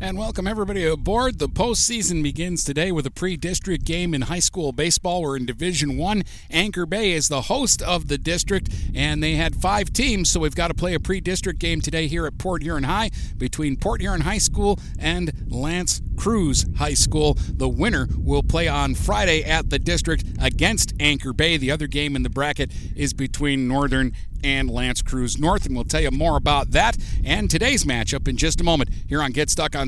And welcome everybody aboard. The postseason begins today with a pre-district game in high school baseball. We're in Division One. Anchor Bay is the host of the district, and they had five teams, so we've got to play a pre-district game today here at Port Huron High between Port Huron High School and L'Anse Creuse High School. The winner will play on Friday at the district against Anchor Bay. The other game in the bracket is between Northern and L'Anse Creuse North, and we'll tell you more about that and today's matchup in just a moment here on Get Stuck on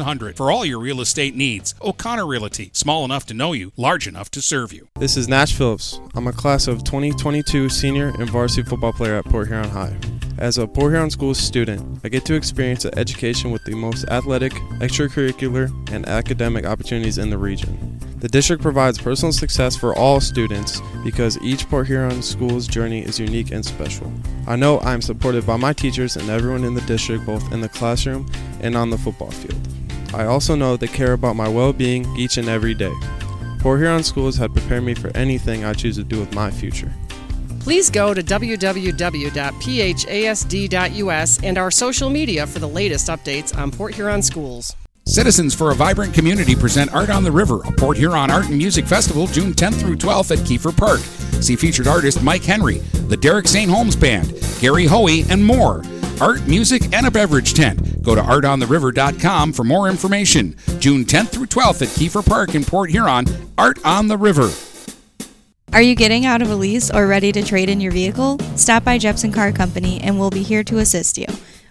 8700 for all your real estate needs. O'Connor Realty, small enough to know you, large enough to serve you. This is Nash Phillips. I'm a class of 2022 senior and varsity football player at Port Huron High. As a Port Huron School student, I get to experience an education with the most athletic, extracurricular, and academic opportunities in the region. The district provides personal success for all students because each Port Huron school's journey is unique and special. I know I am supported by my teachers and everyone in the district, both in the classroom and on the football field. I also know they care about my well being each and every day. Port Huron Schools had prepared me for anything I choose to do with my future. Please go to www.phasd.us and our social media for the latest updates on Port Huron schools. Citizens for a Vibrant Community present Art on the River, a Port Huron Art and Music Festival, June 10th through 12th at Kiefer Park. See featured artist Mike Henry, the Derek St. Holmes Band, Gary Hoey, and more. Art, music, and a beverage tent. Go to artontheriver.com for more information. June 10th through 12th at Kiefer Park in Port Huron, Art on the River. Are you getting out of a lease or ready to trade in your vehicle? Stop by Jepson Car Company and we'll be here to assist you.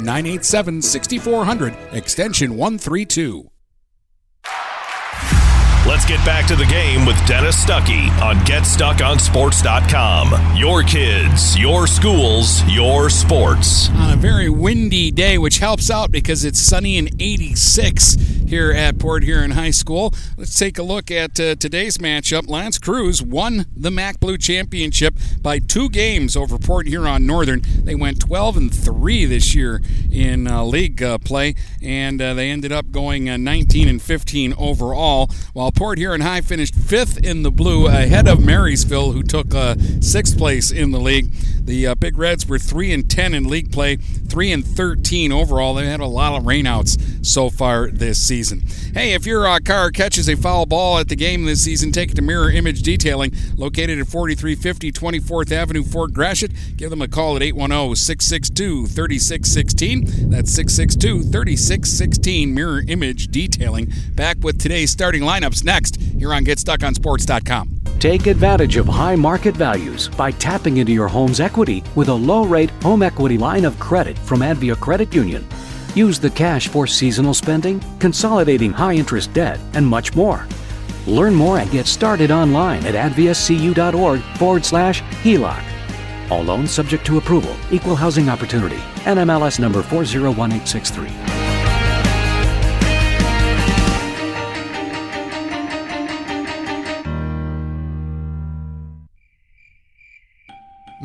987 6400, extension 132. Let's get back to the game with Dennis Stuckey on GetStuckOnSports.com. Your kids, your schools, your sports. On a very windy day, which helps out because it's sunny and 86 here at Port Huron High School. Let's take a look at uh, today's matchup. L'Anse Creuse won the MAC Blue Championship by two games over Port Huron Northern. They went 12 and 3 this year in uh, league uh, play, and uh, they ended up going uh, 19 and 15 overall, while Port Huron High finished fifth in the blue ahead of Marysville, who took uh, sixth place in the league. The Big Reds were 3 and 10 in league play, 3 and 13 overall. They had a lot of rainouts so far this season. Hey, if your uh, car catches a foul ball at the game this season, take it to Mirror Image Detailing, located at 4350 24th Avenue, Fort Gratiot. Give them a call at 810 662 3616. That's 662 3616. Mirror Image Detailing. Back with today's starting lineups next here on GetStuckOnSports.com. Take advantage of high market values by tapping into your home's equity with a low rate home equity line of credit from Advia Credit Union. Use the cash for seasonal spending, consolidating high interest debt, and much more. Learn more and get started online at adviacu.org forward slash HELOC. All loans subject to approval, equal housing opportunity, NMLS number 401863.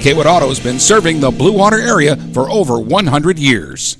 Kaywood Auto has been serving the Blue Water area for over 100 years.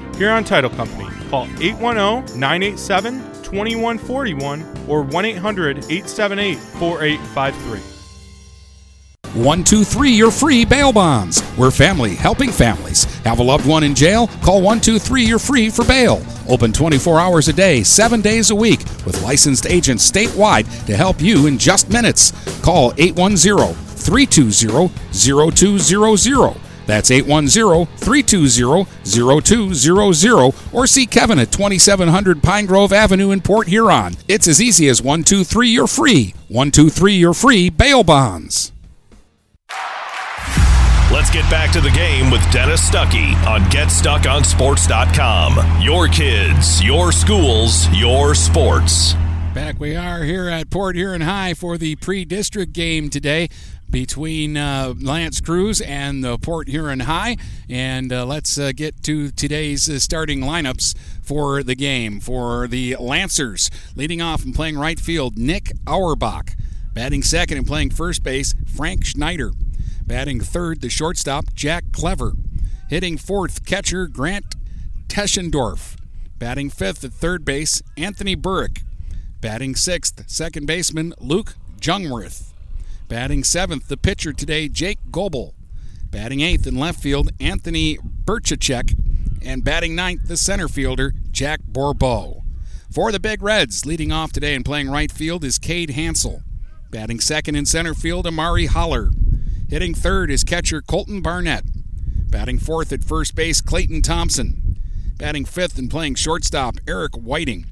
Huron Title Company. Call 810 987 2141 or 1 800 878 4853. 123 Your Free Bail Bonds. We're family helping families. Have a loved one in jail? Call 123 You're Free for bail. Open 24 hours a day, 7 days a week, with licensed agents statewide to help you in just minutes. Call 810 320 0200. That's 810 320 0200 or see Kevin at 2700 Pine Grove Avenue in Port Huron. It's as easy as 123 you're free. 123 you're free bail bonds. Let's get back to the game with Dennis Stuckey on GetStuckOnSports.com. Your kids, your schools, your sports. Back we are here at Port Huron High for the pre-district game today between uh, L'Anse Creuse and the Port Huron High. And uh, let's uh, get to today's uh, starting lineups for the game. For the Lancers, leading off and playing right field, Nick Auerbach. Batting second and playing first base, Frank Schneider. Batting third, the shortstop, Jack Clever. Hitting fourth, catcher, Grant Teschendorf. Batting fifth at third base, Anthony Burrick. Batting sixth, second baseman, Luke Jungwirth. Batting seventh, the pitcher today, Jake Goebel. Batting eighth in left field, Anthony Berchacek. And batting ninth, the center fielder, Jack Borbeau. For the Big Reds, leading off today and playing right field is Cade Hansel. Batting second in center field, Amari Holler. Hitting third is catcher Colton Barnett. Batting fourth at first base, Clayton Thompson. Batting fifth and playing shortstop, Eric Whiting.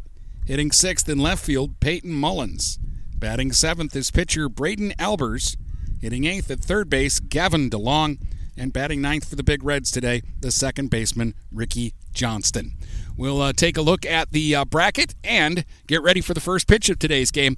Hitting sixth in left field, Peyton Mullins. Batting seventh is pitcher Braden Albers. Hitting eighth at third base, Gavin DeLong. And batting ninth for the Big Reds today, the second baseman, Ricky Johnston. We'll uh, take a look at the uh, bracket and get ready for the first pitch of today's game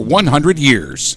100 years.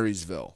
Marysville.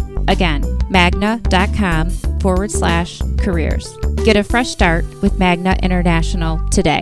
Again, magna.com forward slash careers. Get a fresh start with Magna International today.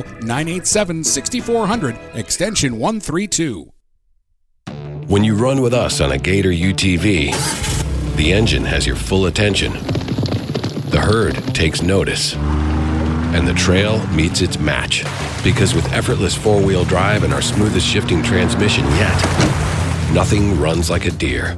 987 6400, extension 132. When you run with us on a Gator UTV, the engine has your full attention. The herd takes notice. And the trail meets its match. Because with effortless four wheel drive and our smoothest shifting transmission yet, nothing runs like a Deere.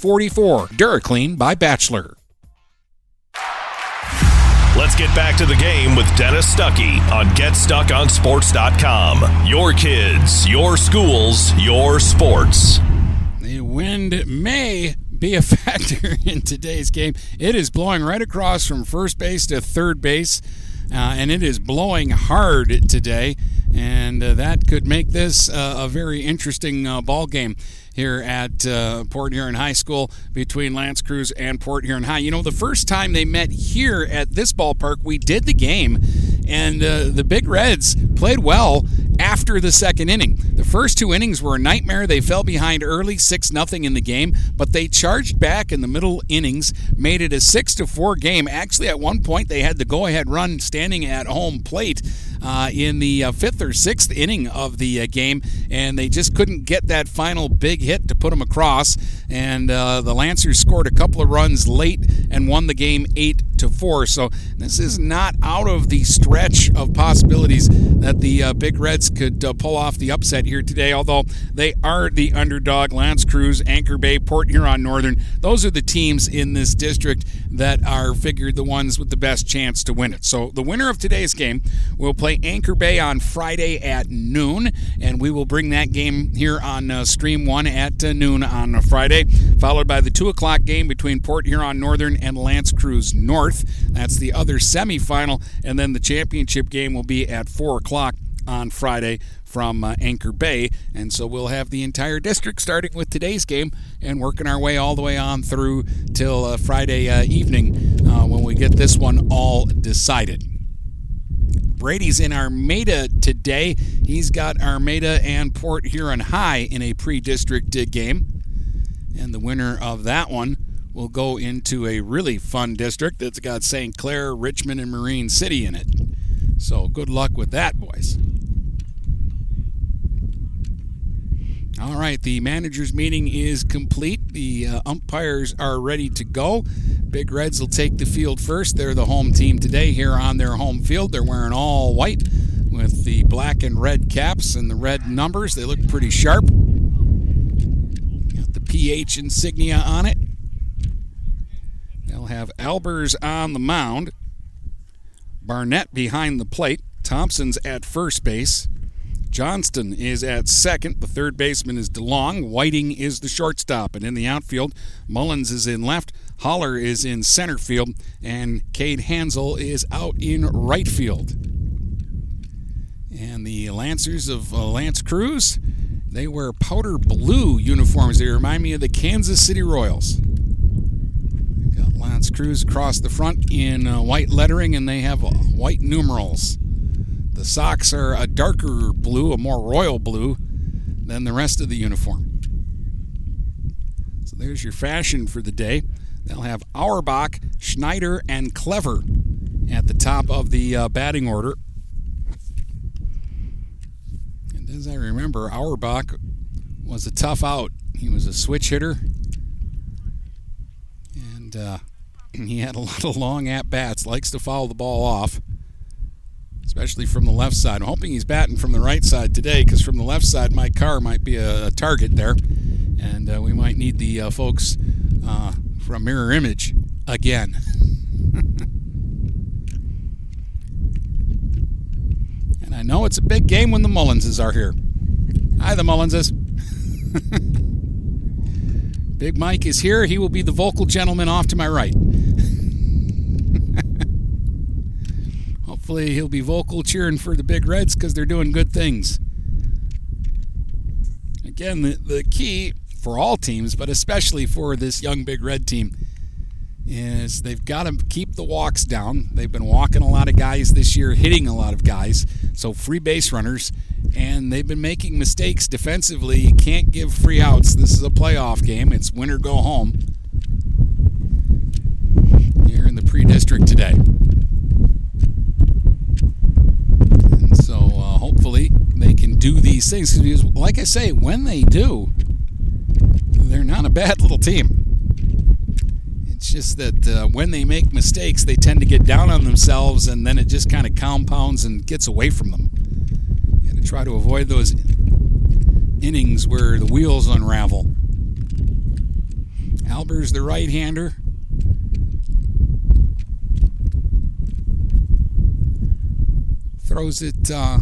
44. DuraClean by Bachelor. Let's get back to the game with Dennis Stuckey on GetStuckOnSports.com. Your kids, your schools, your sports. The wind may be a factor in today's game. It is blowing right across from first base to third base, uh, and it is blowing hard today, and uh, that could make this uh, a very interesting uh, ball game here at uh, Port Huron High School between L'Anse Creuse and Port Huron High. You know, the first time they met here at this ballpark, we did the game, and uh, the Big Reds played well after the second inning. The first two innings were a nightmare. They fell behind early, 6 nothing in the game, but they charged back in the middle innings, made it a 6 to 4 game. Actually, at one point, they had the go ahead run standing at home plate. Uh, in the uh, fifth or sixth inning of the uh, game, and they just couldn't get that final big hit to put them across. And uh, the Lancers scored a couple of runs late and won the game eight to four. So this is not out of the stretch of possibilities that the uh, Big Reds could pull off the upset here today. Although they are the underdog, L'Anse Creuse, Anchor Bay, Port Huron Northern. Those are the teams in this district that are figured the ones with the best chance to win it. So the winner of today's game will play Anchor Bay on Friday at noon, and we will bring that game here on uh, Stream One at uh, noon on Friday, followed by the two o'clock game between Port Huron Northern and L'Anse Creuse North. That's the other semifinal, and then the championship game will be at four o'clock on Friday from uh, Anchor Bay. And so we'll have the entire district starting with today's game and working our way all the way on through till uh, Friday uh, evening uh, when we get this one all decided. Brady's in Armada today. He's got Armada and Port Huron High in a pre district game. And the winner of that one will go into a really fun district that's got St. Clair, Richmond, and Marine City in it. So good luck with that, boys. All right, the managers' meeting is complete. The uh, umpires are ready to go. Big Reds will take the field first. They're the home team today here on their home field. They're wearing all white with the black and red caps and the red numbers. They look pretty sharp. Got the PH insignia on it. They'll have Albers on the mound. Barnett behind the plate. Thompson's at first base. Johnston is at second. The third baseman is DeLong. Whiting is the shortstop. And in the outfield, Mullins is in left. Holler is in center field. And Cade Hansel is out in right field. And the Lancers of uh, L'Anse Creuse, they wear powder blue uniforms. They remind me of the Kansas City Royals. They've got L'Anse Creuse across the front in uh, white lettering, and they have uh, white numerals. The socks are a darker blue, a more royal blue than the rest of the uniform. So there's your fashion for the day. They'll have Auerbach, Schneider, and Clever at the top of the uh, batting order. And as I remember, Auerbach was a tough out. He was a switch hitter, and uh, he had a lot of long at bats. Likes to foul the ball off, especially from the left side. I'm hoping he's batting from the right side today, because from the left side, my car might be a, a target there, and uh, we might need the uh, folks uh, from Mirror Image again. and I know it's a big game when the Mullenses are here. Hi, the Mullenses. Big Mike is here. He will be the vocal gentleman off to my right. Hopefully, he'll be vocal cheering for the Big Reds because they're doing good things. Again, the, the key for all teams, but especially for this young Big Red team, is they've got to keep the walks down. They've been walking a lot of guys this year, hitting a lot of guys, so free base runners, and they've been making mistakes defensively. You can't give free outs. This is a playoff game. It's win or go home. Here in the pre-district today. And so uh, hopefully they can do things. Because, like I say, when they do, they're not a bad little team. It's just that uh, when they make mistakes, they tend to get down on themselves, and then it just kind of compounds and gets away from them. You got to try to avoid those innings where the wheels unravel. Alber's the right-hander. Throws it uh,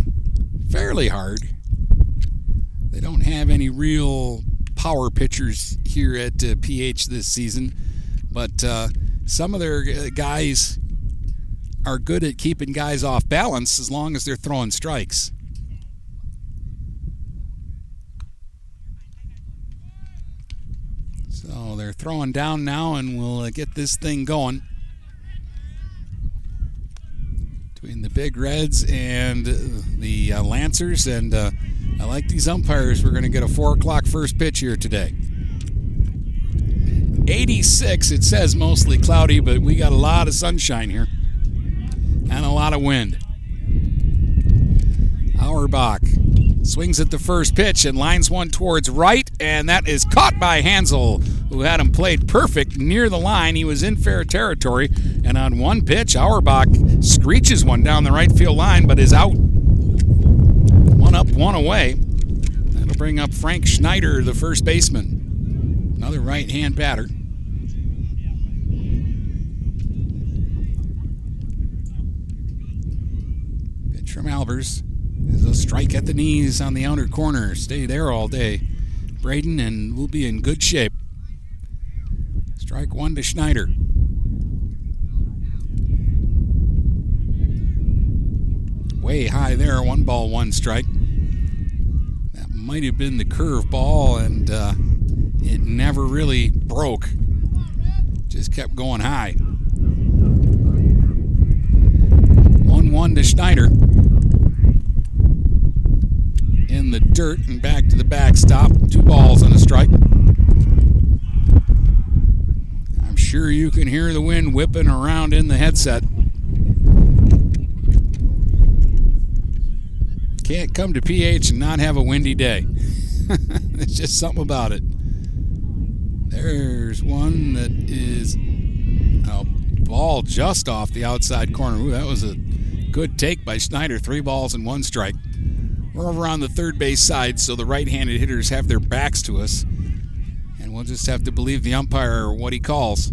fairly hard. They don't have any real power pitchers here at uh, PH this season, but uh, some of their uh, guys are good at keeping guys off balance as long as they're throwing strikes. So they're throwing down now, and we'll uh, get this thing going between the Big Reds and uh, the uh, Lancers. And I like these umpires. We're going to get a 4 o'clock first pitch here today. 86, it says mostly cloudy, but we got a lot of sunshine here and a lot of wind. Auerbach swings at the first pitch and lines one towards right, and that is caught by Hansel, who had him played perfect near the line. He was in fair territory, and on one pitch, Auerbach screeches one down the right field line, but is out. One away. That'll bring up Frank Schneider, the first baseman. Another right hand batter. Pitch from Albers is a strike at the knees on the outer corner. Stay there all day, Braden, and we'll be in good shape. Strike one to Schneider. Way high there, one ball, one strike. Might have been the curve ball, and uh, it never really broke. Just kept going high. 1 1 to Schneider. In the dirt and back to the backstop. Two balls and a strike. I'm sure you can hear the wind whipping around in the headset. Can't come to PH and not have a windy day. It's just something about it. There's one that is a ball just off the outside corner. Ooh, that was a good take by Schneider. Three balls and one strike. We're over on the third base side, so the right-handed hitters have their backs to us, and we'll just have to believe the umpire what he calls.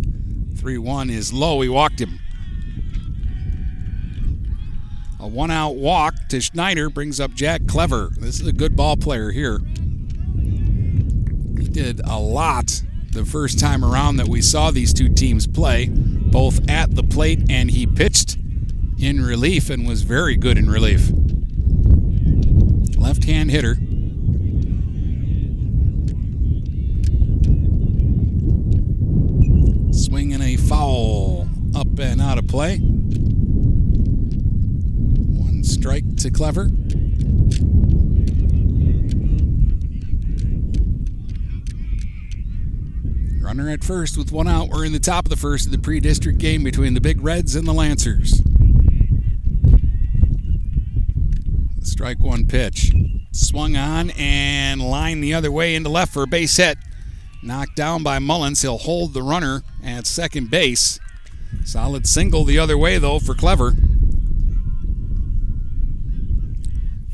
Three-one is low. He walked him. A one-out walk to Schneider brings up Jack Clever. This is a good ball player here. He did a lot the first time around that we saw these two teams play, both at the plate and he pitched in relief and was very good in relief. Left hand hitter. Swinging a foul up and out of play. Strike to Clever. Runner at first with one out. We're in the top of the first of the pre district game between the Big Reds and the Lancers. Strike one pitch. Swung on and lined the other way into left for a base hit. Knocked down by Mullins. He'll hold the runner at second base. Solid single the other way, though, for Clever.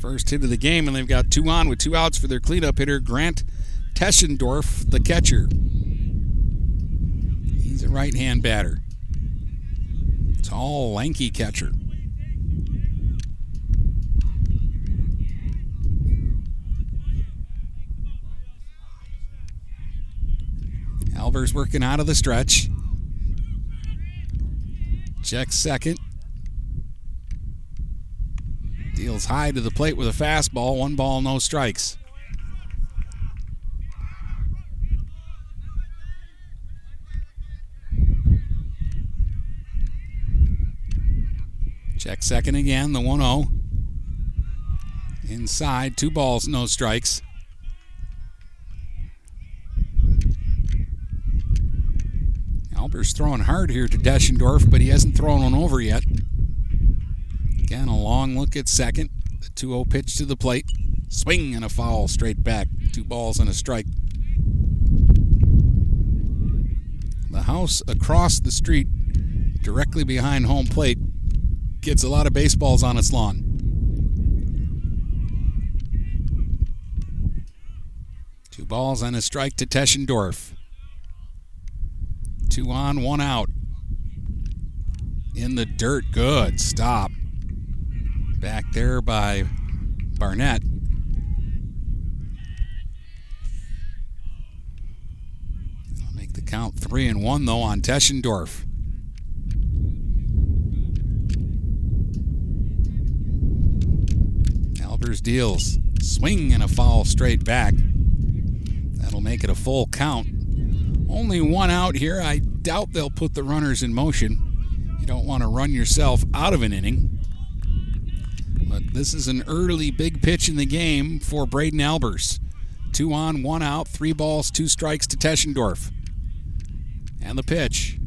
First hit of the game, and they've got two on with two outs for their cleanup hitter, Grant Teschendorf, the catcher. He's a right hand batter. Tall, lanky catcher. Albers working out of the stretch. Checks second. Deals high to the plate with a fastball. One ball, no strikes. Check second again, the 1 0. Inside, two balls, no strikes. Albers throwing hard here to Teschendorf, but he hasn't thrown one over yet. Again, a long look at second. The 2 0 pitch to the plate. Swing and a foul straight back. Two balls and a strike. The house across the street, directly behind home plate, gets a lot of baseballs on its lawn. Two balls and a strike to Teschendorf. Two on, one out. In the dirt. Good. Stop. Back there by Barnett. I'll make the count three and one, though, on Teschendorf. Albers deals. Swing and a foul straight back. That'll make it a full count. Only one out here. I doubt they'll put the runners in motion. You don't want to run yourself out of an inning. This is an early big pitch in the game for Braden Albers. Two on, one out, three balls, two strikes to Teschendorf. And the pitch.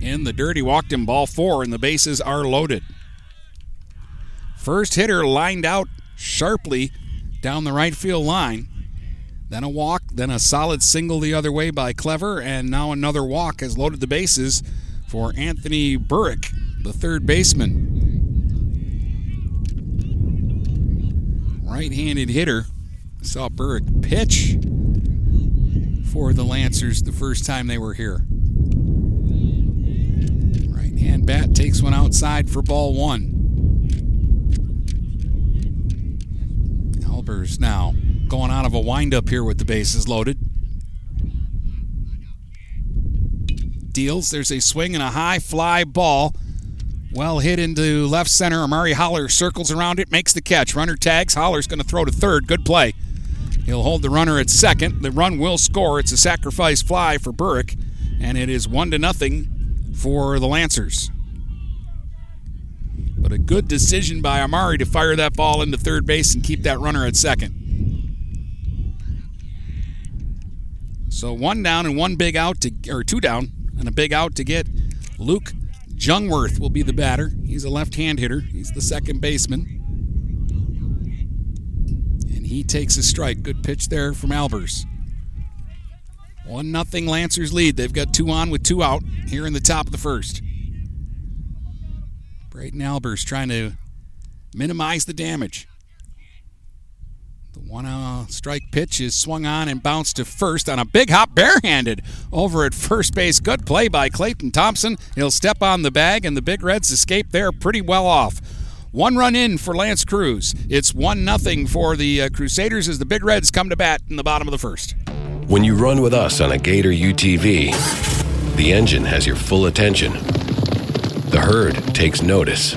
In the dirty walked him ball four, and the bases are loaded. First hitter lined out sharply down the right field line. Then a walk, then a solid single the other way by Clever, and now another walk has loaded the bases for Anthony Burrick, the third baseman. Right handed hitter. Saw Burrick pitch for the Lancers the first time they were here. Right hand bat takes one outside for ball one. Albers now going out of a windup here with the bases loaded. Deals. There's a swing and a high fly ball. Well hit into left center. Amari Holler circles around it, makes the catch. Runner tags. Holler's going to throw to third. Good play. He'll hold the runner at second. The run will score. It's a sacrifice fly for Burrick, and it is one to nothing for the Lancers. But a good decision by Amari to fire that ball into third base and keep that runner at second. So one down and one big out to, or two down and a big out to get Luke Jungwirth will be the batter. He's a left-hand hitter. He's the second baseman. And he takes a strike. Good pitch there from Albers. One nothing Lancers lead. They've got two on with two out here in the top of the first. Braden Albers trying to minimize the damage. One uh, strike pitch is swung on and bounced to first on a big hop barehanded over at first base. Good play by Clayton Thompson. He'll step on the bag, and the Big Reds escape there pretty well off. One run in for L'Anse Creuse. It's 1 nothing for the uh, Crusaders as the Big Reds come to bat in the bottom of the first. When you run with us on a Gator UTV, the engine has your full attention. The herd takes notice.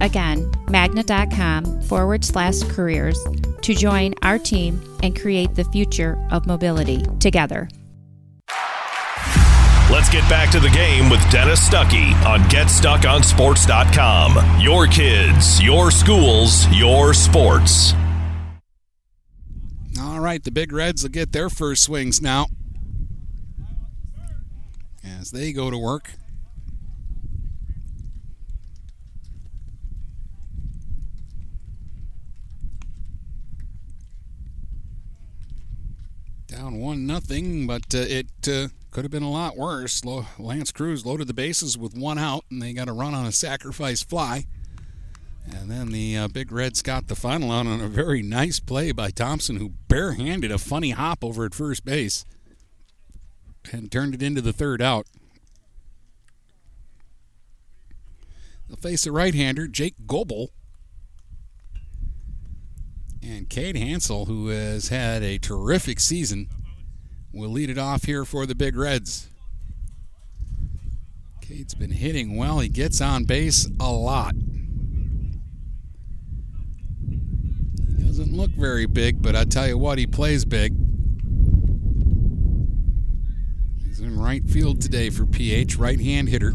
Again, magna.com forward slash careers to join our team and create the future of mobility together. Let's get back to the game with Dennis Stuckey on GetStuckOnSports.com. Your kids, your schools, your sports. All right, the Big Reds will get their first swings now as they go to work. Down one nothing, but uh, it uh, could have been a lot worse. L'Anse Creuse loaded the bases with one out, and they got a run on a sacrifice fly. And then the uh, Big Reds got the final out on a very nice play by Thompson, who barehanded a funny hop over at first base and turned it into the third out. They'll face a right hander, Jake Goebel. And Cade Hansel, who has had a terrific season, will lead it off here for the Big Reds. Cade's been hitting well. He gets on base a lot. He doesn't look very big, but I tell you what, he plays big. He's in right field today for PH, right hand hitter.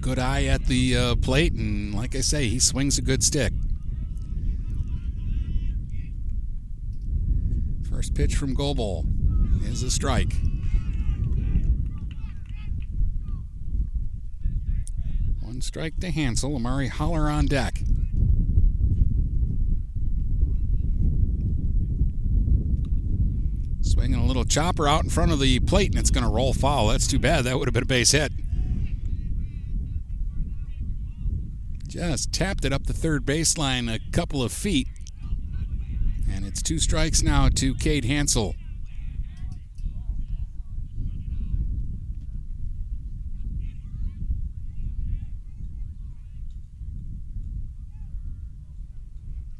Good eye at the uh, plate, and like I say, he swings a good stick. First pitch from Goebel is a strike. One strike to Hansel. Amari Holler on deck. Swinging a little chopper out in front of the plate, and it's going to roll foul. That's too bad. That would have been a base hit. Just tapped it up the third baseline a couple of feet. And it's two strikes now to Cade Hansel.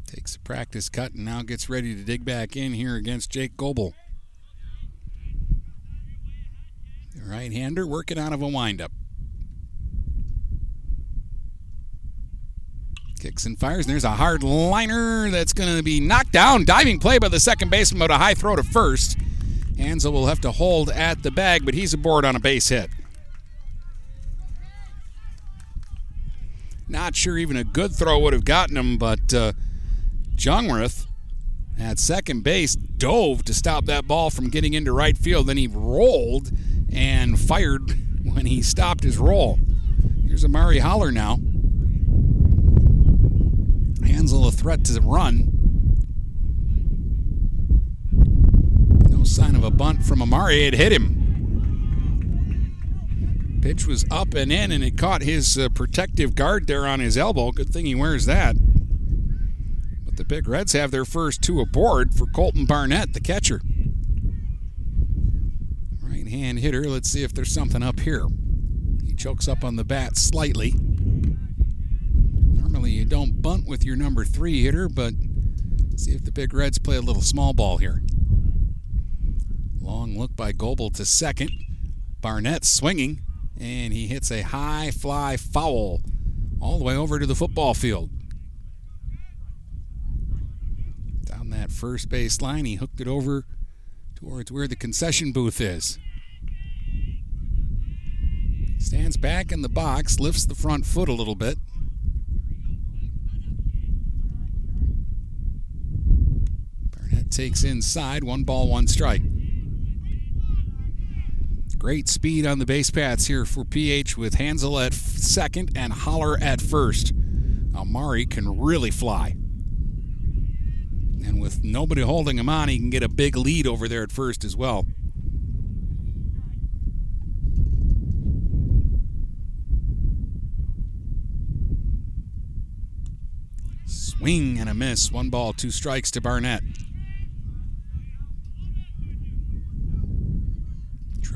Takes a practice cut and now gets ready to dig back in here against Jake Goebel. Right hander working out of a windup. Kicks and fires, and there's a hard liner that's going to be knocked down. Diving play by the second baseman, but a high throw to first. Hansel will have to hold at the bag, but he's aboard on a base hit. Not sure even a good throw would have gotten him, but uh, at second base dove to stop that ball from getting into right field. Then he rolled and fired when he stopped his roll. Here's Amari Holler now. Hansel a threat to run. No sign of a bunt from Amari. It hit him. Pitch was up and in, and it caught his uh, protective guard there on his elbow. Good thing he wears that. But the Big Reds have their first two aboard for Colton Barnett, the catcher. Right hand hitter. Let's see if there's something up here. He chokes up on the bat slightly. Normally you don't bunt with your number three hitter, but see if the Big Reds play a little small ball here. Long look by Goebel to second. Barnett swinging, and he hits a high fly foul all the way over to the football field. Down that first base line, he hooked it over towards where the concession booth is. Stands back in the box, lifts the front foot a little bit. Barnett takes inside, one ball, one strike. Great speed on the base paths here for PH with Hansel at second and Holler at first. Amari can really fly. And with nobody holding him on, he can get a big lead over there at first as well. Swing and a miss. One ball, two strikes to Barnett.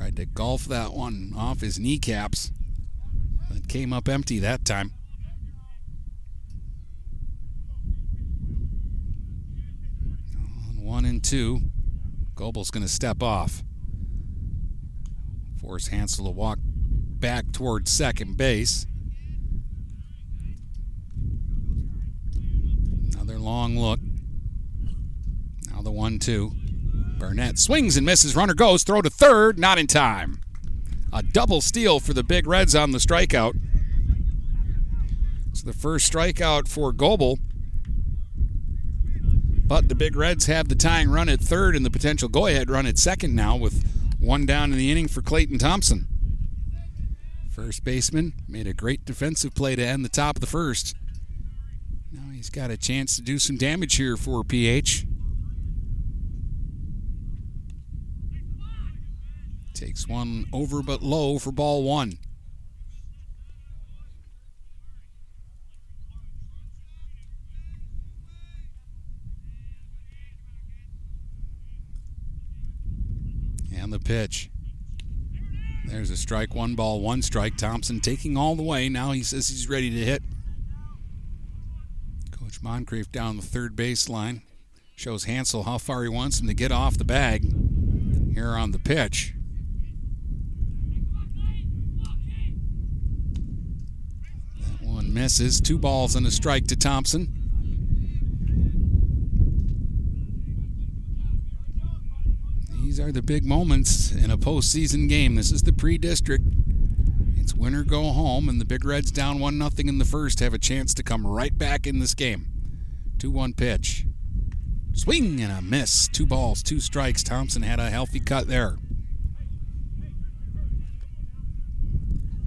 Tried to golf that one off his kneecaps. It came up empty that time. On one and two. Goebel's going to step off. Force Hansel to walk back towards second base. Another long look. Now the one two. Barnett swings and misses. Runner goes. Throw to third. Not in time. A double steal for the Big Reds on the strikeout. It's the first strikeout for Goebel. But the Big Reds have the tying run at third and the potential go ahead run at second now with one down in the inning for Clayton Thompson. First baseman made a great defensive play to end the top of the first. Now he's got a chance to do some damage here for PH. Takes one over but low for ball one. And the pitch. There's a strike, one ball, one strike. Thompson taking all the way. Now he says he's ready to hit. Coach Moncrief down the third baseline. Shows Hansel how far he wants him to get off the bag here on the pitch. That one misses. Two balls and a strike to Thompson. These are the big moments in a postseason game. This is the pre-district. It's win or go home, and the Big Reds down one nothing in the first have a chance to come right back in this game. 2-1 pitch. Swing and a miss. Two balls, two strikes. Thompson had a healthy cut there.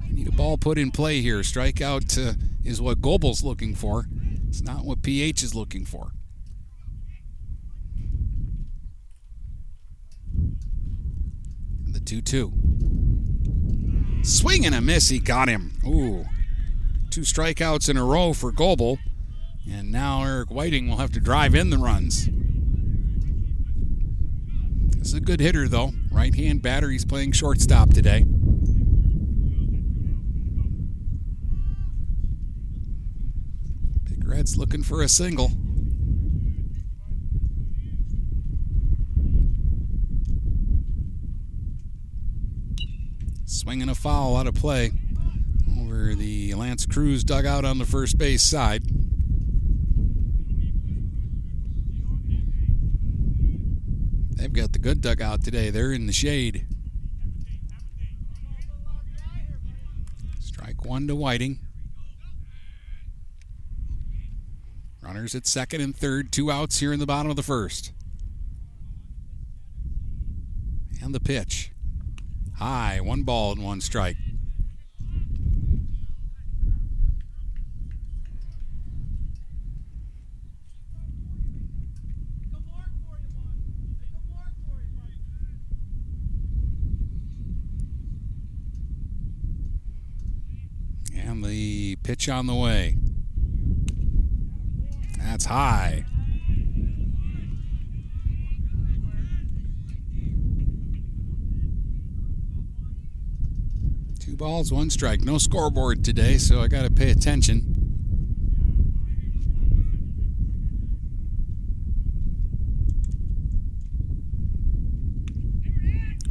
Need a ball put in play here. Strikeout uh, is what Goebel's looking for. It's not what PH is looking for. The 2 2. Swing and a miss. He got him. Ooh. Two strikeouts in a row for Goebel. And now Eric Whiting will have to drive in the runs. This is a good hitter, though. Right hand batter. He's playing shortstop today. Red's looking for a single. Swinging a foul out of play over the L'Anse Creuse dugout on the first base side. They've got the good dugout today. They're in the shade. Strike one to Whiting. Runners at second and third, two outs here in the bottom of the first. And the pitch. High, one ball and one strike. And the pitch on the way. That's high. Two balls, one strike. No scoreboard today, so I got to pay attention.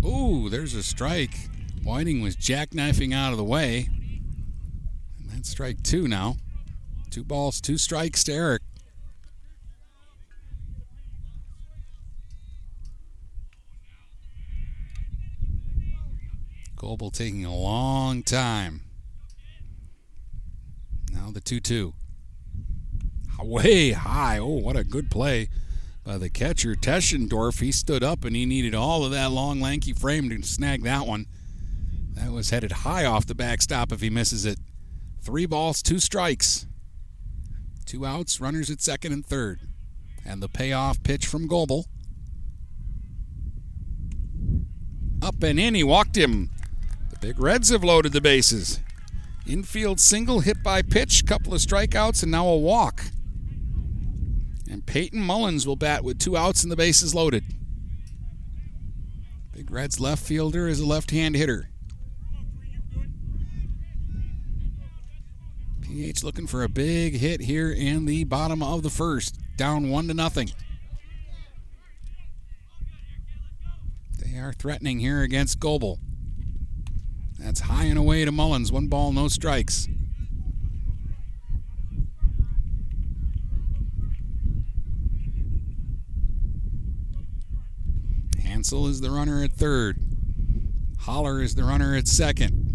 Ooh, there's a strike. Whiting was jackknifing out of the way. And that's strike two now. Two balls, two strikes to Eric. Goebel taking a long time. Now the 2 2. Way high. Oh, what a good play by the catcher, Teschendorf. He stood up and he needed all of that long, lanky frame to snag that one. That was headed high off the backstop if he misses it. Three balls, two strikes. Two outs, runners at second and third. And the payoff pitch from Goebel. Up and in, he walked him. The Big Reds have loaded the bases. Infield single hit by pitch, couple of strikeouts, and now a walk. And Peyton Mullins will bat with two outs and the bases loaded. Big Red's left fielder is a left hand hitter. PH looking for a big hit here in the bottom of the first, down one to nothing. They are threatening here against Goebel. That's high and away to Mullins. One ball, no strikes. Hansel is the runner at third. Holler is the runner at second.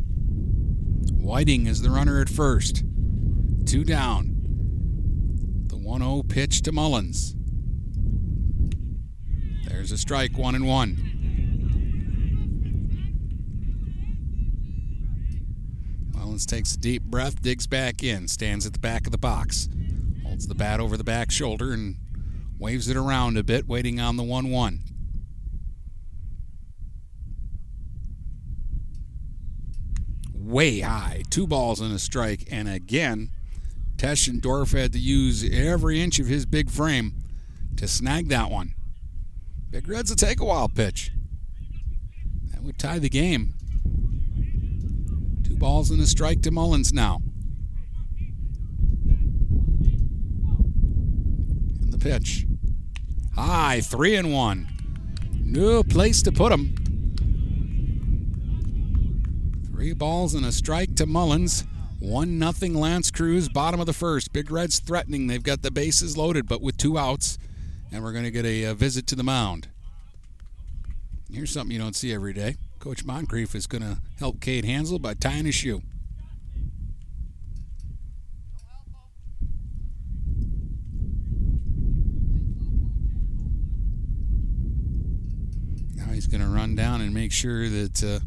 Whiting is the runner at first. Two down. The 1 0 pitch to Mullins. There's a strike, one and one. Takes a deep breath, digs back in, stands at the back of the box, holds the bat over the back shoulder, and waves it around a bit, waiting on the 1 1. Way high, two balls and a strike, and again, Teschendorf had to use every inch of his big frame to snag that one. Big Red's a take a while pitch. That would tie the game. Balls and a strike to Mullins now. And the pitch. High, three and one. No place to put him. Three balls and a strike to Mullins. One nothing L'Anse Creuse, bottom of the first. Big Red's threatening. They've got the bases loaded, but with two outs, and we're going to get a, a visit to the mound. Here's something you don't see every day. Coach Moncrief is going to help Cade Hansel by tying his shoe. Now he's going to run down and make sure that uh,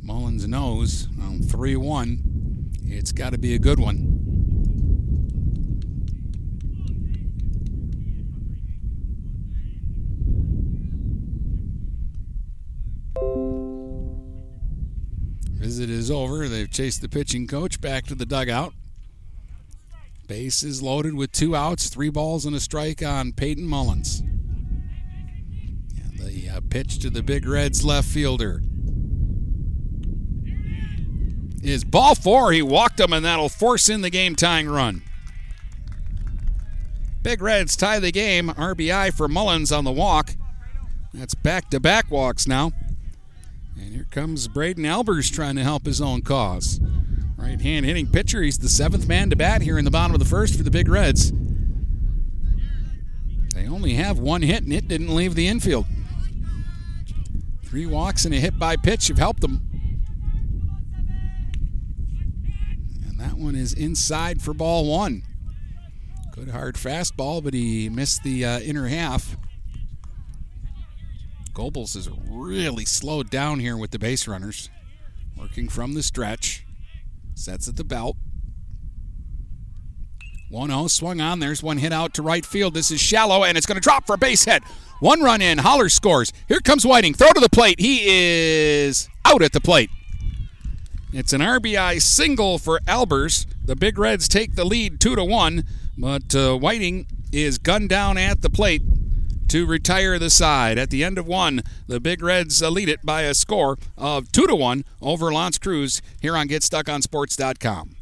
Mullins knows on 3 1, it's got to be a good one. Visit is over. They've chased the pitching coach back to the dugout. Base is loaded with two outs, three balls and a strike on Peyton Mullins. And the uh, pitch to the Big Reds left fielder is ball four. He walked him, and that'll force in the game tying run. Big Reds tie the game. RBI for Mullins on the walk. That's back to back walks now. And here comes Braden Albers trying to help his own cause. Right hand hitting pitcher. He's the seventh man to bat here in the bottom of the first for the Big Reds. They only have one hit, and it didn't leave the infield. Three walks and a hit by pitch have helped them. And that one is inside for ball one. Good hard fastball, but he missed the uh, inner half. Goebel is really slowed down here with the base runners. Working from the stretch. Sets at the belt. 1 0 swung on. There's one hit out to right field. This is shallow, and it's going to drop for a base hit. One run in. Holler scores. Here comes Whiting. Throw to the plate. He is out at the plate. It's an RBI single for Albers. The Big Reds take the lead 2 to 1, but uh, Whiting is gunned down at the plate to retire the side. At the end of one, the Big Reds lead it by a score of 2 to 1 over L'Anse Creuse here on GetStuckOnSports.com.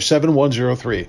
7103.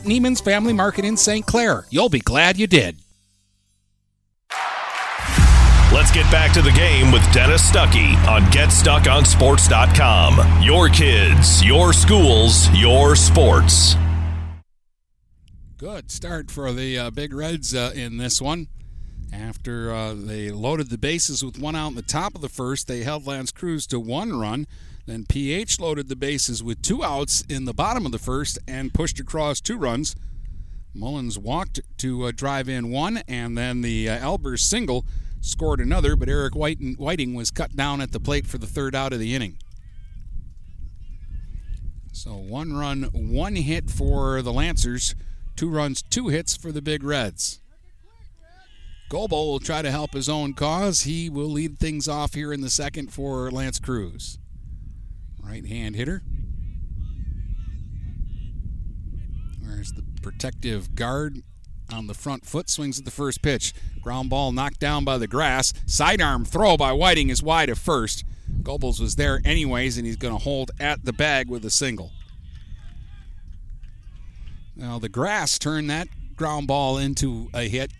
Neiman's Family Market in St. Clair. You'll be glad you did. Let's get back to the game with Dennis Stuckey on GetStuckOnSports.com. Your kids, your schools, your sports. Good start for the uh, Big Reds uh, in this one. After uh, they loaded the bases with one out in the top of the first, they held L'Anse Creuse to one run. Then PH loaded the bases with two outs in the bottom of the first and pushed across two runs. Mullins walked to uh, drive in one, and then the uh, Albers single scored another, but Eric Whiting, was cut down at the plate for the third out of the inning. So one run, one hit for the Lancers, two runs, two hits for the Big Reds. Goebel will try to help his own cause. He will lead things off here in the second for L'Anse Creuse. Right hand hitter. There's the protective guard on the front foot, swings at the first pitch. Ground ball knocked down by the grass. Sidearm throw by Whiting is wide at first. Goebel was there anyways, and he's going to hold at the bag with a single. Now, the grass turned that ground ball into a hit.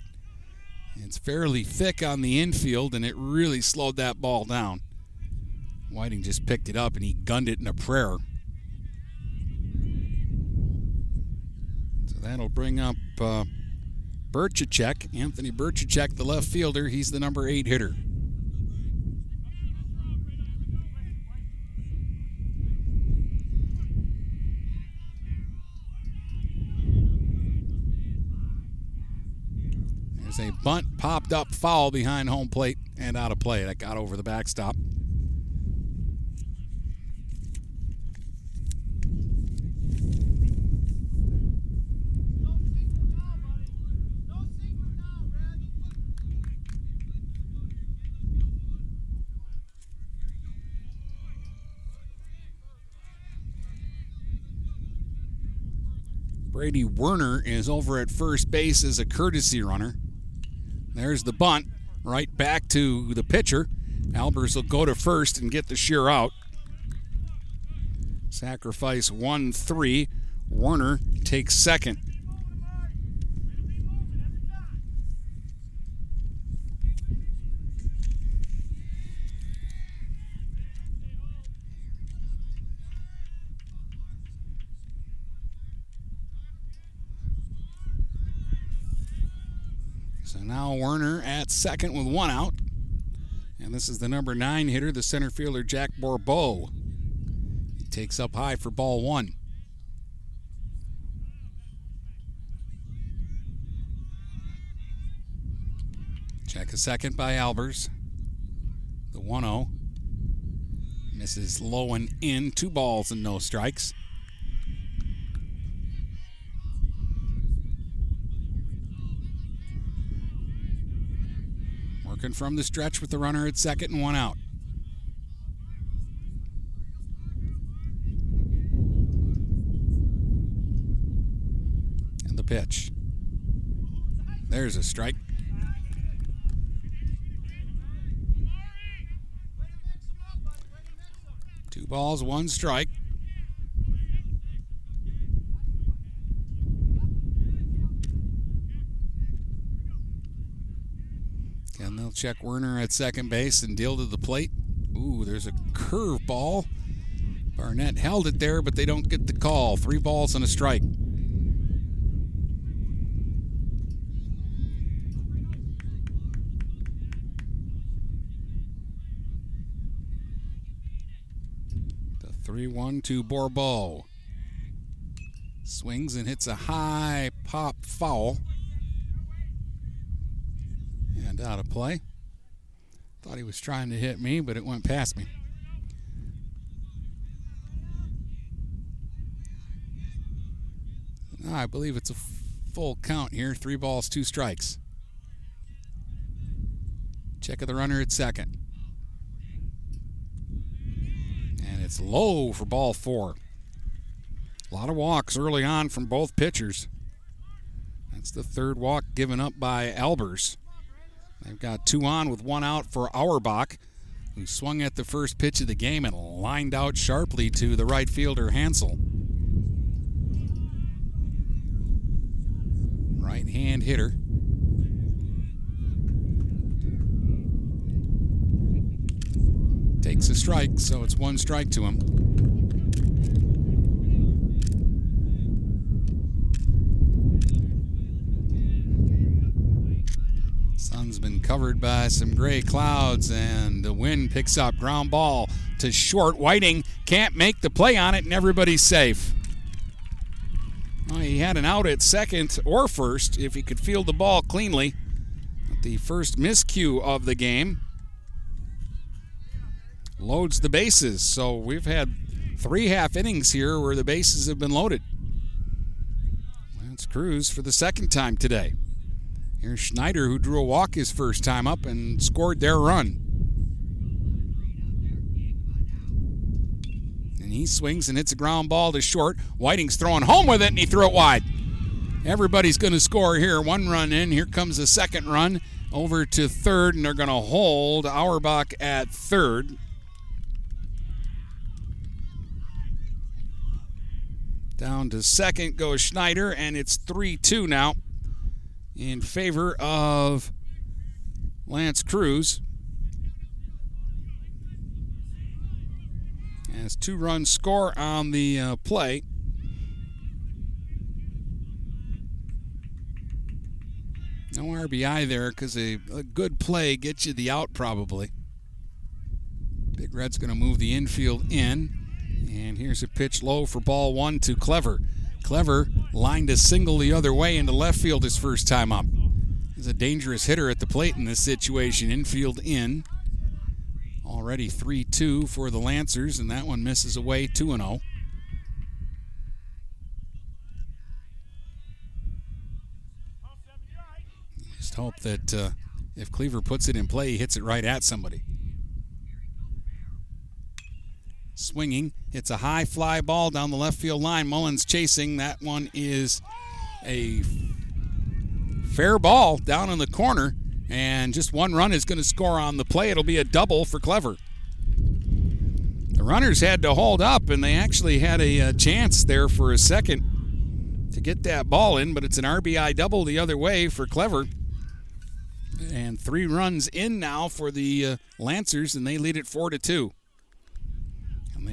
It's fairly thick on the infield, and it really slowed that ball down. Whiting just picked it up and he gunned it in a prayer. So that'll bring up uh, Anthony Berchacek, the left fielder. He's the number eight hitter. There's a bunt popped up foul behind home plate and out of play. That got over the backstop. Brady Werner is over at first base as a courtesy runner. There's the bunt right back to the pitcher. Albers will go to first and get the shear out. Sacrifice 1 3. Werner takes second. So now Werner at second with one out. And this is the number nine hitter, the center fielder, Jack Borbeau. He takes up high for ball one. Check a second by Albers. The 1 0. Misses low and in. Two balls and no strikes. Working from the stretch with the runner at second and one out. And the pitch. There's a strike. Two balls, one strike. And they'll check Werner at second base and deal to the plate. Ooh, there's a curve ball. Barnett held it there, but they don't get the call. Three balls and a strike. The 3 1 to. Swings and hits a high pop foul. And out of play. Thought he was trying to hit me, but it went past me. I believe it's a full count here. Three balls, two strikes. Check of the runner at second. And it's low for ball four. A lot of walks early on from both pitchers. That's the third walk given up by Albers. They've got two on with one out for Auerbach, who swung at the first pitch of the game and lined out sharply to the right fielder Hansel. Right hand hitter. Takes a strike, so it's one strike to him. Sun's been covered by some gray clouds, and the wind picks up. Ground ball to short. Whiting can't make the play on it, and everybody's safe. Well, he had an out at second or first if he could field the ball cleanly. The first miscue of the game loads the bases. So we've had three half innings here where the bases have been loaded. L'Anse Creuse for the second time today. Here's Schneider, who drew a walk his first time up and scored their run. And he swings and hits a ground ball to short. Whiting's throwing home with it, and he threw it wide. Everybody's going to score here. One run in. Here comes the second run over to third, and they're going to hold Auerbach at third. Down to second goes Schneider, and it's 3 2 now in favor of L'Anse Creuse. As two runs score on the uh, play. No RBI there because a, a good play gets you the out probably. Big Red's going to move the infield in. And here's a pitch low for ball one to Clever. Clever lined a single the other way into left field his first time up. He's a dangerous hitter at the plate in this situation. Infield in. Already 3 2 for the Lancers, and that one misses away 2 0. Just hope that uh, if Cleaver puts it in play, he hits it right at somebody. Swinging, it's a high fly ball down the left field line. Mullins chasing. That one is a fair ball down in the corner, and just one run is going to score on the play. It'll be a double for Clever. The runners had to hold up, and they actually had a, a chance there for a second to get that ball in, but it's an RBI double the other way for Clever. And three runs in now for the uh, Lancers, and they lead it four to two.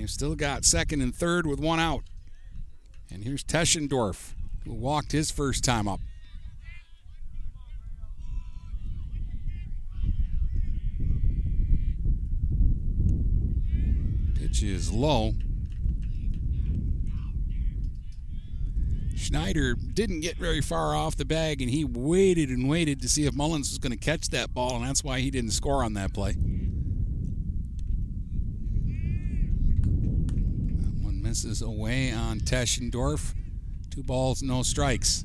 They've still got second and third with one out. And here's Teschendorf, who walked his first time up. Pitch is low. Schneider didn't get very far off the bag, and he waited and waited to see if Mullins was going to catch that ball, and that's why he didn't score on that play. One misses away on Teschendorf. Two balls, no strikes.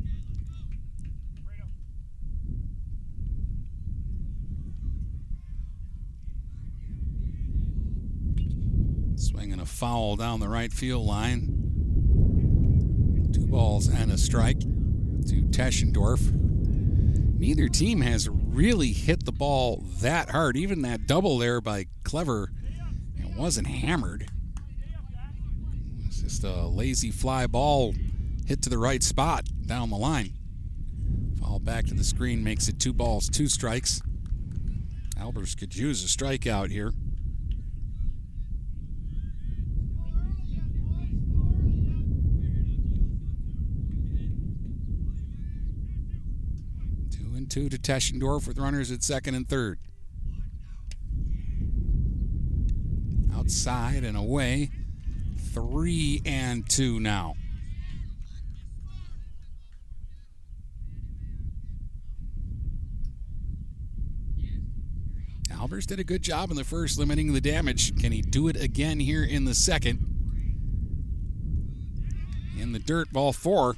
Swinging a foul down the right field line. Two balls and a strike to Teschendorf. Neither team has really hit the ball that hard. Even that double there by Clever, it wasn't hammered. Just a lazy fly ball hit to the right spot down the line. Foul back to the screen makes it two balls, two strikes. Albers could use a strikeout here. Two and two to Teschendorf with runners at second and third. Outside and away. Three and two now. Albers did a good job in the first, limiting the damage. Can he do it again here in the second? In the dirt, ball four.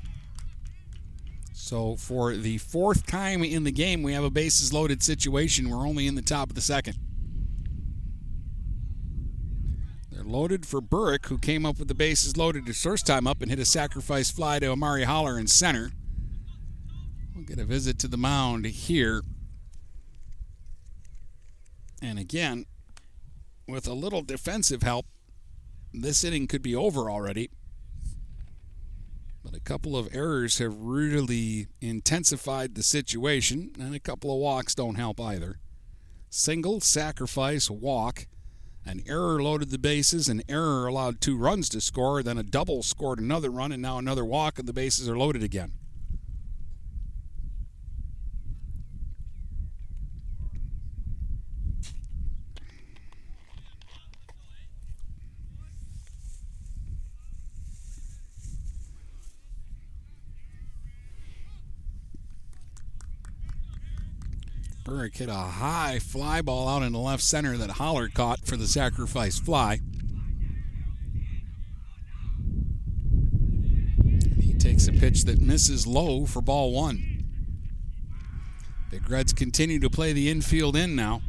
So for the fourth time in the game, we have a bases loaded situation. We're only in the top of the second. They're loaded for Burrick, who came up with the bases loaded his first time up and hit a sacrifice fly to Amari Holler in center. We'll get a visit to the mound here. And again, with a little defensive help, this inning could be over already. But a couple of errors have really intensified the situation, and a couple of walks don't help either. Single, sacrifice, walk, An error loaded the bases, an error allowed two runs to score, then a double scored another run, and now another walk, and the bases are loaded again. Burke hit a high fly ball out in the left center that Holler caught for the sacrifice fly. He takes a pitch that misses low for ball one. Big Reds continue to play the infield in now.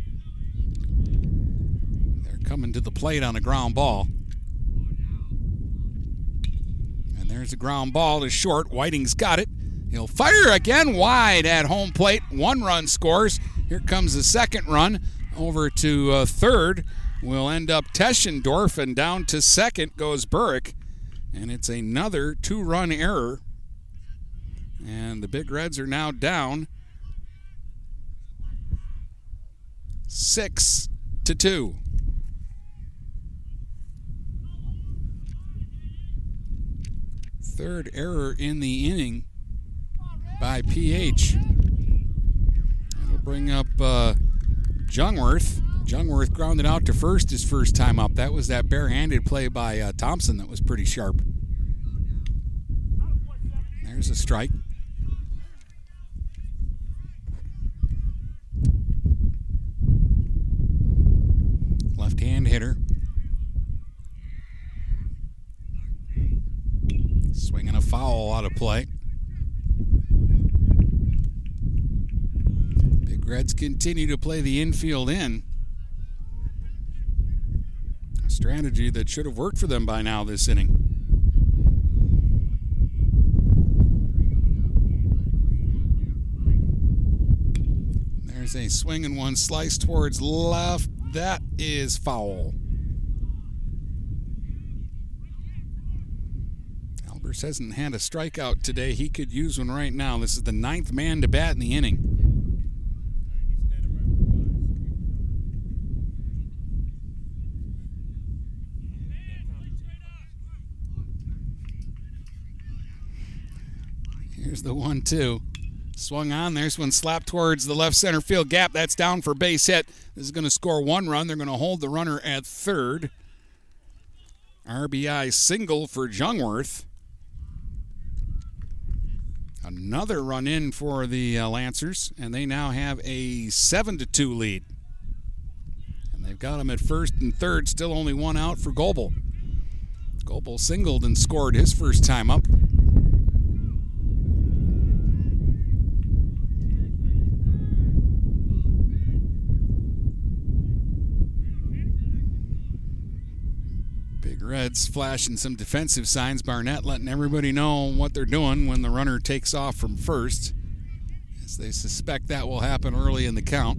They're coming to the plate on a ground ball. And there's a ground ball to short. Whiting's got it. He'll fire again wide at home plate. One run scores. Here comes the second run over to uh, third. Will end up Teschendorf, and down to second goes Burke. And it's another two run error. And the Big Reds are now down six to two. Third error in the inning by PH. It'll bring up uh, Jungworth. Jungwirth grounded out to first his first time up. That was that barehanded play by uh, Thompson that was pretty sharp. There's a strike. Left hand hitter. Swinging a foul out of play. Reds continue to play the infield in. A strategy that should have worked for them by now this inning. There's a swing and one slice towards left. That is foul. Albers hasn't had a strikeout today. He could use one right now. This is the ninth man to bat in the inning. Here's the one two. Swung on. There's one slapped towards the left center field gap. That's down for base hit. This is going to score one run. They're going to hold the runner at third. RBI single for Jungwirth. Another run in for the uh, Lancers, and they now have a 7 to 2 lead. And they've got them at first and third, still only one out for Goebel. Goebel singled and scored his first time up. Big Reds flashing some defensive signs. Barnett letting everybody know what they're doing when the runner takes off from first, as they suspect that will happen early in the count.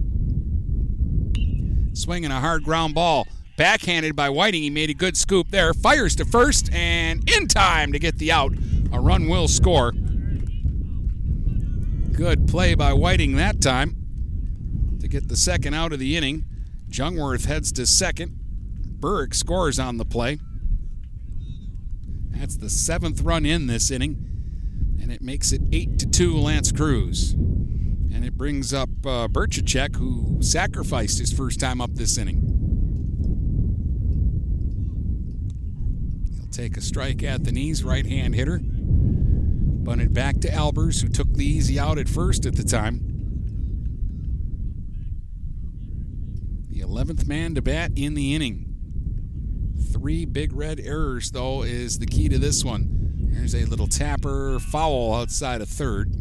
Swinging a hard ground ball. Backhanded by Whiting. He made a good scoop there. Fires to first and in time to get the out. A run will score. Good play by Whiting that time to get the second out of the inning. Jungwirth heads to second. Burke scores on the play. That's the seventh run in this inning, and it makes it eight to two. L'Anse Creuse, and it brings up uh, Birchacek, who sacrificed his first time up this inning. He'll take a strike at the knees, right-hand hitter. Bunted back to Albers, who took the easy out at first at the time. The 11th man to bat in the inning. Three big red errors, though, is the key to this one. There's a little tapper foul outside of third.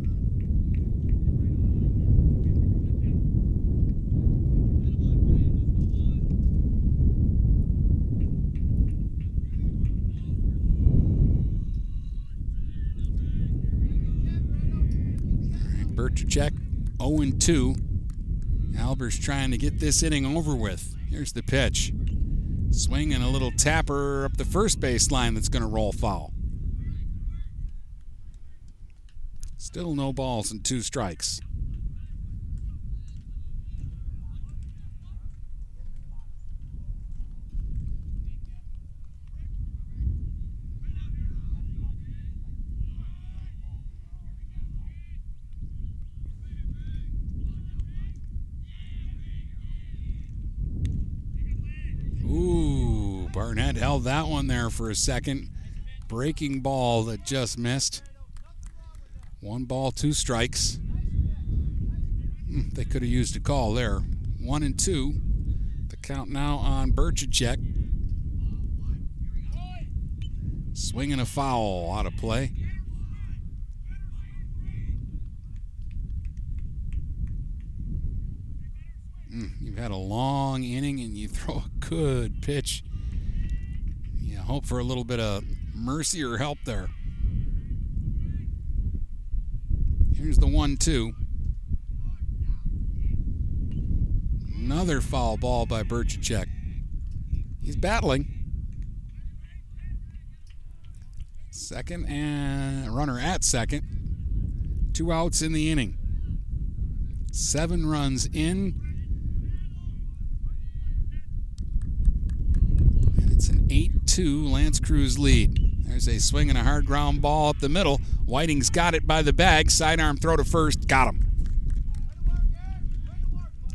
Birchacek 0 2. Albers trying to get this inning over with. Here's the pitch. Swing and a little tapper up the first base line that's going to roll foul. Still no balls and two strikes. Barnett held that one there for a second. Breaking ball that just missed. One ball, two strikes. Hmm, they could have used a call there. One and two. The count now on Birchacek. Swinging a foul out of play. Mm, you've had a long inning and you throw a good pitch. Hope for a little bit of mercy or help there. Here's the one two. Another foul ball by Birchacek. He's battling. Second and runner at second. Two outs in the inning. Seven runs in. It's an 8 2 L'Anse Creuse lead. There's a swing and a hard ground ball up the middle. Whiting's got it by the bag. Sidearm throw to first. Got him.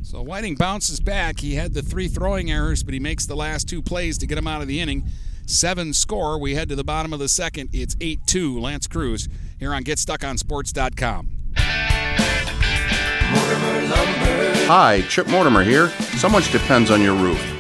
So Whiting bounces back. He had the three throwing errors, but he makes the last two plays to get him out of the inning. Seven score. We head to the bottom of the second. It's 8 2 L'Anse Creuse here on GetStuckOnSports.com. Hi, Chip Mortimer here. So much depends on your roof.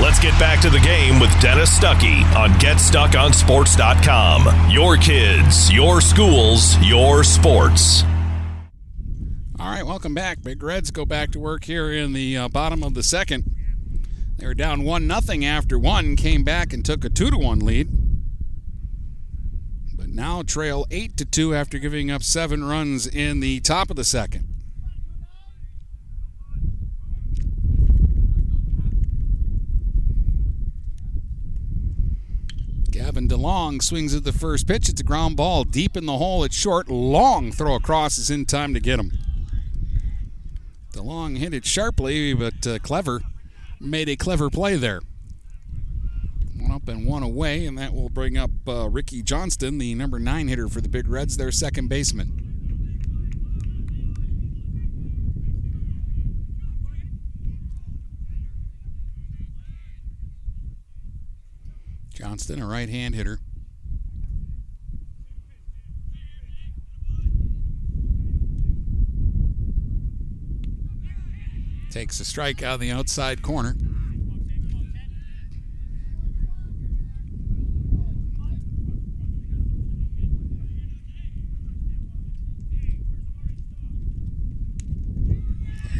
Let's get back to the game with Dennis Stuckey on GetStuckOnSports.com. Your kids, your schools, your sports. All right, welcome back. Big Reds go back to work here in the uh, bottom of the second. They were down one nothing after one, came back and took a two to one lead. But now trail eight to two after giving up seven runs in the top of the second. Gavin DeLong swings at the first pitch. It's a ground ball deep in the hole. It's short. Long throw across is in time to get him. DeLong hit it sharply, but uh, clever. Made a clever play there. One up and one away, and that will bring up uh, Ricky Johnston, the number nine hitter for the Big Reds, their second baseman. Johnston, a right hand hitter. Takes a strike out of the outside corner.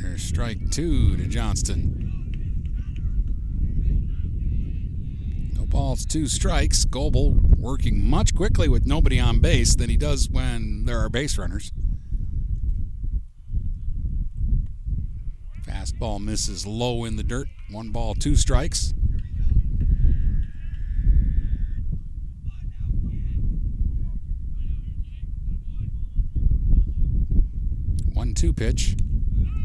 There's strike two to Johnston. Balls, two strikes. Goebel working much quickly with nobody on base than he does when there are base runners. Fastball misses low in the dirt. One ball, two strikes. One two pitch.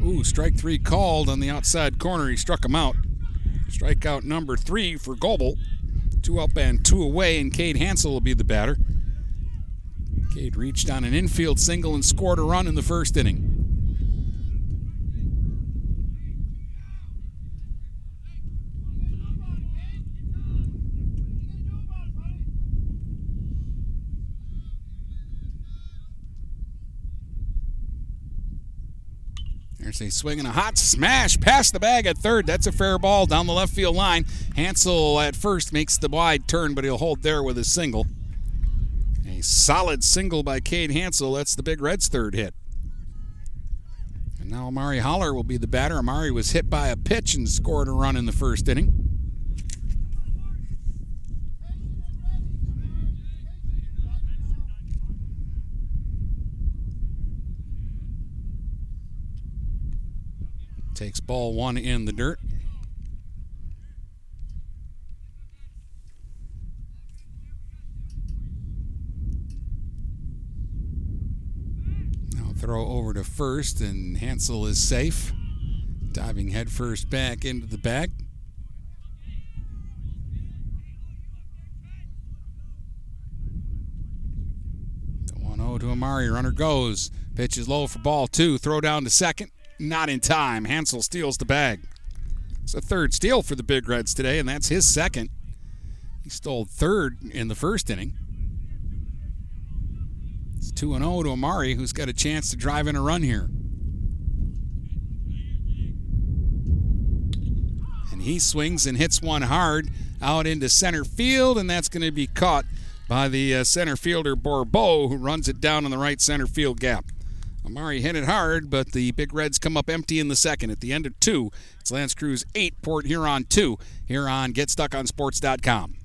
Ooh, strike three called on the outside corner. He struck him out. Strikeout number three for Goebel. Two up and two away, and Cade Hansel will be the batter. Cade reached on an infield single and scored a run in the first inning. There's a swing and a hot smash past the bag at third. That's a fair ball down the left field line. Hansel at first makes the wide turn, but he'll hold there with a single. A solid single by Cade Hansel. That's the Big Red's third hit. And now Amari Holler will be the batter. Amari was hit by a pitch and scored a run in the first inning. Takes ball one in the dirt. Now throw over to first, and Hansel is safe. Diving headfirst back into the bag. The 1 0 to Amari. Runner goes. Pitch is low for ball two. Throw down to second. Not in time. Hansel steals the bag. It's a third steal for the Big Reds today, and that's his second. He stole third in the first inning. It's 2 0 to Amari, who's got a chance to drive in a run here. And he swings and hits one hard out into center field, and that's going to be caught by the uh, center fielder Bourbeau, who runs it down in the right center field gap. Amari hit it hard, but the Big Reds come up empty in the second. At the end of two, it's L'Anse Creuse 8, Port Huron 2, here on GetStuckOnSports.com.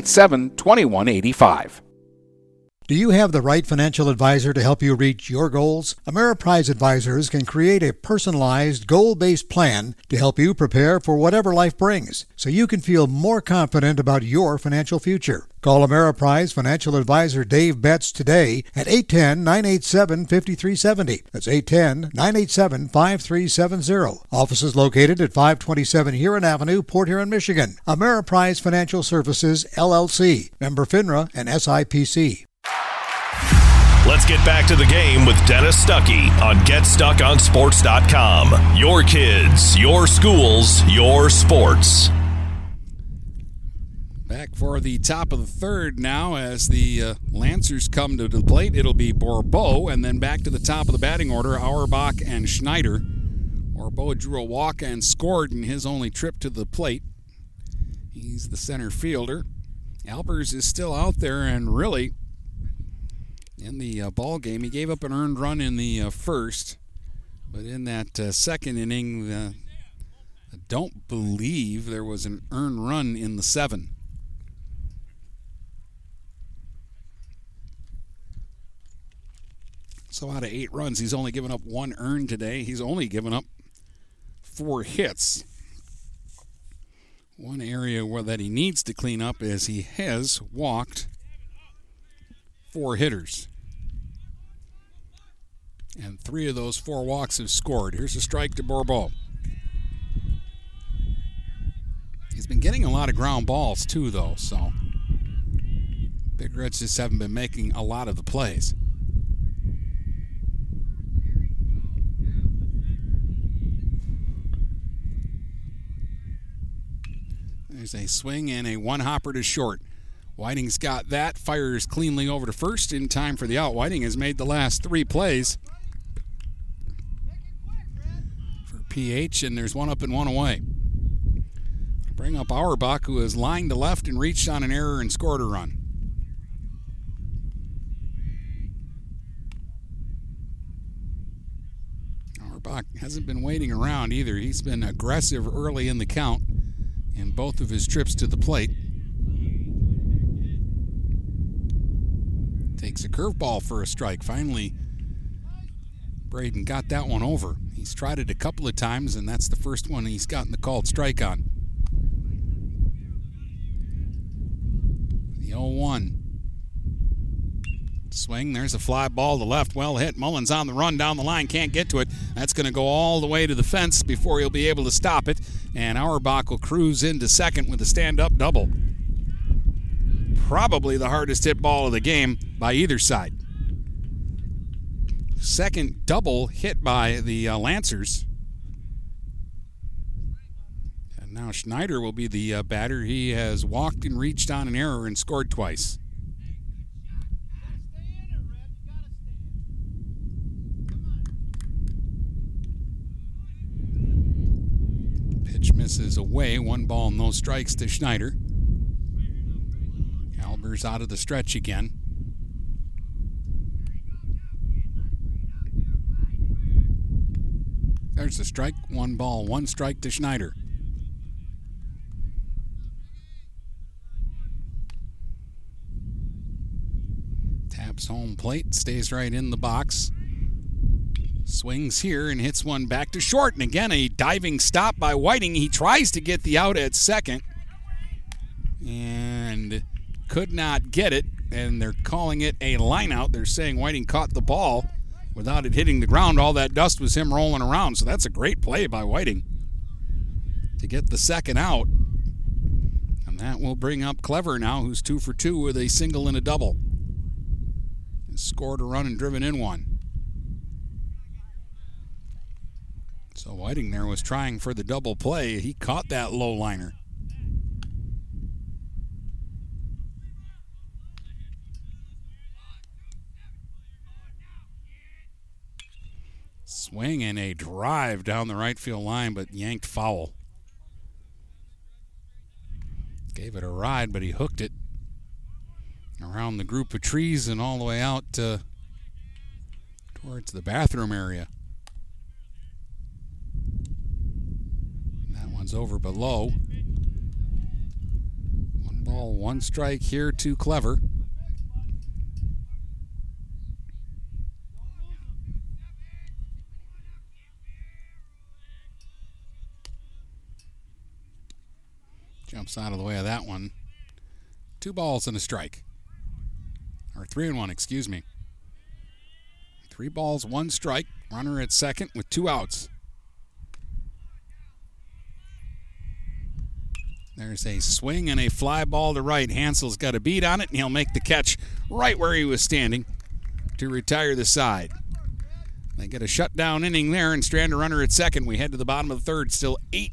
987 2185. Do you have the right financial advisor to help you reach your goals? Ameriprise Advisors can create a personalized, goal based plan to help you prepare for whatever life brings so you can feel more confident about your financial future. Call Ameriprise Financial Advisor Dave Betts today at 810 987 5370. That's 810 987 5370. Office is located at 527 Huron Avenue, Port Huron, Michigan. Ameriprise Financial Services, LLC. Member FINRA and SIPC. Let's get back to the game with Dennis Stuckey on GetStuckOnSports.com. Your kids, your schools, your sports. Back for the top of the third now as the uh, Lancers come to the plate. It'll be Bourbeau, and then back to the top of the batting order, Auerbach and Schneider. Bourbeau drew a walk and scored in his only trip to the plate. He's the center fielder. Albers is still out there, and really, in the uh, ball game, he gave up an earned run in the uh, first, but in that uh, second inning, I don't believe there was an earned run in the seven. So out of eight runs, he's only given up one earned today. He's only given up four hits. One area where that he needs to clean up is he has walked four hitters. And three of those four walks have scored. Here's a strike to Bourbeau. He's been getting a lot of ground balls too, though, so Big Reds just haven't been making a lot of the plays. There's a swing and a one hopper to short. Whiting's got that, fires cleanly over to first in time for the out. Whiting has made the last three plays for PH, and there's one up and one away. Bring up Auerbach, who has lined to left and reached on an error and scored a run. Auerbach hasn't been waiting around either. He's been aggressive early in the count in both of his trips to the plate. Takes a curveball for a strike. Finally, Braden got that one over. He's tried it a couple of times, and that's the first one he's gotten the called strike on. The 0 1. Swing, there's a fly ball to left, well hit. Mullins on the run down the line, can't get to it. That's going to go all the way to the fence before he'll be able to stop it. And Auerbach will cruise into second with a stand up double. probably the hardest hit ball of the game by either side. Second double hit by the uh, Lancers. And now Schneider will be the uh, batter. He has walked and reached on an error and scored twice. Pitch misses away. One ball, no strikes to Schneider. Albers out of the stretch again. There's the strike. One ball, one strike to Schneider. Taps home plate, stays right in the box. Swings here and hits one back to short. And again, a diving stop by Whiting. He tries to get the out at second and could not get it. And they're calling it a lineout. They're saying Whiting caught the ball without it hitting the ground. All that dust was him rolling around. So that's a great play by Whiting to get the second out. And that will bring up Clever now, who's two for two with a single and a double. And scored a run and driven in one. So Whiting there was trying for the double play. He caught that low liner. Swing and a drive down the right field line, but yanked foul. Gave it a ride, but he hooked it around the group of trees and all the way out uh, towards the bathroom area. One's over below. One ball, one strike here too Clever. Jumps out of the way of that one. Two balls and a strike. Or three and one, excuse me. Three balls, one strike. Runner at second with two outs. There's a swing and a fly ball to right. Hansel's got a beat on it, and he'll make the catch right where he was standing to retire the side. They get a shutdown inning there and strand a runner at second. We head to the bottom of the third, still 8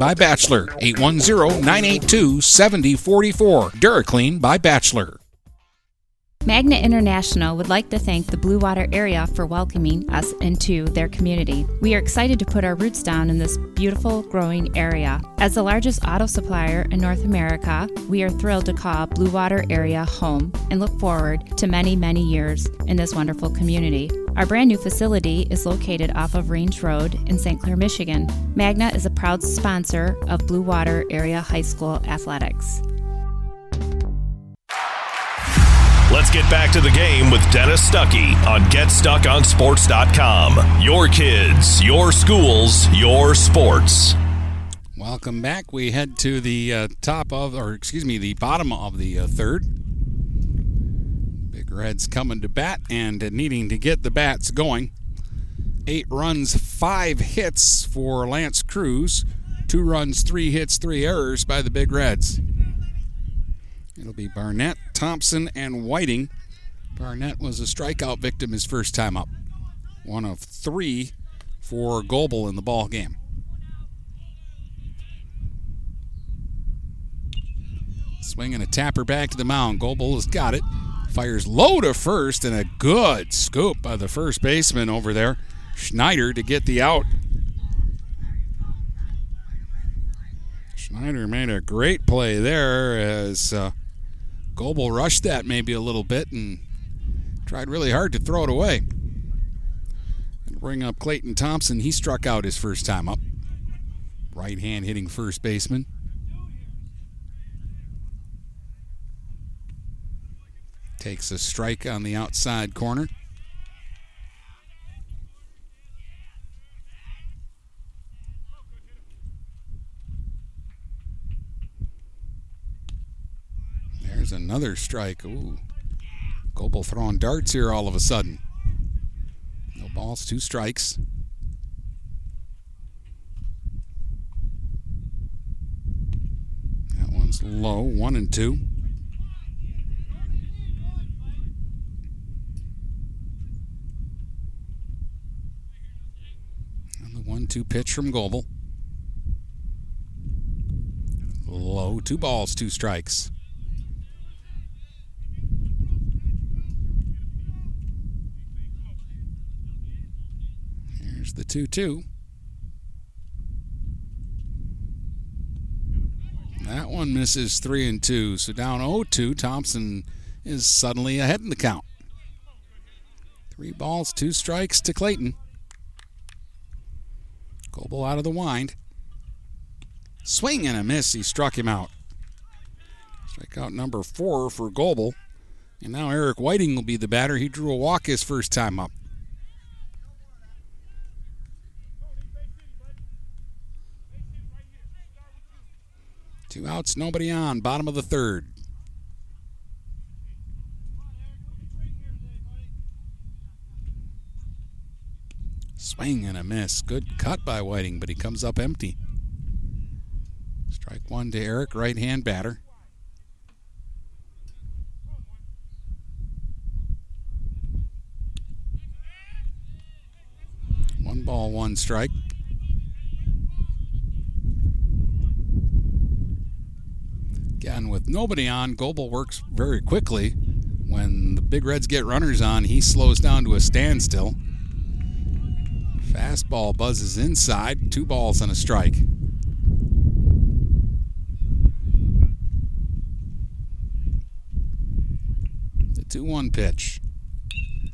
by Bachelor, 810-982-7044. DuraClean by Bachelor. Magna International would like to thank the Blue Water area for welcoming us into their community. We are excited to put our roots down in this beautiful, growing area. As the largest auto supplier in North America, we are thrilled to call Blue Water area home and look forward to many, many years in this wonderful community. Our brand new facility is located off of Range Road in St. Clair, Michigan. Magna is a proud sponsor of Blue Water Area High School athletics. Let's get back to the game with Dennis Stuckey on GetStuckOnSports.com. Your kids, your schools, your sports. Welcome back. We head to the uh, top of, or excuse me, the bottom of the uh, third. Reds coming to bat and needing to get the bats going. Eight runs, five hits for L'Anse Creuse. Two runs, three hits, three errors by the Big Reds. It'll be Barnett, Thompson, and Whiting. Barnett was a strikeout victim his first time up. One of three for Goebel in the ball game. Swinging a tapper back to the mound. Goebel has got it. Fires low to first, and a good scoop by the first baseman over there, Schneider, to get the out. Schneider made a great play there as uh, Goebel rushed that maybe a little bit and tried really hard to throw it away. Bring up Clayton Thompson. He struck out his first time up. Right hand hitting first baseman. Takes a strike on the outside corner. There's another strike. Ooh. Goebel throwing darts here all of a sudden. No balls, two strikes. That one's low, one and two. And the one two pitch from Goebel. Low, two balls, two strikes. Here's the 2 2. That one misses 3 and 2. So down 0 2. Thompson is suddenly ahead in the count. Three balls, two strikes to Clayton. Goebel out of the wind. Swing and a miss. He struck him out. Strikeout number four for Goebel. And now Eric Whiting will be the batter. He drew a walk his first time up. Two outs, nobody on. Bottom of the third. Swing and a miss. Good cut by Whiting, but he comes up empty. Strike one to Eric, right hand batter. One ball, one strike. Again, with nobody on, Goebel works very quickly. When the Big Reds get runners on, he slows down to a standstill. Fastball buzzes inside, two balls and a strike. The 2 1 pitch.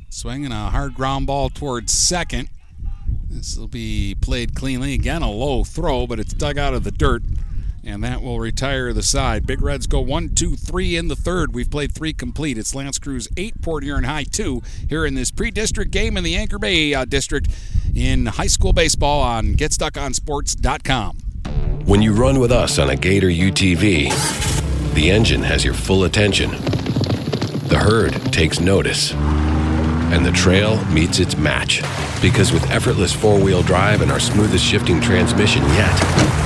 Swinging a hard ground ball towards second. This will be played cleanly. Again, a low throw, but it's dug out of the dirt and that will retire the side. Big Reds go one, two, three in the third. We've played three complete. It's L'Anse Creuse eight, Port Huron High two here in this pre-district game in the Anchor Bay uh, district in high school baseball on GetStuckOnSports.com. When you run with us on a Gator UTV, the engine has your full attention. The herd takes notice. And the trail meets its match. Because with effortless four wheel drive and our smoothest shifting transmission yet,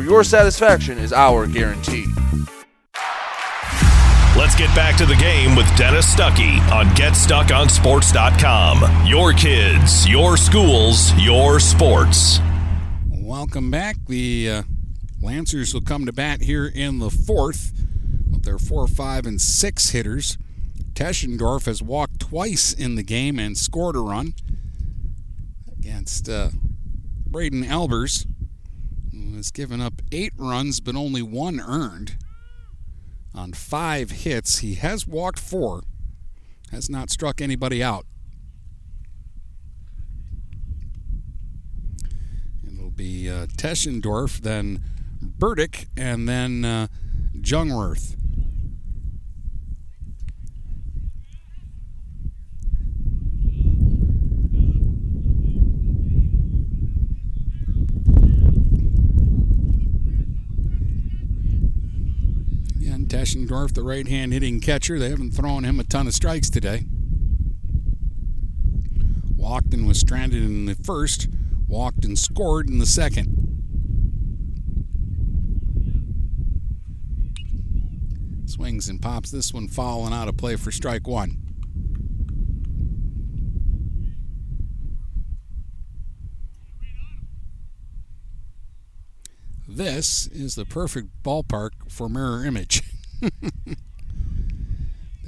where your satisfaction is our guarantee. Let's get back to the game with Dennis Stuckey on GetStuckOnSports.com. Your kids, your schools, your sports. Welcome back. The uh, Lancers will come to bat here in the fourth with their four, five, and six hitters. Teschendorf has walked twice in the game and scored a run against uh, Braden Albers, who has given up eight runs but only one earned on five hits. He has walked four, has not struck anybody out. It'll be uh, Teschendorf, then Burdick, and then uh, Jungwirth. Again, Teschendorf, the right hand hitting catcher. They haven't thrown him a ton of strikes today. Walked and was stranded in the first, walked and scored in the second. Swings and pops this one falling out of play for strike one. This is the perfect ballpark for mirror image. the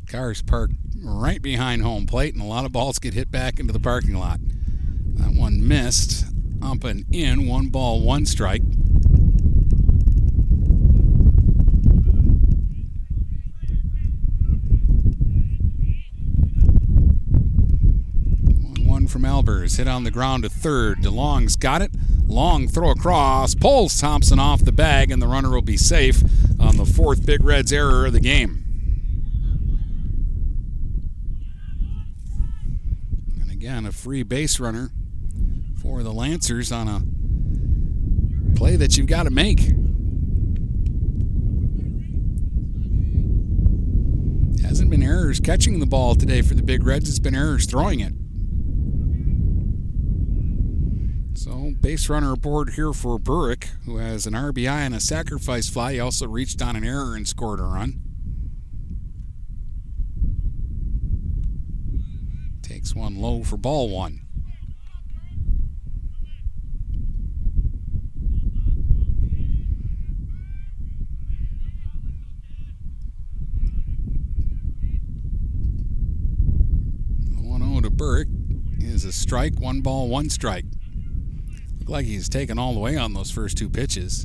car's parked right behind home plate, and a lot of balls get hit back into the parking lot. That one missed up and in, one ball, one strike. Albers, hit on the ground to third. DeLong's got it. Long throw across, pulls Thompson off the bag, and the runner will be safe on the fourth Big Reds error of the game. And again, a free base runner for the Lancers on a play that you've got to make. Hasn't been errors catching the ball today for the Big Reds, it's been errors throwing it. So, base runner aboard here for Burrick, who has an RBI and a sacrifice fly. He also reached on an error and scored a run. Takes one low for ball one. Zero oh to Burrick is a strike. One ball, one strike. Looked like he's taken all the way on those first two pitches.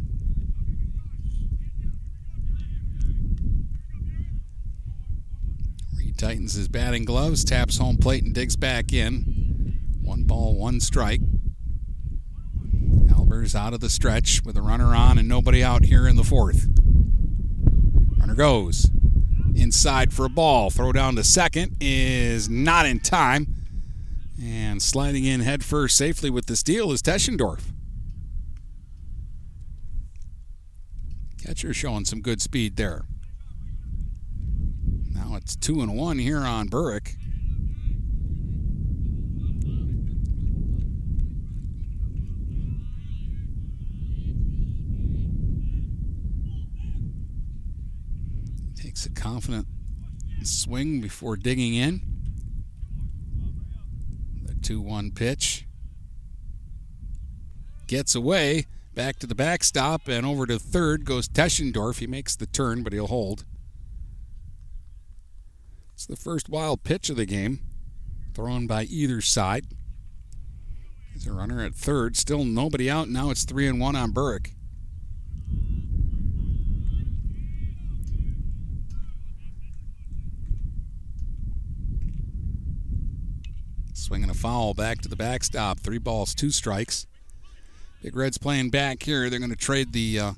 Retightens his batting gloves, taps home plate, and digs back in. One ball, one strike. Albers out of the stretch with a runner on and nobody out here in the fourth. Runner goes inside for a ball. Throw down to second is not in time. And sliding in headfirst safely with the steal is Teschendorf. Catcher showing some good speed there. Now it's two and one here on Burrick. Takes a confident swing before digging in. The 2 1 pitch. Gets away. Back to the backstop and over to third goes Teschendorf. He makes the turn, but he'll hold. It's the first wild pitch of the game, thrown by either side. There's a runner at third, still nobody out. Now it's three and one on Burrick. Swinging a foul back to the backstop. Three balls, two strikes. Big Reds playing back here. They're going to trade the uh,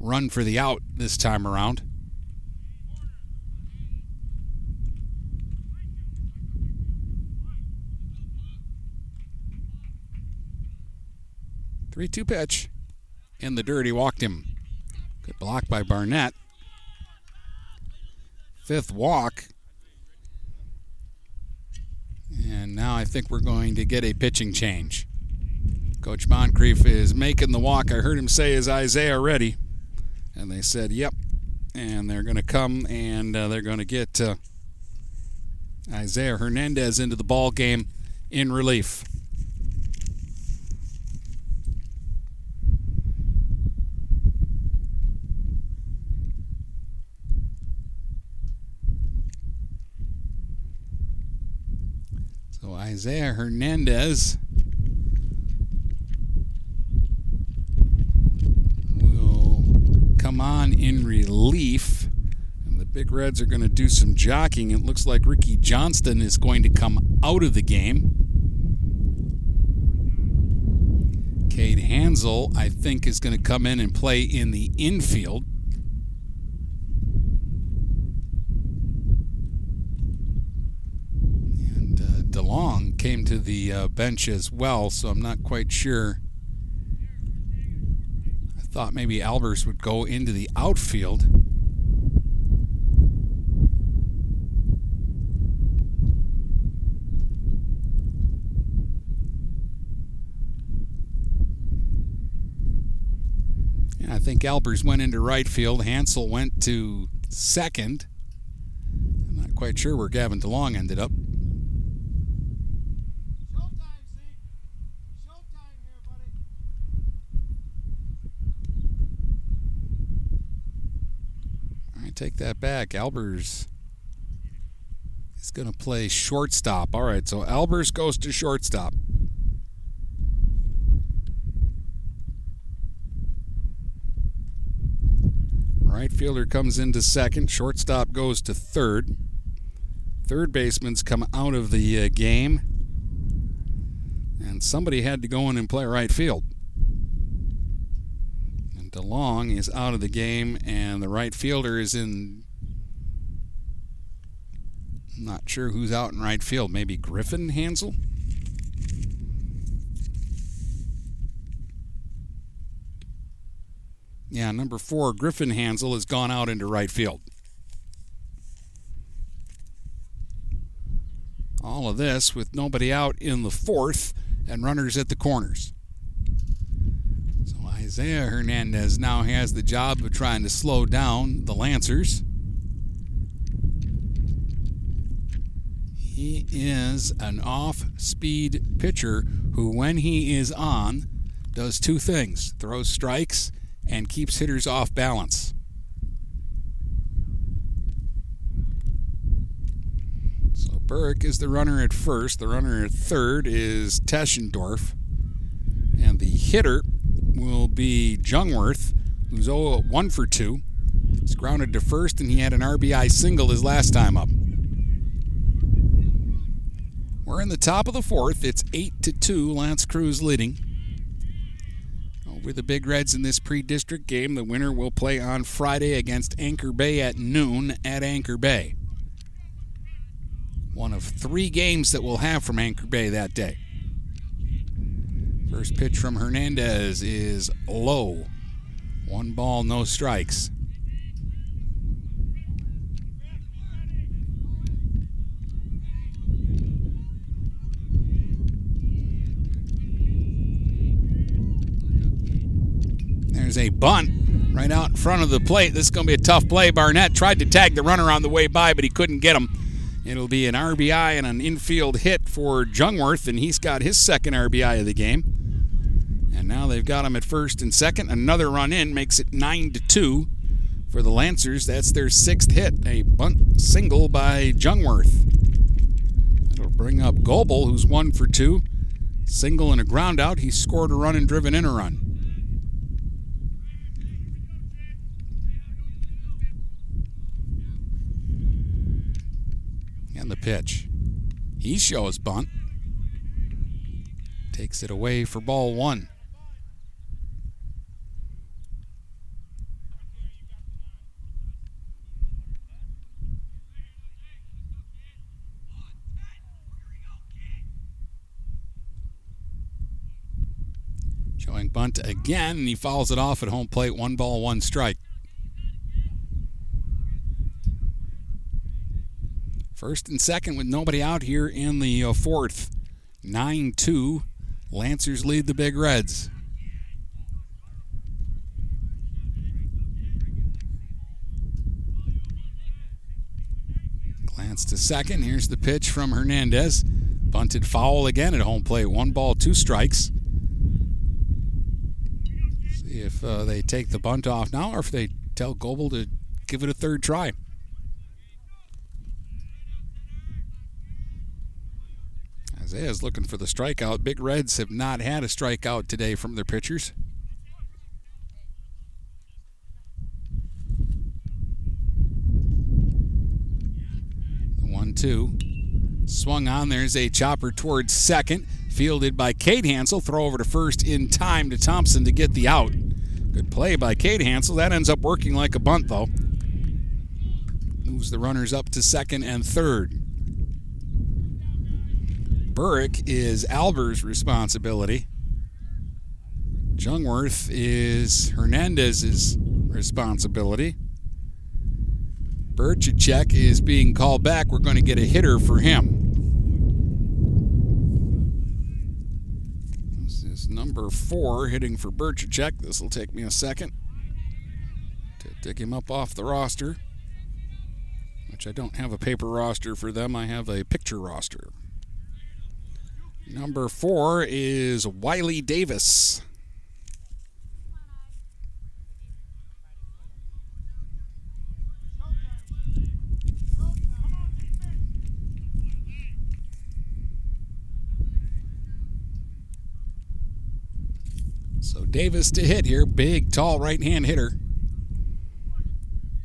run for the out this time around. Three two pitch. In the dirt, he walked him. Good block by Barnett. Fifth walk. And now I think we're going to get a pitching change. Coach Moncrief is making the walk. I heard him say, Is Isaiah ready? And they said, Yep. And they're going to come and uh, they're going to get uh, Isaiah Hernandez into the ball game in relief. So Isaiah Hernandez will come on in relief. And the Big Reds are going to do some jockeying. It looks like Ricky Johnston is going to come out of the game. Cade Hansel, I think, is going to come in and play in the infield. And uh, DeLong came to the uh, bench as well, so I'm not quite sure. I thought maybe Albers would go into the outfield. I think Albers went into right field. Hansel went to second. I'm not quite sure where Gavin DeLong ended up. I take that back. Albers is going to play shortstop. All right, so Albers goes to shortstop. Right fielder comes into second. Shortstop goes to third. Third baseman's come out of the uh, game. And somebody had to go in and play right field. And DeLong is out of the game, and the right fielder is in. Not sure who's out in right field. Maybe Griffin Hansel? Yeah, number four, Griffin Hansel, has gone out into right field. All of this with nobody out in the fourth and runners at the corners. Isaiah Hernandez now has the job of trying to slow down the Lancers. He is an off speed pitcher who, when he is on, does two things throws strikes and keeps hitters off balance. So Burke is the runner at first. The runner at third is Teschendorf. And the hitter will be Jungwirth, who's 0 1 for 2. He's grounded to first, and he had an RBI single his last time up. We're in the top of the fourth. It's 8 to 2. L'Anse Creuse leading over the Big Reds in this pre district game. The winner will play on Friday against Anchor Bay at noon at Anchor Bay. One of three games that we'll have from Anchor Bay that day. First pitch from Hernandez is low. One ball, no strikes. There's a bunt right out in front of the plate. This is going to be a tough play. Barnett tried to tag the runner on the way by, but he couldn't get him. It'll be an RBI and an infield hit for Jungwirth, and he's got his second RBI of the game. And now they've got him at first and second. Another run in makes it 9 to 2 for the Lancers. That's their sixth hit, a bunt single by Jungwirth. That'll bring up Goebel, who's one for two. Single and a ground out. He scored a run and driven in a run. And the pitch. He shows bunt. Takes it away for ball one. Showing bunt again, and he fouls it off at home plate. One ball, one strike. First and second with nobody out here in the uh, fourth. 9 2. Lancers lead the Big Reds. Glance to second. Here's the pitch from Hernandez. Bunted foul again at home plate. One ball, two strikes. If uh, they take the bunt off now or if they tell Goebel to give it a third try. Isaiah's looking for the strikeout. Big Reds have not had a strikeout today from their pitchers. One two. Swung on. There's a chopper towards second. Fielded by Cade Hansel. Throw over to first in time to Thompson to get the out. Good play by Cade Hansel. That ends up working like a bunt, though. Moves the runners up to second and third. Burrick is Alber's responsibility. Jungwirth is Hernandez's responsibility. Birchacek is being called back. We're going to get a hitter for him. This is number four hitting for Birchacek. This will take me a second to dig him up off the roster. which I don't have a paper roster for them. I have a picture roster. Number four is Wiley Davis. So Davis to hit here. Big, tall right hand hitter.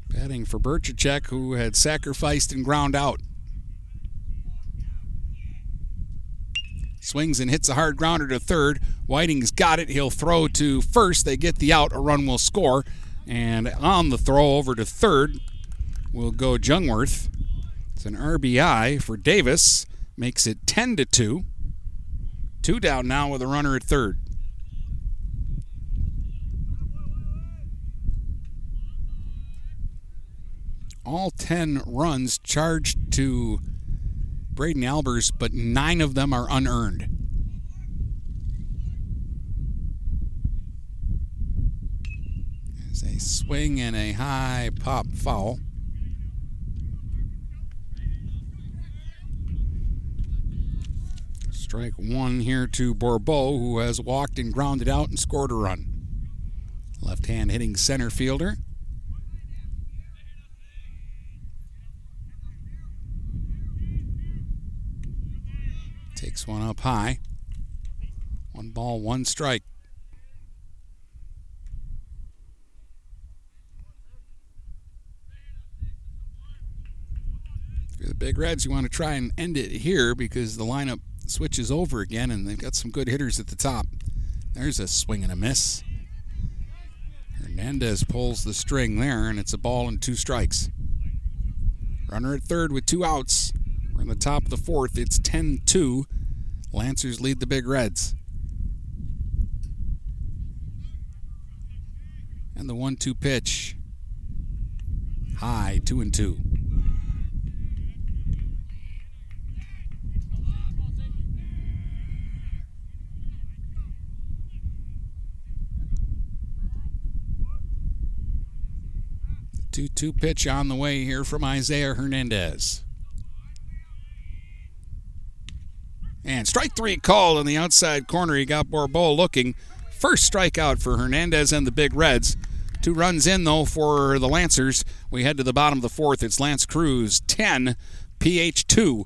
Batting for Berchacek, who had sacrificed and ground out. Swings and hits a hard grounder to third. Whiting's got it. He'll throw to first. They get the out. A run will score. And on the throw over to third will go Jungwirth. It's an RBI for Davis. Makes it 10 to 2. Two down now with a runner at third. All 10 runs charged to Braden Albers, but nine of them are unearned. There's a swing and a high pop foul. Strike one here to Bourbeau, who has walked and grounded out and scored a run. Left hand hitting center fielder. Takes one up high. One ball, one strike. For the Big Reds, you want to try and end it here because the lineup switches over again and they've got some good hitters at the top. There's a swing and a miss. Hernandez pulls the string there, and it's a ball and two strikes. Runner at third with two outs. We're in the top of the fourth. It's 10 2. Lancers lead the Big Reds. And the 1 2 pitch. High, 2 and 2. Two two pitch on the way here from Isaiah Hernandez. And strike three called on the outside corner. He got Bourbeau looking. First strikeout for Hernandez and the Big Reds. Two runs in, though, for the Lancers. We head to the bottom of the fourth. It's L'Anse Creuse 10, PH 2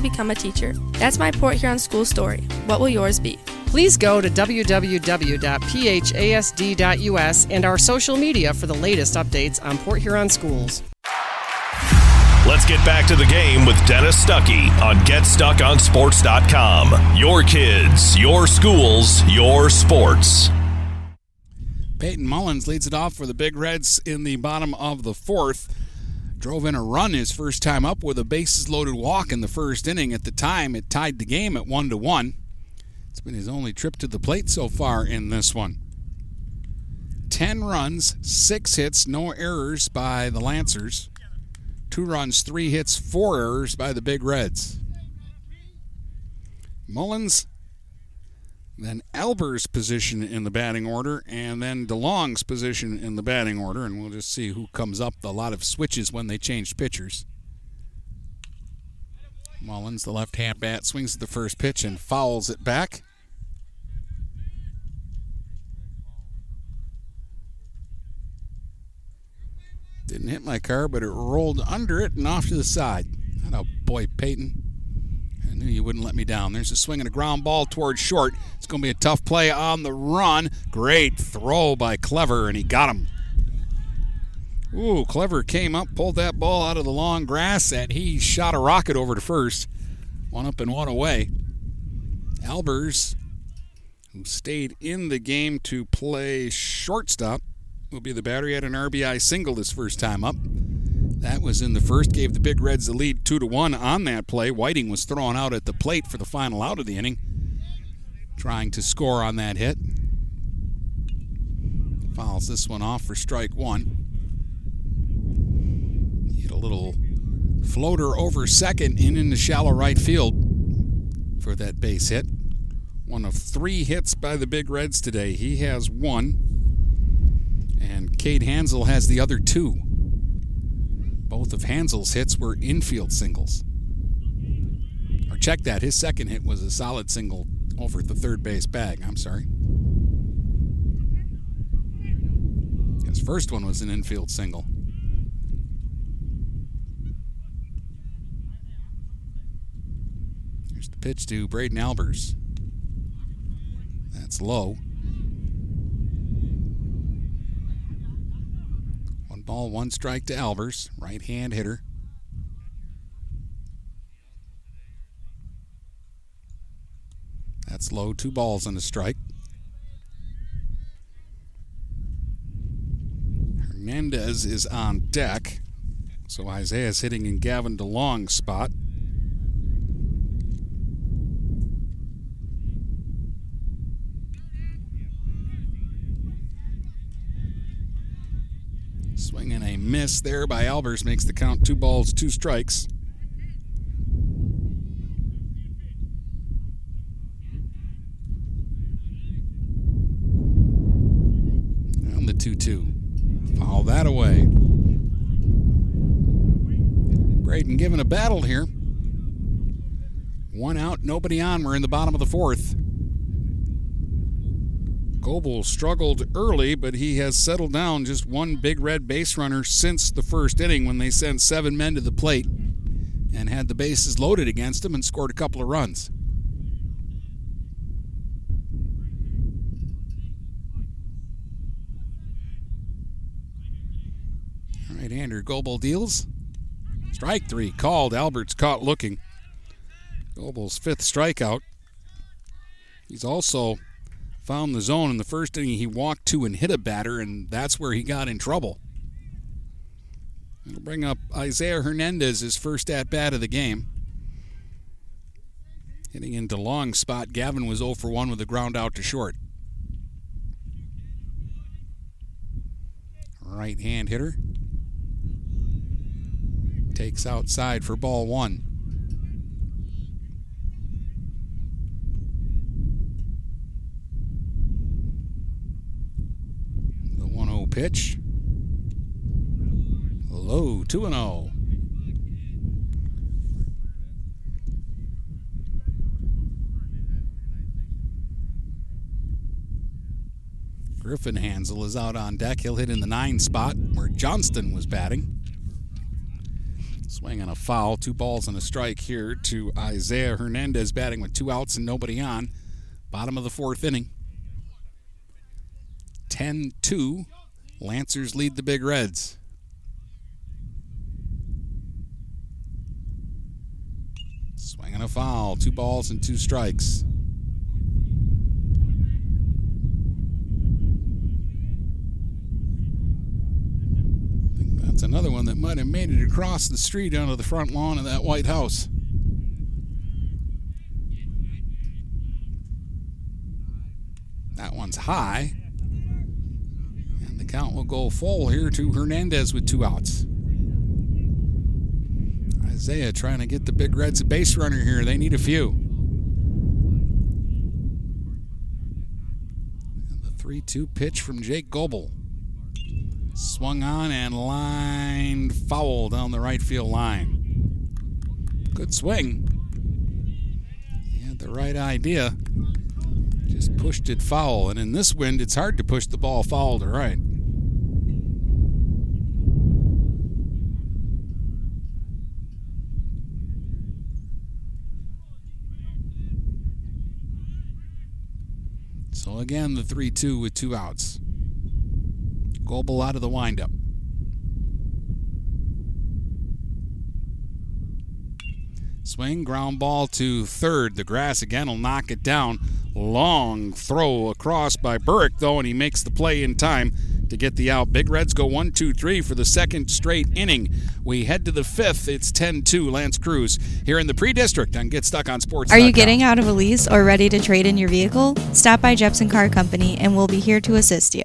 become a teacher. That's my Port Huron school story. What will yours be? Please go to www.phasd.us and our social media for the latest updates on Port Huron schools. Let's get back to the game with Dennis Stuckey on GetStuckOnSports.com. Your kids, your schools, your sports. Peyton Mullins leads it off for the Big Reds in the bottom of the fourth. Drove in a run his first time up with a bases loaded walk in the first inning. At the time, it tied the game at one to one. It's been his only trip to the plate so far in this one. 10 runs, 6 hits, no errors by the Lancers. 2 runs, 3 hits, 4 errors by the Big Reds. Mullins, then Albers' position in the batting order, and then DeLong's position in the batting order, and we'll just see who comes up. A lot of switches when they change pitchers. Mullins, the left hand bat, swings at the first pitch and fouls it back. Didn't hit my car, but it rolled under it and off to the side. That a boy, Peyton. Knew you wouldn't let me down. There's a swing and a ground ball towards short. It's going to be a tough play on the run. Great throw by Clever, and he got him. Ooh, Clever came up, pulled that ball out of the long grass, and he shot a rocket over to first. One up and one away. Albers, who stayed in the game to play shortstop, will be the battery at an RBI single this first time up. That was in the first, gave the Big Reds the lead two to one on that play. Whiting was thrown out at the plate for the final out of the inning, trying to score on that hit. Fouls this one off for strike one. Hit a little floater over second in the shallow right field for that base hit. One of three hits by the Big Reds today. He has one, and Cade Hansel has the other two. Both of Hansel's hits were infield singles. Or check that, his second hit was a solid single over the third base bag. I'm sorry. His first one was an infield single. Here's the pitch to Braden Albers. That's low. Ball, one strike to Albers, right hand hitter. That's low, two balls and a strike. Hernandez is on deck. So Isaiah's hitting in Gavin DeLong's spot. Swing and a miss there by Albers makes the count two balls, two strikes. And the 2 2. Foul that away. Braden giving a battle here. One out, nobody on. We're in the bottom of the fourth. Goebel struggled early, but he has settled down just one big red base runner since the first inning when they sent seven men to the plate and had the bases loaded against him and scored a couple of runs. Right hander Goebel deals. Strike three called. Albers caught looking. Goebel's fifth strikeout. He's also found the zone in the first inning. He walked to and hit a batter, and that's where he got in trouble. It'll bring up Isaiah Hernandez, his first at bat of the game. Hitting into long spot, Gavin was 0 for 1 with a ground out to short. Right hand hitter. Takes outside for ball one. The 1 0 pitch. Low 2 and 0. Griffin Hansel is out on deck. He'll hit in the nine spot where Johnston was batting. Swing on a foul, two balls and a strike here to Isaiah Hernandez batting with two outs and nobody on. Bottom of the fourth inning. 10 2. Lancers lead the Big Reds. Swing on a foul, two balls and two strikes. That's another one that might have made it across the street onto the front lawn of that White House. That one's high. Count will go full here to Hernandez with two outs. Isaiah trying to get the Big Reds a base runner here. They need a few. And the 3 2 pitch from Jake Goebel. Swung on and lined foul down the right field line. Good swing. He had the right idea. Just pushed it foul. And in this wind, it's hard to push the ball foul to right. So again, the 3 2 with two outs. Goebel out of the windup. Swing, ground ball to third. The grass again will knock it down. Long throw across by Burke, though, and he makes the play in time to get the out. Big Reds go 1 2 3 for the second straight inning. We head to the fifth. It's 10 2 L'Anse Creuse here in the pre district on Get Stuck on Sports. Are you getting out of a lease or ready to trade in your vehicle? Stop by Jepson Car Company and we'll be here to assist you.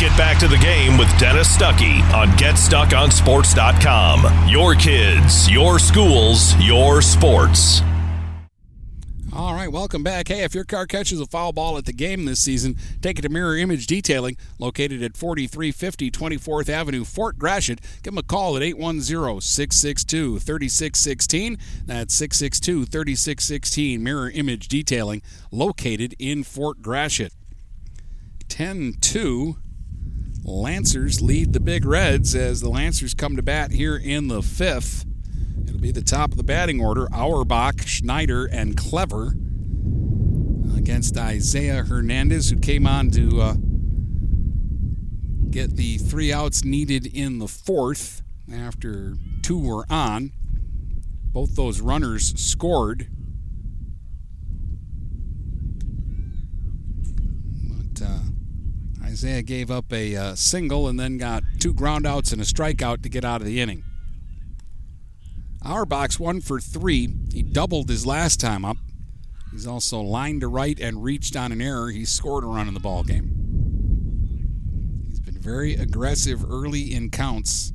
Get back to the game with Dennis Stuckey on GetStuckOnSports.com. Your kids, your schools, your sports. All right, welcome back. Hey, if your car catches a foul ball at the game this season, take it to Mirror Image Detailing, located at 4350 24th Avenue, Fort Gratiot. Give them a call at 810 662 3616. That's 662 3616. Mirror Image Detailing, located in Fort Gratiot. 10 2. Lancers lead the Big Reds as the Lancers come to bat here in the fifth. It'll be the top of the batting order Auerbach, Schneider, and Clever against Isaiah Hernandez, who came on to uh, get the three outs needed in the fourth after two were on. Both those runners scored. Uh, Isaiah gave up a uh, single and then got two groundouts and a strikeout to get out of the inning. Auerbach's one for three. He doubled his last time up. He's also lined to right and reached on an error. He scored a run in the ball game. He's been very aggressive early in counts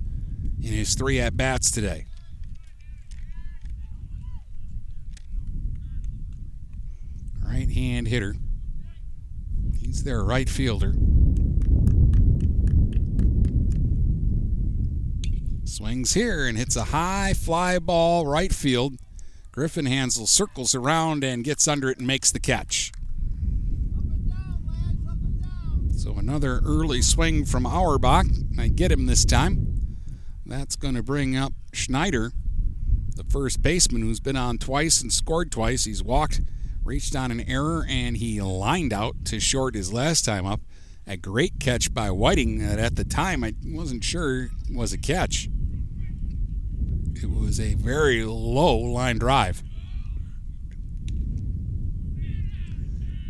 in his three at bats today. Right hand hitter. He's their right fielder. Swings here and hits a high fly ball right field. Griffin Hansel circles around and gets under it and makes the catch. So another early swing from Auerbach. I get him this time. That's going to bring up Schneider, the first baseman who's been on twice and scored twice. He's walked, reached on an error, and he lined out to short his last time up. A great catch by Whiting that at the time I wasn't sure was a catch. It was a very low line drive.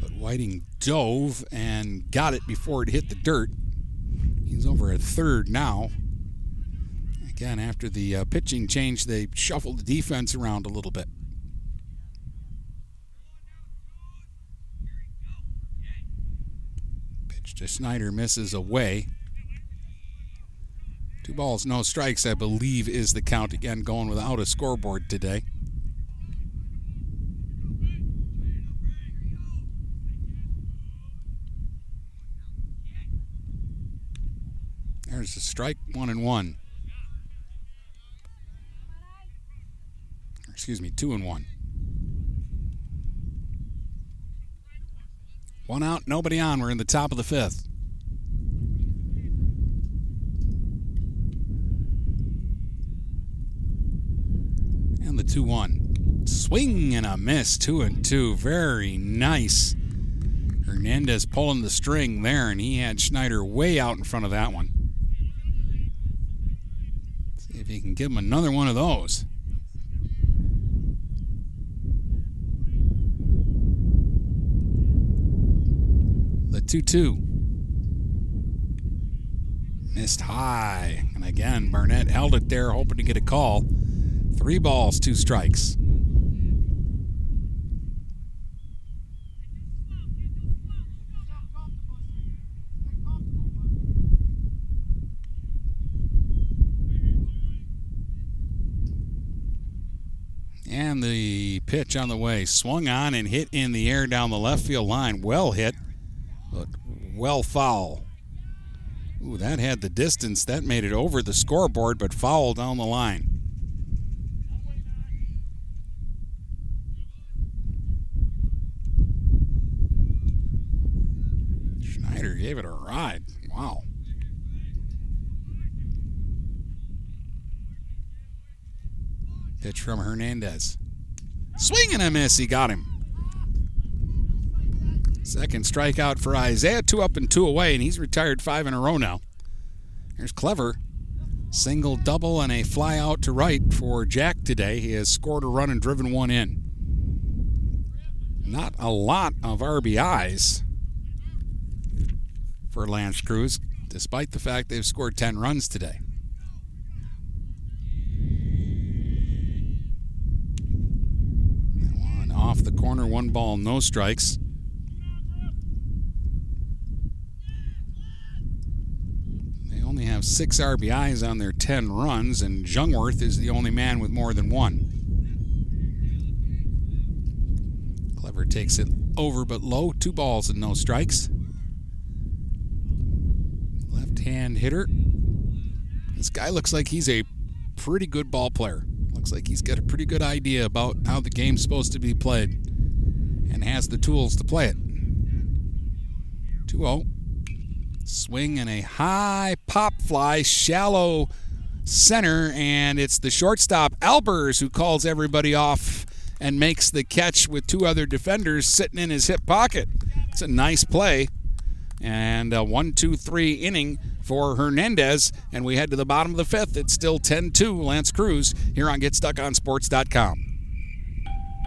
But Whiting dove and got it before it hit the dirt. He's over at third now. Again, after the uh, pitching change, they shuffled the defense around a little bit. Pitch to Schneider misses away. Two balls, no strikes, I believe, is the count. Again, going without a scoreboard today. There's a strike, one and one. Excuse me, two and one. One out, nobody on. We're in the top of the fifth. And the 2 1. Swing and a miss. 2 and 2. Very nice. Hernandez pulling the string there, and he had Schneider way out in front of that one. See if he can give him another one of those. The 2 2. Missed high. And again, Barnett held it there, hoping to get a call. Three balls, two strikes. And the pitch on the way. Swung on and hit in the air down the left field line. Well hit, but well foul. Ooh, that had the distance. That made it over the scoreboard, but foul down the line. Schneider gave it a ride. Wow. Pitch from Hernandez. Swing and a miss. He got him. Second strikeout for Isaiah. Two up and two away, and he's retired five in a row now. Here's Clever. Single, double, and a fly out to right for Jack today. He has scored a run and driven one in. Not a lot of RBIs for L'Anse Creuse, despite the fact they've scored 10 runs today. One off the corner, one ball, no strikes. They only have six RBIs on their 10 runs, and Jungwirth is the only man with more than one. Clever takes it over but low, two balls and no strikes. Left hand hitter. This guy looks like he's a pretty good ball player. Looks like he's got a pretty good idea about how the game's supposed to be played has the tools to play it. 2 0. Swing and a high pop fly, shallow center, and it's the shortstop Albers who calls everybody off and makes the catch with two other defenders sitting in his hip pocket. It's a nice play. And a one, two, three inning for Hernandez. And we head to the bottom of the fifth. It's still 10 2 L'Anse Creuse here on GetStuckOnSports.com.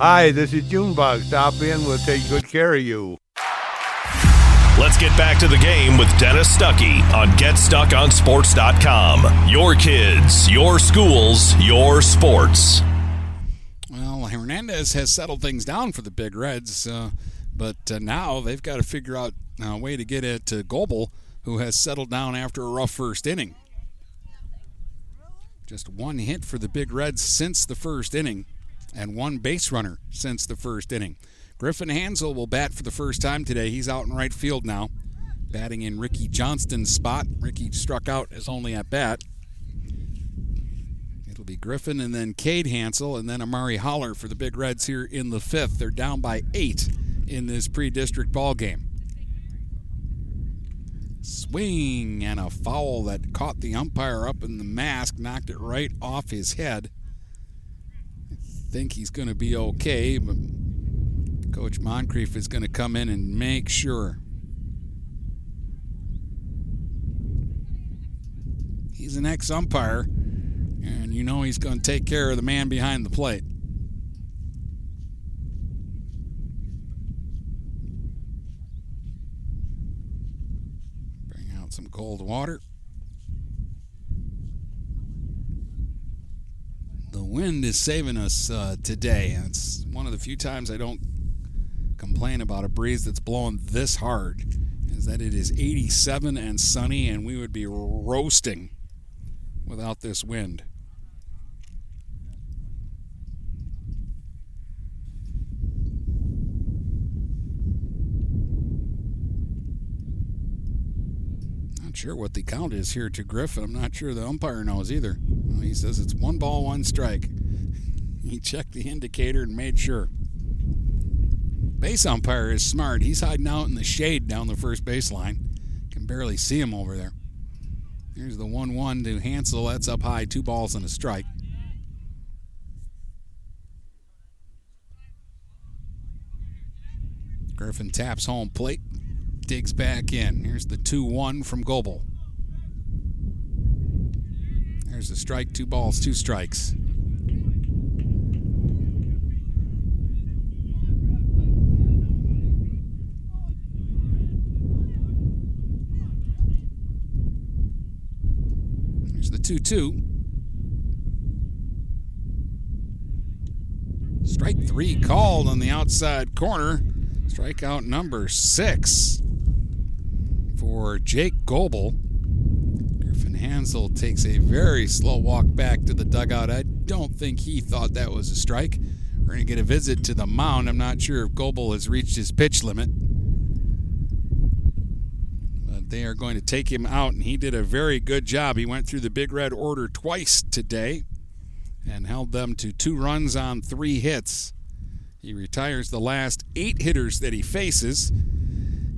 Hi, this is Junebug. Stop in. We'll take good care of you. Let's get back to the game with Dennis Stuckey on GetStuckOnSports.com. Your kids, your schools, your sports. Well, Hernandez has settled things down for the Big Reds, uh, but uh, now they've got to figure out a way to get it to Goebel, who has settled down after a rough first inning. Just one hit for the Big Reds since the first inning, and one base runner since the first inning. Griffin Hansel will bat for the first time today. He's out in right field now, batting in Ricky Johnston's spot. Ricky struck out as only at bat. It'll be Griffin and then Cade Hansel and then Amari Holler for the Big Reds here in the fifth. They're down by eight in this pre-district ball game. Swing and a foul that caught the umpire up in the mask, knocked it right off his head. Think he's going to be okay, but Coach Moncrief is going to come in and make sure. He's an ex umpire, and you know he's going to take care of the man behind the plate. Bring out some cold water. The wind is saving us uh, today. It's one of the few times I don't complain about a breeze that's blowing this hard. Is that it is 87 and sunny, and we would be roasting without this wind. Not sure what the count is here to Griffin. I'm not sure the umpire knows either. He says it's one ball, one strike. He checked the indicator and made sure. Base umpire is smart. He's hiding out in the shade down the first baseline. Can barely see him over there. Here's the 1 1 to Hansel. That's up high, two balls and a strike. Griffin taps home plate, digs back in. Here's the 2 1 from Goebel. There's a strike, two balls, two strikes. Here's the 2 2. Strike three called on the outside corner. Strikeout number six for Jake Goebel. Hansel takes a very slow walk back to the dugout. I don't think he thought that was a strike. We're going to get a visit to the mound. I'm not sure if Goebel has reached his pitch limit. But they are going to take him out, and he did a very good job. He went through the Big Red order twice today and held them to two runs on three hits. He retires the last eight hitters that he faces.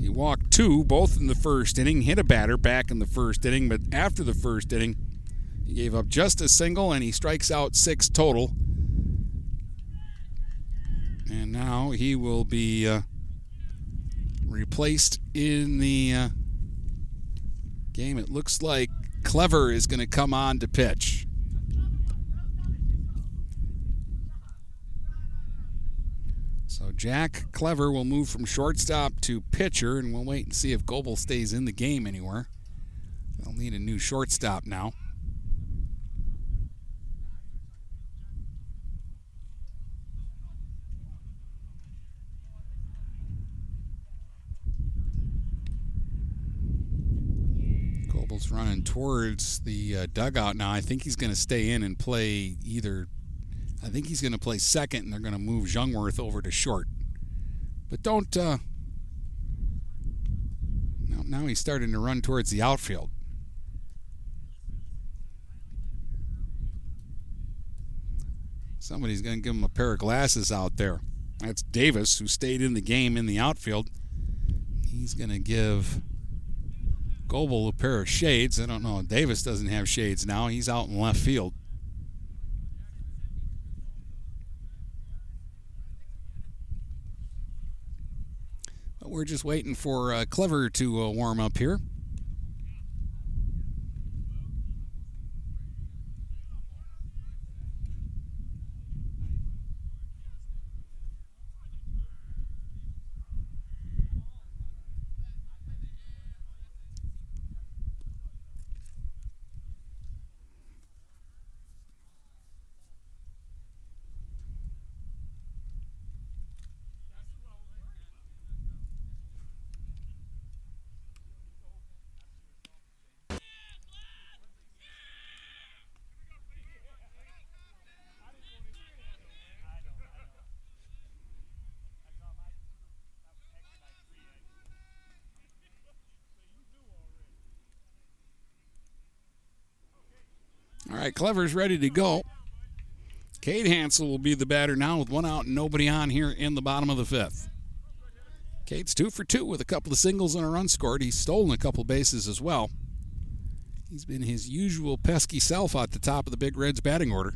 He walked two, both in the first inning, hit a batter back in the first inning, but after the first inning, he gave up just a single and he strikes out six total. And now he will be uh, replaced in the uh, game. It looks like Clever is going to come on to pitch. So Jack Clever will move from shortstop to pitcher, and we'll wait and see if Goebel stays in the game anywhere. They'll need a new shortstop now. Goebel's running towards the uh, dugout now. I think he's going to stay in and play either I think he's going to play second, and they're going to move Jungwirth over to short. But don't. Uh, now, now he's starting to run towards the outfield. Somebody's going to give him a pair of glasses out there. That's Davis, who stayed in the game in the outfield. He's going to give Goebel a pair of shades. I don't know. Davis doesn't have shades now. He's out in left field. We're just waiting for uh, Clever to uh, warm up here. Right, Clever's ready to go. Cade Hansel will be the batter now with one out and nobody on here in the bottom of the fifth. Cade's two for two with a couple of singles and a run scored. He's stolen a couple bases as well. He's been his usual pesky self at the top of the Big Reds batting order.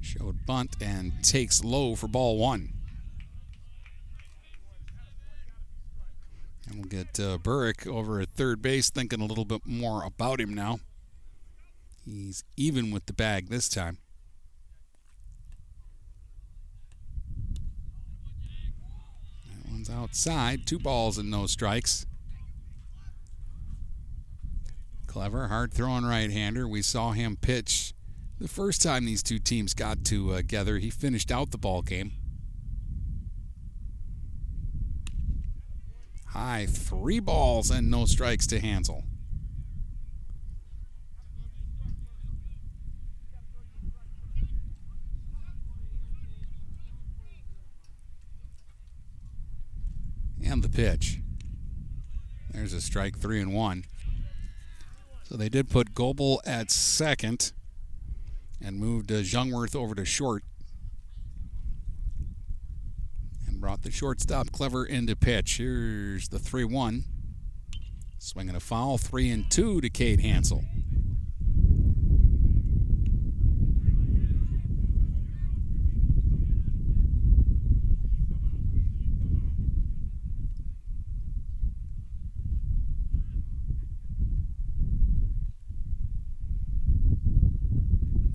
Showed bunt and takes low for ball one. And we'll get uh, over at third base thinking a little bit more about him now. He's even with the bag this time. That one's outside. Two balls and no strikes. Clever, hard throwing right hander. We saw him pitch the first time these two teams got together. He finished out the ball game. High three balls and no strikes to Hansel. And the pitch. There's a strike, three and one. So they did put Goebel at second and moved uh, Jungwirth over to short. And brought the shortstop Clever into pitch. Here's the 3 1. Swinging a foul, 3 and 2 to Cade Hansel.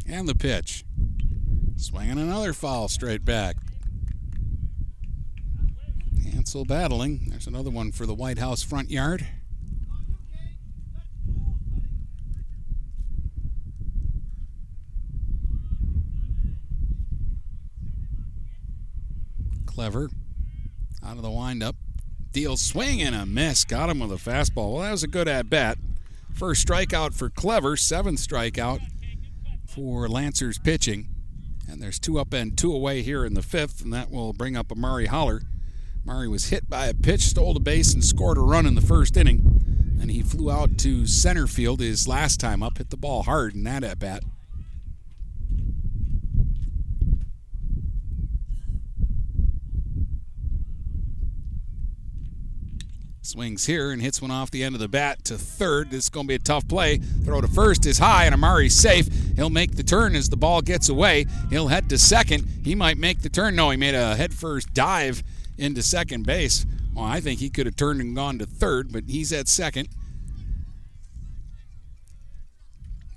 And the pitch. Swinging another foul straight back. Hansel battling. There's another one for the White House front yard. Clever. Out of the windup. Deal swing and a miss. Got him with a fastball. Well, that was a good at bat. First strikeout for Clever. Seventh strikeout for Lancers pitching. And there's two up and two away here in the fifth, and that will bring up Amari Holler. Murray was hit by a pitch, stole the base, and scored a run in the first inning. And he flew out to center field his last time up, hit the ball hard in that at bat. Swings here and hits one off the end of the bat to third. This is going to be a tough play. Throw to first is high, and Amari's safe. He'll make the turn as the ball gets away. He'll head to second. He might make the turn. No, he made a headfirst dive into second base. Well, I think he could have turned and gone to third, but he's at second.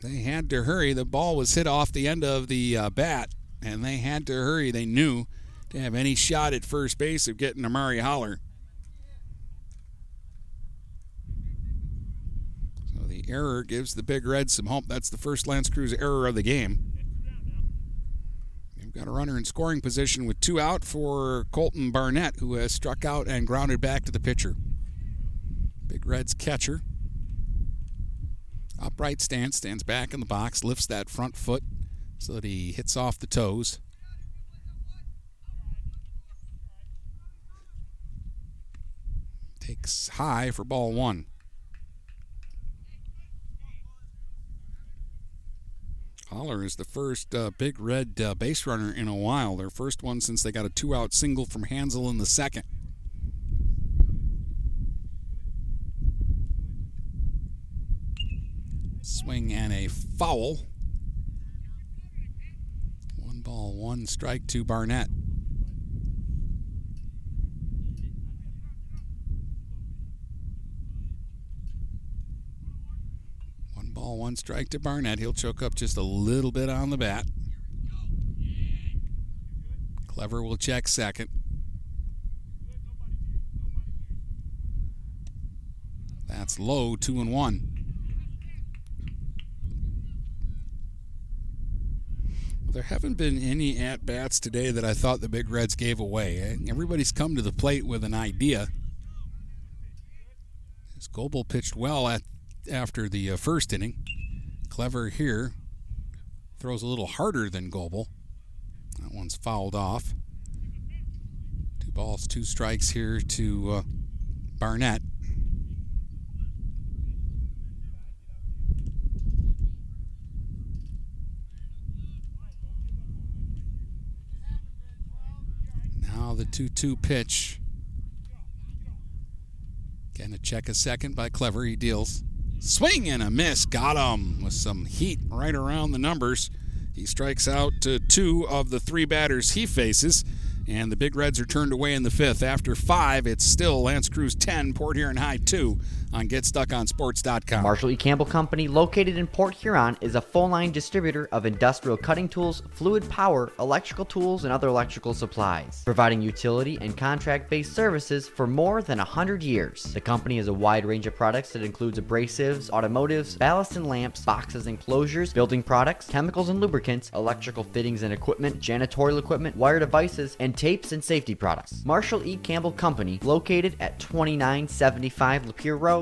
They had to hurry. The ball was hit off the end of the uh, bat, and they had to hurry. They knew to have any shot at first base of getting Amari Holler. Error gives the Big Reds some hope. That's the first L'Anse Creuse error of the game. We've got a runner in scoring position with two out for Colton Barnett, who has struck out and grounded back to the pitcher. Big Reds catcher. Upright stance, stands back in the box, lifts that front foot so that he hits off the toes. Takes high for ball one. Holler is the first uh, big red uh, base runner in a while. Their first one since they got a two out single from Hansel in the second. Swing and a foul. One ball, one strike to Barnett. Ball, one strike to Barnett. He'll choke up just a little bit on the bat. Clever will check second. That's low, two and one. There haven't been any at bats today that I thought the Big Reds gave away. Eh, everybody's come to the plate with an idea. As Goebel pitched well at after the uh, first inning. Clever here throws a little harder than Goebel. That one's fouled off. Two balls, two strikes here to uh, Barnett. Now the 2 2 pitch. Getting a check a second by Clever. He deals. Swing and a miss. Got him with some heat right around the numbers. He strikes out to two of the three batters he faces. And the Big Reds are turned away in the fifth. After five, it's still L'Anse Creuse 10, Port Huron High 2 on GetStuckOnSports.com. Marshall E. Campbell Company, located in Port Huron, is a full line distributor of industrial cutting tools, fluid power, electrical tools, and other electrical supplies, providing utility and contract based services for more than 100 years. The company has a wide range of products that includes abrasives, automotives, ballast and lamps, boxes and closures, building products, chemicals and lubricants, electrical fittings and equipment, janitorial equipment, wire devices, and tapes and safety products. Marshall E. Campbell Company, located at 2975 Lapeer Road,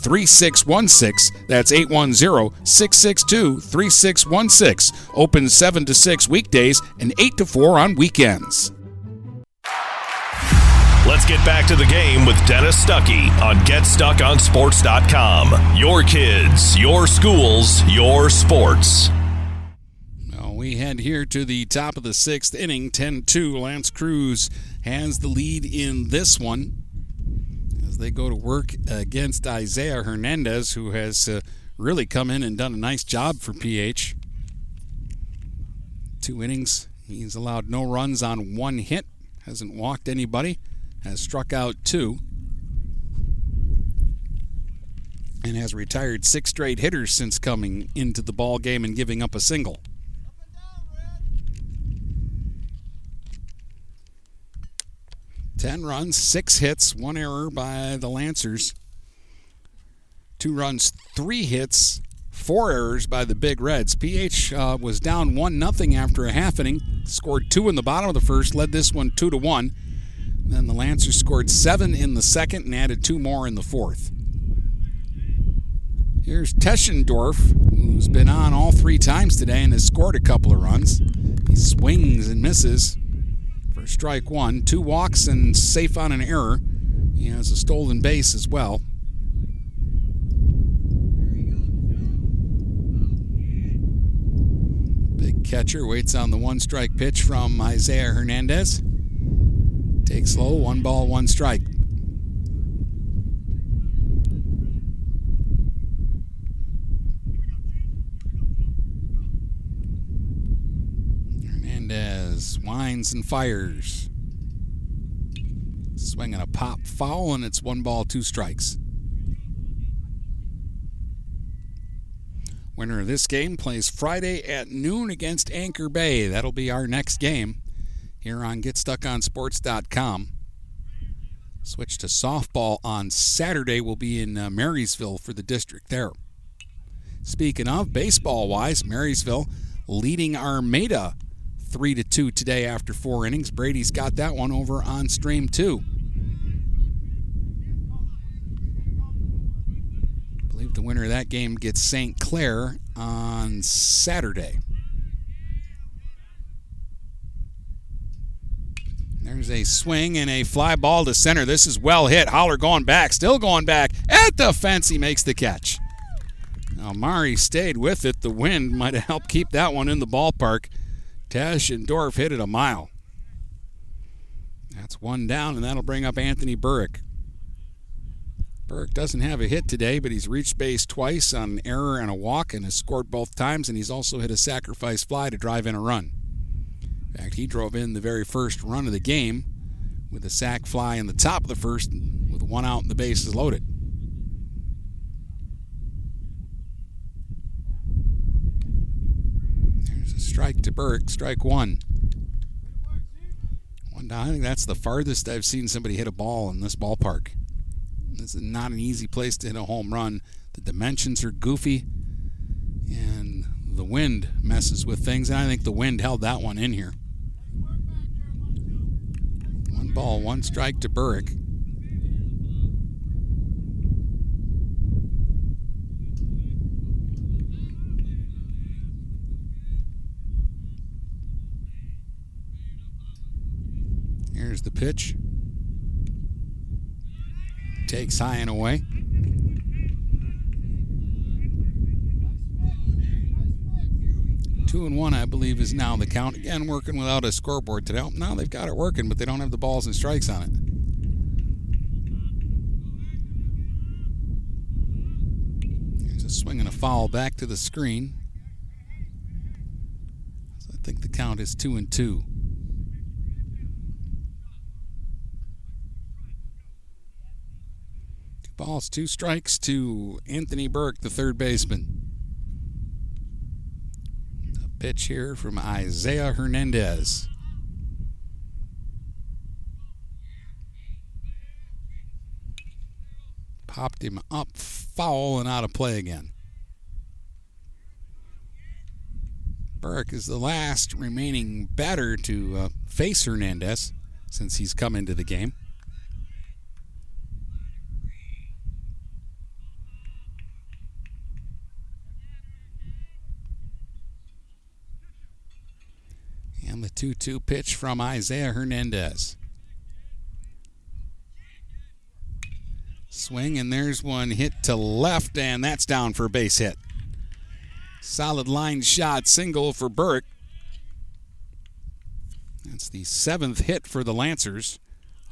3616. That's 810 662 3616. Open 7 to 6 weekdays and 8 to 4 on weekends. Let's get back to the game with Dennis Stuckey on GetStuckOnSports.com. Your kids, your schools, your sports. Well, we head here to the top of the sixth inning, 10 2. L'Anse Creuse has the lead in this one they go to work against Isaiah Hernandez, who has uh, really come in and done a nice job for PH. Two innings. He's allowed no runs on one hit, hasn't walked anybody has struck out two and has retired six straight hitters since coming into the ball game and giving up a single. Ten runs, six hits, one error by the Lancers. Two runs, three hits, four errors by the Big Reds. PH uh, was down one nothing after a half inning, scored two in the bottom of the first, led this one two to one. Then the Lancers scored seven in the second and added two more in the fourth. Here's Teschendorf, who's been on all three times today and has scored a couple of runs. He swings and misses for strike one. Two walks and safe on an error. He has a stolen base as well. Big catcher waits on the one strike pitch from Isaiah Hernandez. Takes low, one ball, one strike. Hernandez winds and fires. Swinging a pop foul, and it's one ball, two strikes. Winner of this game plays Friday at noon against Anchor Bay. That'll be our next game here on GetStuckOnSports.com. Switch to softball on Saturday. We'll be in uh, Marysville for the district there. Speaking of baseball wise, Marysville leading Armada 3 to 2 today after four innings. Brady's got that one over on stream 2. I believe the winner of that game gets St. Clair on Saturday. There's a swing and a fly ball to center. This is well hit. Holler going back, still going back at the fence. He makes the catch. Now Mari stayed with it. The wind might have helped keep that one in the ballpark. Teschendorf hit it a mile. That's one down, and that'll bring up Anthony Burrick. Burke doesn't have a hit today, but he's reached base twice on an error and a walk and has scored both times, and he's also hit a sacrifice fly to drive in a run. In fact, he drove in the very first run of the game with a sac fly in the top of the first with one out and the bases loaded. There's a strike to Burke, strike one. One down. I think that's the farthest I've seen somebody hit a ball in this ballpark. This is not an easy place to hit a home run. The dimensions are goofy, and the wind messes with things. And I think the wind held that one in here. One ball, one strike to Burrick. Here's the pitch. Takes high and away. Two and one, I believe, is now the count. Again, working without a scoreboard today. Now they've got it working, but they don't have the balls and strikes on it. Swing and a foul back to the screen. So I think the count is two and two. Ball's two strikes to Anthony Burke, the third baseman. A pitch here from Isaiah Hernandez. Popped him up foul and out of play again. Burke is the last remaining batter to uh, face Hernandez since he's come into the game. And the 2 2 pitch from Isaiah Hernandez. Swing, and there's one hit to left, and that's down for a base hit. Solid line shot, single for Burke. That's the seventh hit for the Lancers.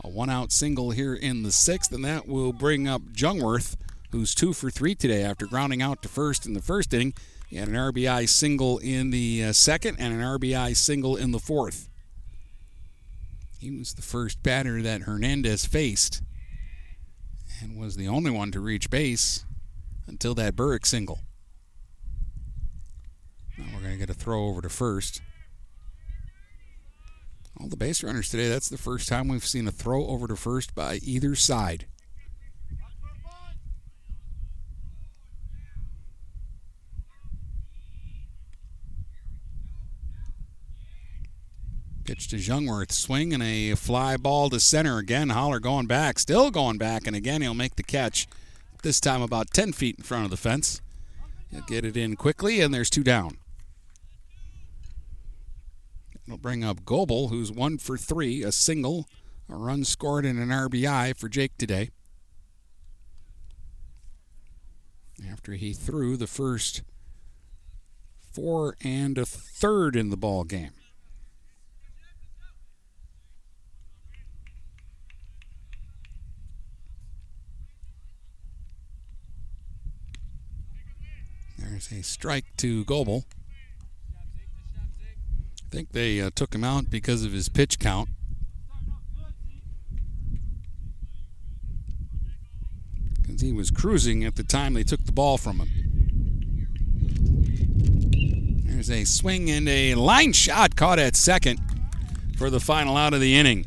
A one out single here in the sixth, and that will bring up Jungwirth, who's two for three today after grounding out to first in the first inning. He had an RBI single in the uh, second and an RBI single in the fourth. He was the first batter that Hernandez faced and was the only one to reach base until that Burke single. Now we're going to get a throw over to first. All the base runners today, that's the first time we've seen a throw over to first by either side. Pitch to Jungwirth. Swing and a fly ball to center. Again, Holler going back. Still going back. And again, he'll make the catch. This time about 10 feet in front of the fence. He'll get it in quickly, and there's two down. It'll bring up Goebel, who's one for three, a single, a run scored, and an RBI for Jake today. After he threw the first four and a third in the ball game. There's a strike to Goebel. I think they uh, took him out because of his pitch count. Because he was cruising at the time they took the ball from him. There's a swing and a line shot caught at second for the final out of the inning.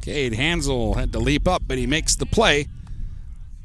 Cade Hansel had to leap up, but he makes the play.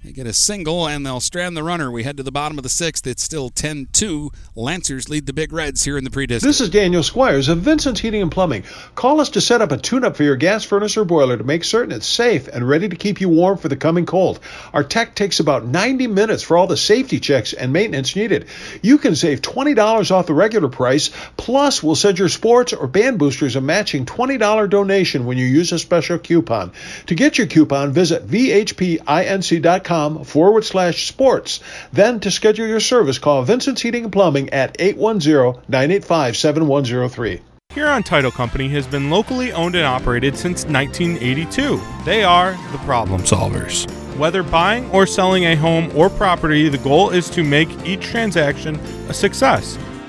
They get a single and they'll strand the runner. We head to the bottom of the sixth. It's still 10 2. Lancers lead the Big Reds here in the pre This is Daniel Squires of Vincent's Heating and Plumbing. Call us to set up a tune up for your gas furnace or boiler to make certain it's safe and ready to keep you warm for the coming cold. Our tech takes about 90 minutes for all the safety checks and maintenance needed. You can save $20 off the regular price, plus, we'll send your sports or band boosters a matching $20 donation when you use a special coupon. To get your coupon, visit VHPINC.com forward slash sports. Then to schedule your service, call Vincent's Heating and Plumbing at 810-985-7103. Huron Title Company has been locally owned and operated since 1982. They are the problem solvers. Whether buying or selling a home or property, the goal is to make each transaction a success.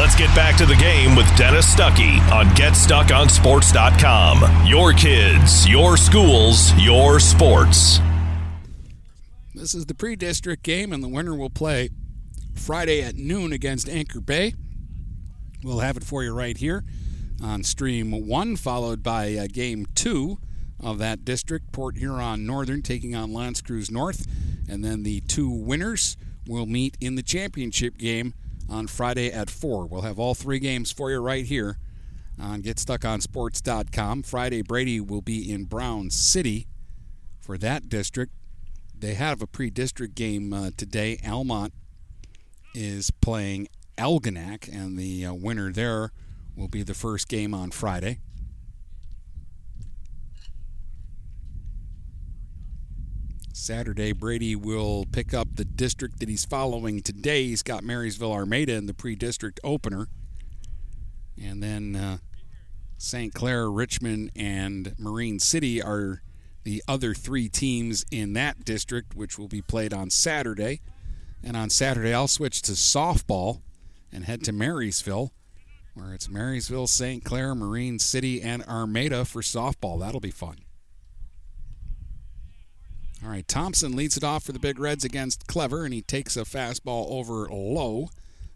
Let's get back to the game with Dennis Stuckey on GetStuckOnSports.com. Your kids, your schools, your sports. This is the pre district game, and the winner will play Friday at noon against Anchor Bay. We'll have it for you right here on stream one, followed by uh, game two of that district. Port Huron Northern taking on L'Anse Creuse North, and then the two winners will meet in the championship game on Friday at 4. We'll have all three games for you right here on GetStuckOnSports.com. Friday, Brady will be in Brown City for that district. They have a pre district game uh, today. Almont is playing Algonac, and the uh, winner there will be the first game on Friday. Saturday, Brady will pick up the district that he's following today. He's got Marysville Armada in the pre district opener. And then uh, St. Clair, Richmond, and Marine City are the other three teams in that district, which will be played on Saturday. And on Saturday, I'll switch to softball and head to Marysville, where it's Marysville, St. Clair, Marine City, and Armada for softball. That'll be fun. All right, Thompson leads it off for the Big Reds against Clever, and he takes a fastball over low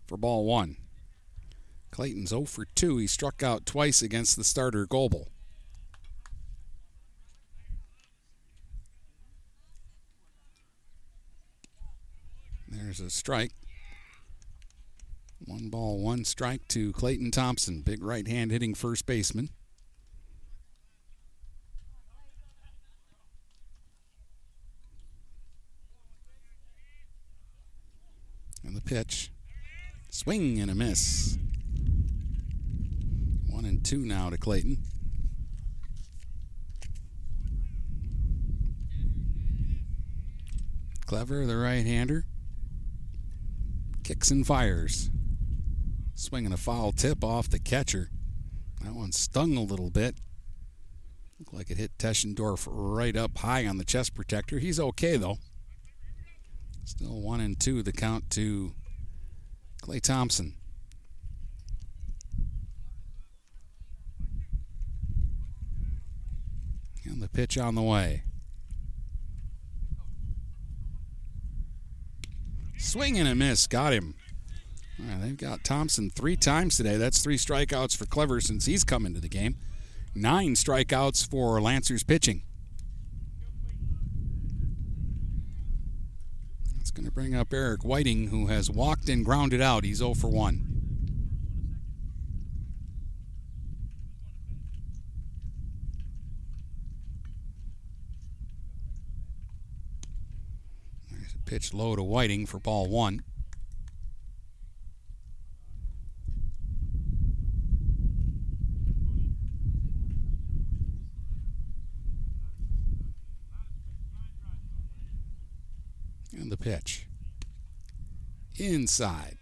for ball one. Clayton's 0 for 2. He struck out twice against the starter Goebel. There's a strike. One ball, one strike to Clayton Thompson, big right hand hitting first baseman. The pitch. Swing and a miss. One and two now to Clayton. Clever, the right hander. Kicks and fires. Swinging a foul tip off the catcher. That one stung a little bit. Looked like it hit Teschendorf right up high on the chest protector. He's okay, though. Still one and two, the count to Clay Thompson. And the pitch on the way. Swing and a miss. Got him. They've got Thompson three times today. That's three strikeouts for Clever since he's come into the game. Nine strikeouts for Lancers pitching. Going to bring up Eric Whiting, who has walked and grounded out. He's 0 for 1. There's a pitch low to Whiting for ball one. And the pitch. Inside.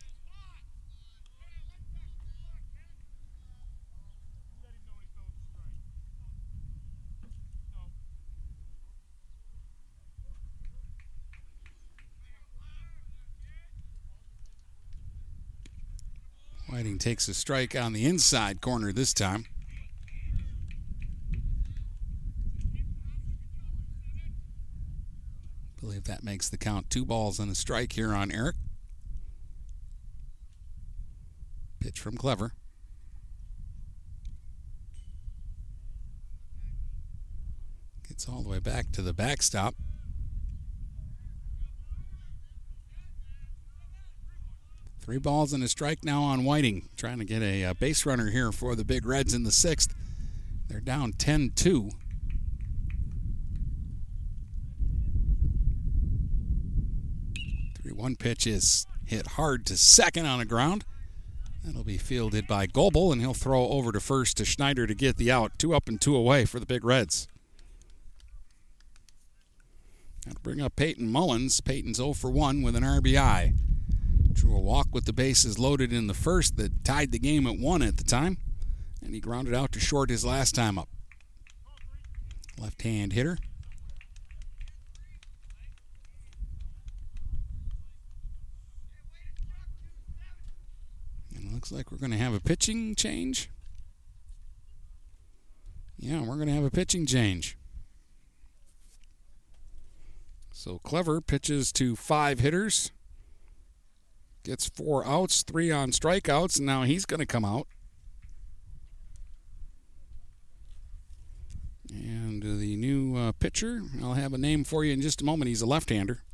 Whiting takes a strike on the inside corner this time. Believe that makes the count two balls and a strike here on Eric. Pitch from Clever. Gets all the way back to the backstop. Three balls and a strike now on Whiting. Trying to get a, a base runner here for the Big Reds in the sixth. They're down 10 2. 3 1 pitch is hit hard to second on the ground. That'll be fielded by Goebel, and he'll throw over to first to Schneider to get the out. Two up and two away for the Big Reds. To bring up Peyton Mullins. Peyton's 0 for 1 with an RBI. Drew a walk with the bases loaded in the first that tied the game at one at the time, and he grounded out to short his last time up. Left hand hitter. Looks like we're going to have a pitching change. Yeah, we're going to have a pitching change. So Clever pitches to five hitters, gets four outs, three on strikeouts, and now he's going to come out. And the new uh, pitcher, I'll have a name for you in just a moment. He's a left hander.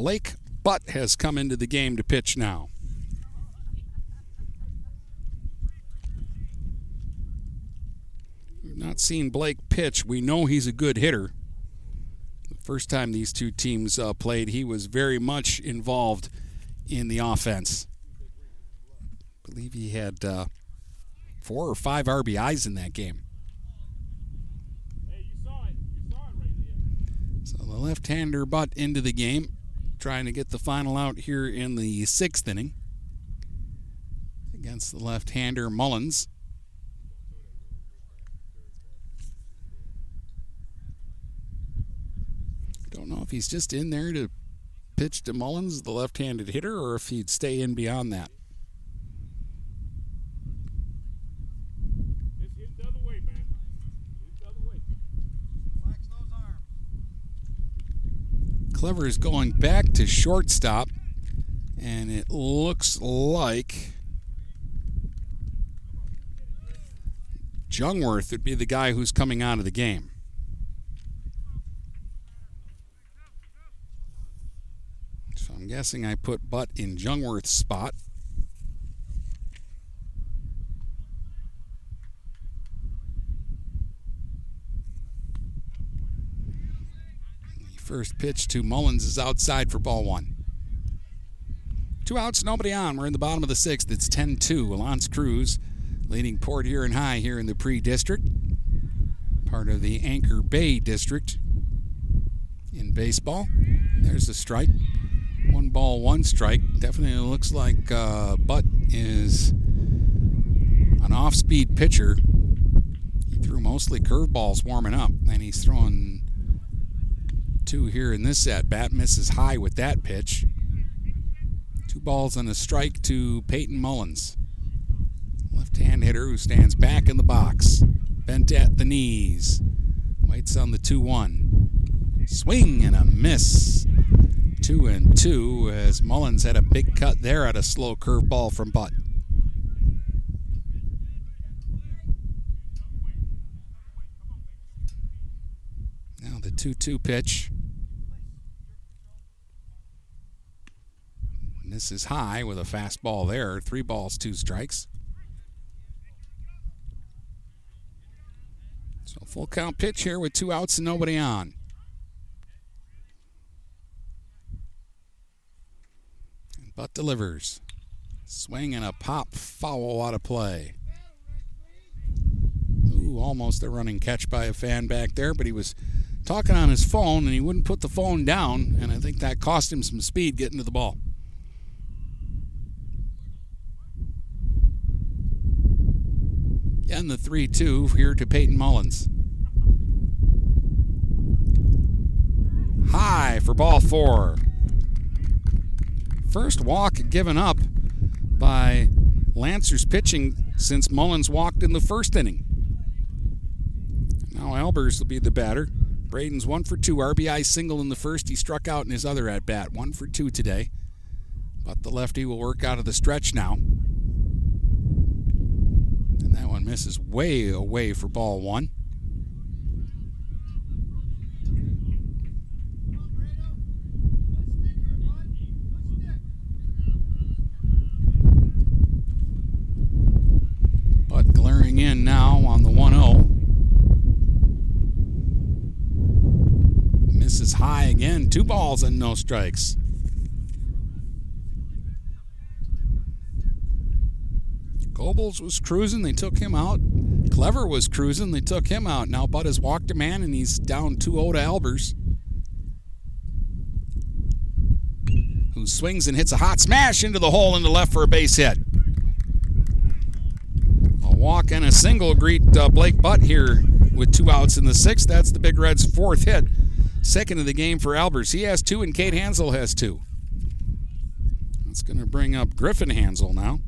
Blake Butt has come into the game to pitch now. We've not seen Blake pitch. We know he's a good hitter. The first time these two teams uh, played, he was very much involved in the offense. I believe he had uh, four or five RBIs in that game. So the left-hander butt into the game trying to get the final out here in the sixth inning against the left hander Mullins. Don't know if he's just in there to pitch to Mullins, the left handed hitter, or if he'd stay in beyond that. Clever is going back to shortstop, and it looks like Jungwirth would be the guy who's coming out of the game. So I'm guessing I put Butt in Jungwirth's spot. First pitch to Mullins is outside for ball one. Two outs, nobody on. We're in the bottom of the sixth. It's 10 2. L'Anse Creuse leading Port here Huron High here in the pre district, part of the Anchor Bay district in baseball. There's a strike. One ball, one strike. Definitely looks like uh, Butt is an off speed pitcher. He threw mostly curveballs warming up, and he's throwing two here in this at bat. Misses high with that pitch. Two balls and a strike to Peyton Mullins. Left hand hitter who stands back in the box, bent at the knees. Waits on the 2 1. Swing and a miss. Two and two as Mullins had a big cut there at a slow curveball from Butt. Now the 2 2 pitch. This is high with a fastball there. Three balls, two strikes. So full count pitch here with two outs and nobody on. Butt delivers. Swing and a pop foul out of play. Ooh, almost a running catch by a fan back there, but he was talking on his phone and he wouldn't put the phone down, and I think that cost him some speed getting to the ball. And the 3 2 here to Peyton Mullins. High for ball four. First walk given up by Lancers pitching since Mullins walked in the first inning. Now Albers will be the batter. Braden's one for two. RBI single in the first. He struck out in his other at bat. One for two today. But the lefty will work out of the stretch now. One misses way away for ball one. But glaring in now on the 1 0. Misses high again. Two balls and no strikes. Goebel's was cruising, they took him out. Clever was cruising, they took him out. Now Butt has walked a man and he's down 2 0 to Albers. Who swings and hits a hot smash into the hole in the left for a base hit. A walk and a single greet uh, Blake Butt here with two outs in the sixth. That's the Big Reds' fourth hit. Second of the game for Albers. He has two and Cade Hansel has two. That's going to bring up Griffin Hansel now.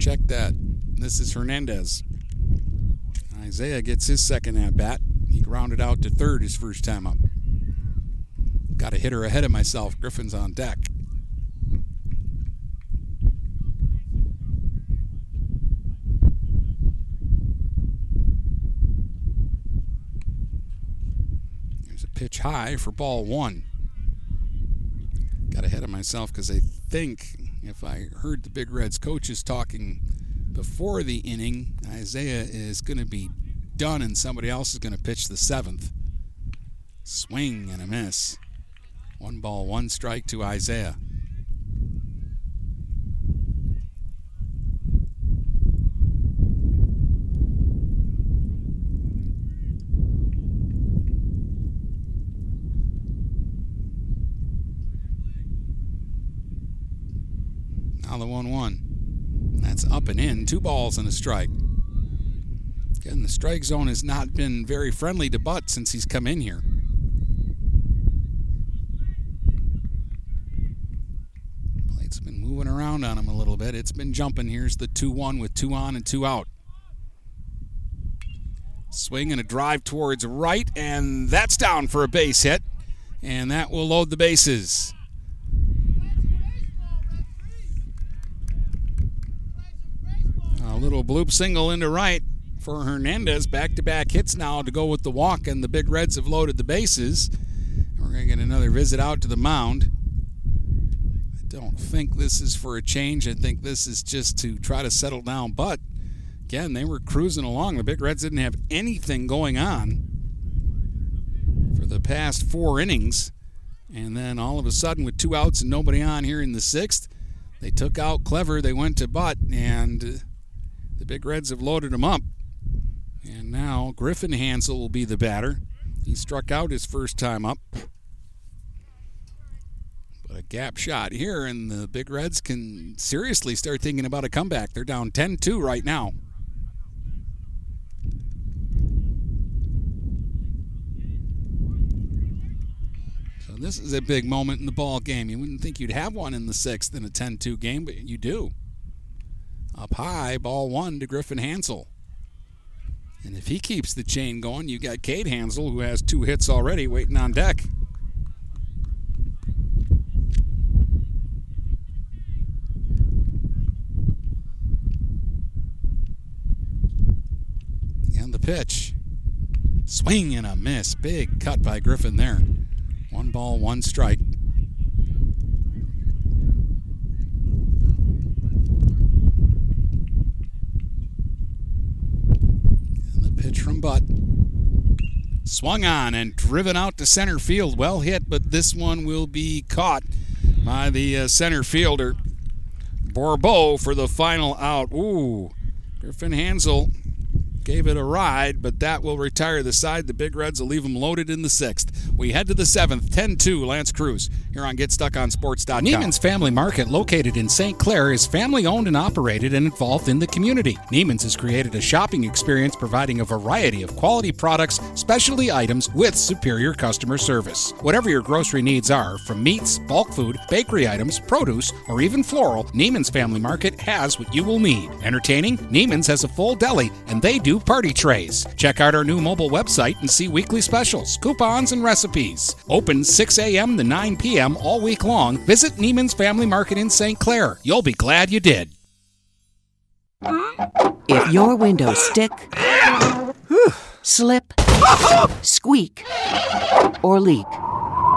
Check that. This is Hernandez. Isaiah gets his second at bat. He grounded out to third his first time up. Got a hitter ahead of myself. Griffin's on deck. There's a pitch high for ball one. Got ahead of myself because I think if I heard the Big Reds coaches talking before the inning, Isaiah is going to be done and somebody else is going to pitch the seventh. Swing and a miss. One ball, one strike to Isaiah. The 1 1. That's up and in. Two balls and a strike. Again, the strike zone has not been very friendly to Butt since he's come in here. Plate's been moving around on him a little bit. It's been jumping. Here's the 2 1 with two on and two out. Swing and a drive towards right, and that's down for a base hit. And that will load the bases. A little bloop single into right for Hernandez. Back to back hits now to go with the walk, and the Big Reds have loaded the bases. We're going to get another visit out to the mound. I don't think this is for a change. I think this is just to try to settle down. But again, they were cruising along. The Big Reds didn't have anything going on for the past four innings. And then all of a sudden, with two outs and nobody on here in the sixth, they took out Clever. They went to Butt, and the Big Reds have loaded him up. And now Griffin Hansel will be the batter. He struck out his first time up. But a gap shot here, and the Big Reds can seriously start thinking about a comeback. They're down 10 2 right now. So this is a big moment in the ball game. You wouldn't think you'd have one in the sixth in a 10 2 game, but you do. Up high, ball one to Griffin Hansel. And if he keeps the chain going, you got Cade Hansel, who has two hits already, waiting on deck. And the pitch. Swing and a miss. Big cut by Griffin there. One ball, one strike. And the pitch from Butt. Swung on and driven out to center field. Well hit, but this one will be caught by the uh, center fielder. Borbeau for the final out. Ooh, Griffin Hansel gave it a ride, but that will retire the side. The Big Reds will leave them loaded in the sixth. We head to the seventh, 10 2, L'Anse Creuse, here on GetStuckOnSports.com. Neiman's Family Market, located in St. Clair, is family owned and operated and involved in the community. Neiman's has created a shopping experience providing a variety of quality products, specialty items with superior customer service. Whatever your grocery needs are, from meats, bulk food, bakery items, produce, or even floral, Neiman's Family Market has what you will need. Entertaining? Neiman's has a full deli, and they do party trays. Check out our new mobile website and see weekly specials, coupons, and recipes. Open 6 a.m. to 9 p.m. all week long. Visit Neiman's Family Market in St. Clair. You'll be glad you did. If your windows stick, slip, squeak, or leak,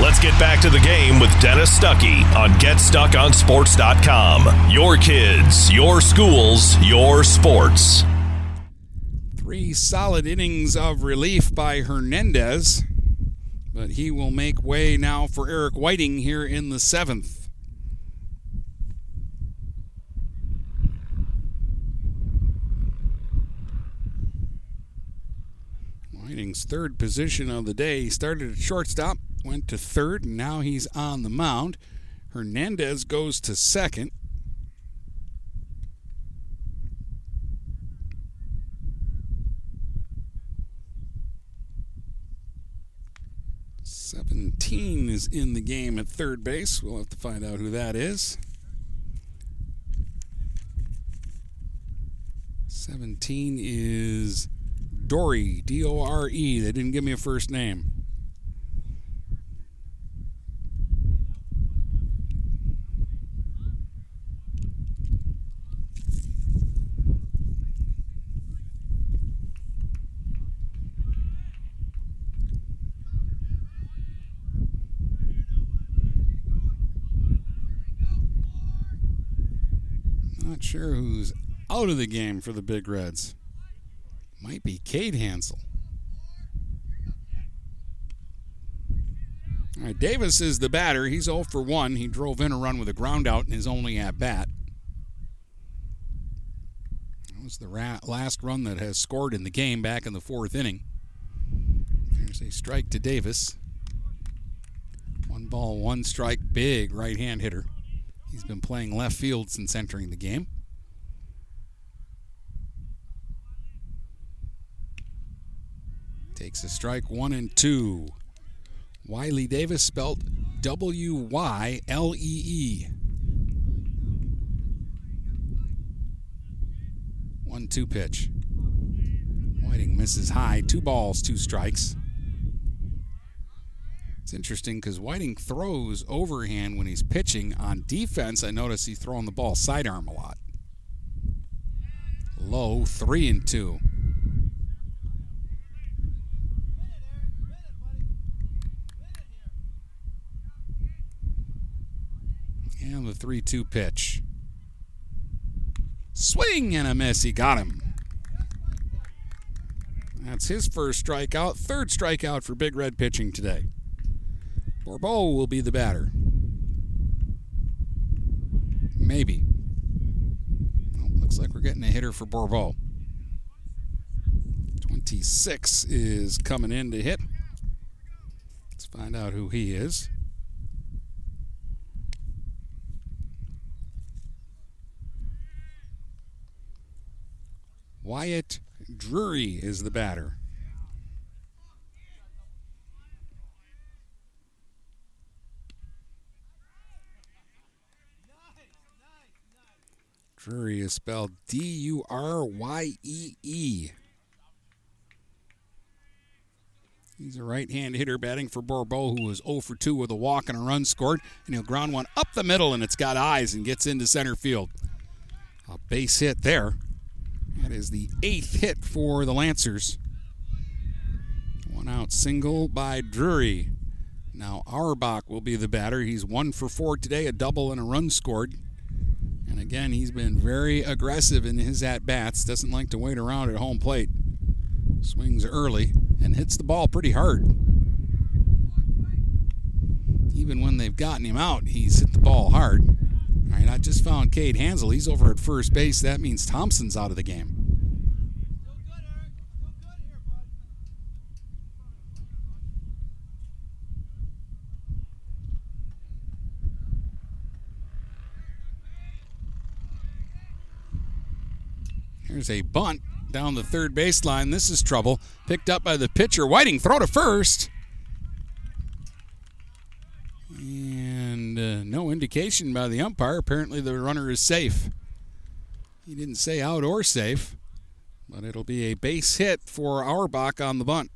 Let's get back to the game with Dennis Stuckey on GetStuckOnSports.com. Your kids, your schools, your sports. Three solid innings of relief by Hernandez, but he will make way now for Eric Whiting here in the seventh. Whiting's third position of the day. He started at shortstop, went to third, and now he's on the mound. Hernandez goes to second. Seventeen is in the game at third base. We'll have to find out who that is. Seventeen is Dory, D O R E. They didn't give me a first name. Not sure who's out of the game for the Big Reds. Might be Cade Hansel. All right, Davis is the batter. He's 0 for 1. He drove in a run with a ground out in his only at bat. That was the ra- last run that has scored in the game back in the fourth inning. There's a strike to Davis. One ball, one strike, big right hand hitter. He's been playing left field since entering the game. Takes a strike one and two. Wylee Davis spelled W Y L E E. One two pitch. Whiting misses high. Two balls, two strikes. It's interesting because Whiting throws overhand when he's pitching. On defense, I notice he's throwing the ball sidearm a lot. Low, three and two. And the 3 2 pitch. Swing and a miss. He got him. That's his first strikeout. Third strikeout for Big Red pitching today. Bourbeau will be the batter. Maybe. Well, looks like we're getting a hitter for Bourbeau. 26 is coming in to hit. Let's find out who he is. Wyatt Duryee is the batter. Duryee is spelled D U R Y E E. He's a right hand hitter batting for Bourbeau, who was 0 for 2 with a walk and a run scored. And he'll ground one up the middle, and it's got eyes and gets into center field. A base hit there. That is the eighth hit for the Lancers. One out single by Duryee. Now Auerbach will be the batter. He's one for four today, a double and a run scored. And again, he's been very aggressive in his at bats. Doesn't like to wait around at home plate. Swings early and hits the ball pretty hard. Even when they've gotten him out, he's hit the ball hard. All right, I just found Cade Hansel. He's over at first base. That means Thompson's out of the game. Here's a bunt down the third baseline. This is trouble. Picked up by the pitcher. Whiting, throw to first. And uh, no indication by the umpire. Apparently, the runner is safe. He didn't say out or safe, but it'll be a base hit for Auerbach on the bunt.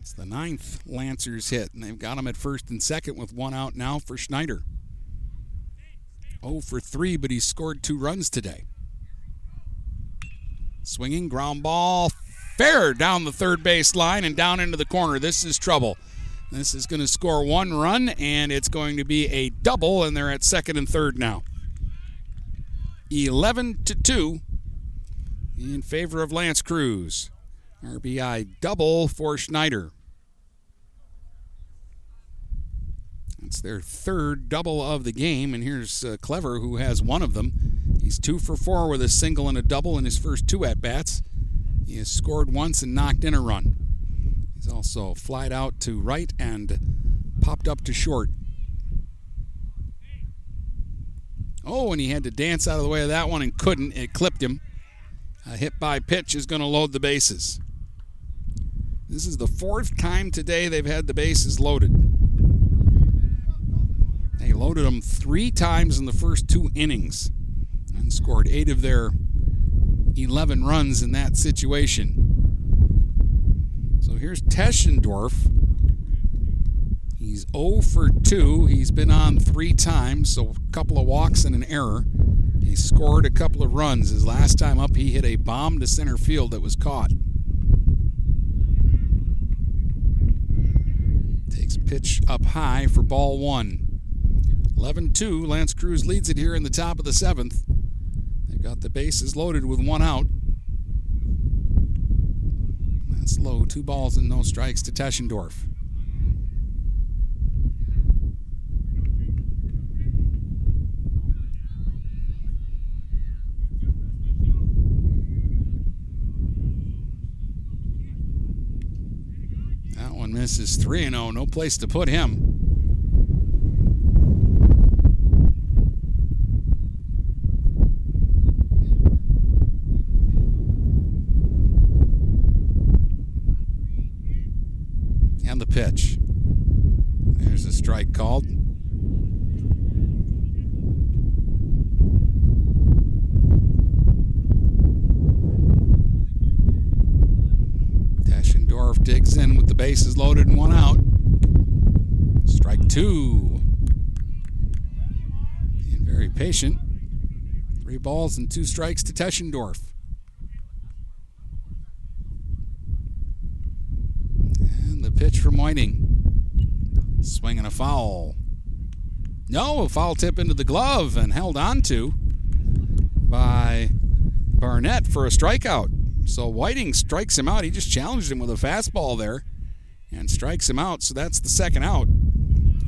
It's the ninth Lancers hit, and they've got him at first and second with one out now for Schneider. 0 for 3, but he scored two runs today. Swinging ground ball, fair down the third base line and down into the corner. This is trouble. This is going to score one run, and it's going to be a double, and they're at second and third now. 11 to 2 in favor of L'Anse Creuse. RBI double for Schneider. It's their third double of the game, and here's uh, Clever, who has one of them. He's two for four with a single and a double in his first two at bats. He has scored once and knocked in a run. He's also flied out to right and popped up to short. Oh, and he had to dance out of the way of that one and couldn't. It clipped him. A hit by pitch is going to load the bases. This is the fourth time today they've had the bases loaded. They loaded them three times in the first two innings and scored eight of their 11 runs in that situation. So here's Teschendorf. He's 0 for 2. He's been on three times, so a couple of walks and an error. He scored a couple of runs. His last time up, he hit a bomb to center field that was caught. Takes pitch up high for ball one. 11 2. L'Anse Creuse leads it here in the top of the seventh. They've got the bases loaded with one out. That's low. Two balls and no strikes to Teschendorf. That one misses 3 0. No place to put him. Pitch. There's a strike called. Teschendorf digs in with the bases loaded and one out. Strike two. Being very patient. Three balls and two strikes to Teschendorf. And the pitch from Whiting. Swinging a foul. No, a foul tip into the glove and held on to by Barnett for a strikeout. So Whiting strikes him out. He just challenged him with a fastball there and strikes him out. So that's the second out.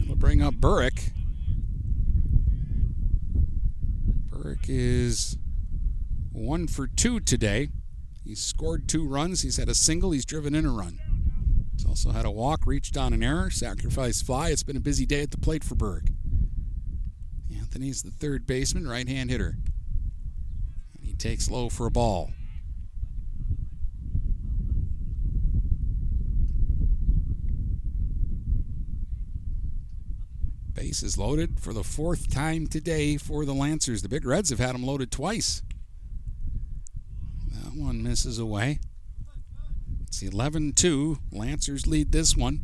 It'll bring up Burrick. Burrick is one for two today. He's scored two runs. He's had a single. He's driven in a run. He's also had a walk, reached on an error, sacrifice fly. It's been a busy day at the plate for Burrick. Anthony's the third baseman, right hand hitter. And he takes low for a ball. Base is loaded for the fourth time today for the Lancers. The Big Reds have had them loaded twice. That one misses away. It's 11 2. Lancers lead this one.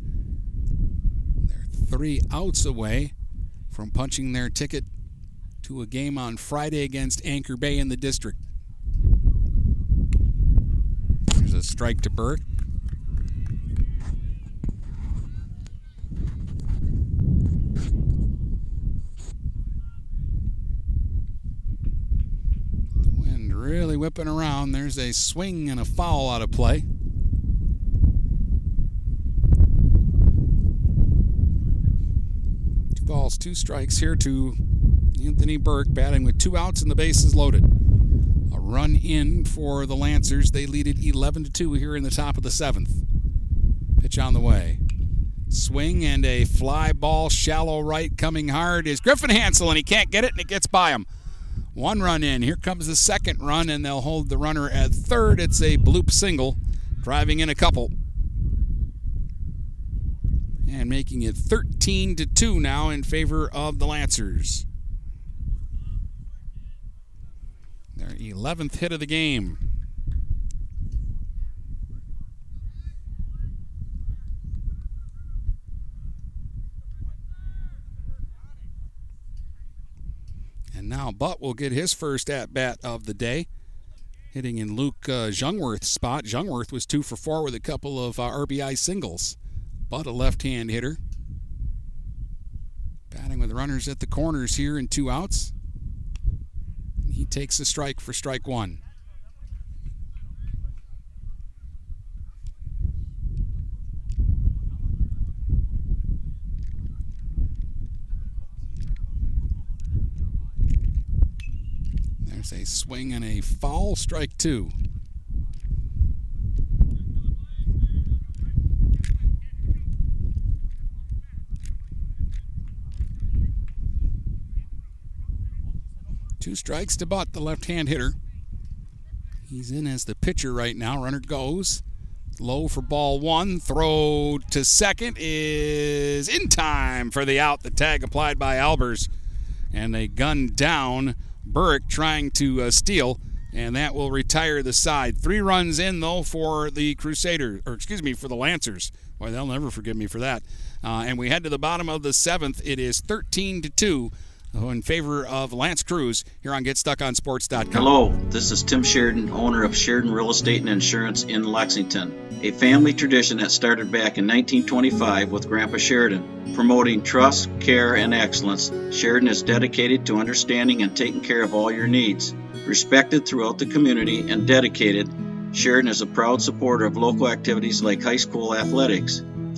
They're three outs away from punching their ticket to a game on Friday against Anchor Bay in the district. There's a strike to Burke. Really whipping around. There's a swing and a foul out of play. Balls, two strikes here to Anthony Burke, batting with two outs and the bases loaded. A run in for the Lancers. They lead it 11 to 2 here in the top of the seventh. Pitch on the way. Swing and a fly ball, shallow right, coming hard is Griffin Hansel, and he can't get it, and it gets by him. One run in. Here comes the second run, and they'll hold the runner at third. It's a bloop single, driving in a couple. And making it 13 to 2 now in favor of the Lancers. Their 11th hit of the game. And now Butt will get his first at bat of the day, hitting in Luke uh, Jungwirth's spot. Jungworth was two for four with a couple of uh, RBI singles. Butt, a left hand hitter. Batting with runners at the corners here in two outs. He takes a strike for strike one. There's a swing and a foul strike two. Two strikes to Butt, the left hand hitter. He's in as the pitcher right now. Runner goes. Low for ball one. Throw to second is in time for the out. The tag applied by Albers. And they gun down Burke trying to uh, steal. And that will retire the side. Three runs in, though, for the Crusaders, or excuse me, for the Lancers. Boy, they'll never forgive me for that. Uh, and we head to the bottom of the seventh. It is 13 to 2 in favor of L'Anse Creuse here on GetStuckOnSports.com. Hello, this is Tim Sheridan, owner of Sheridan Real Estate and Insurance in Lexington, a family tradition that started back in 1925 with Grandpa Sheridan. Promoting trust, care, and excellence, Sheridan is dedicated to understanding and taking care of all your needs. Respected throughout the community and dedicated, Sheridan is a proud supporter of local activities like high school athletics.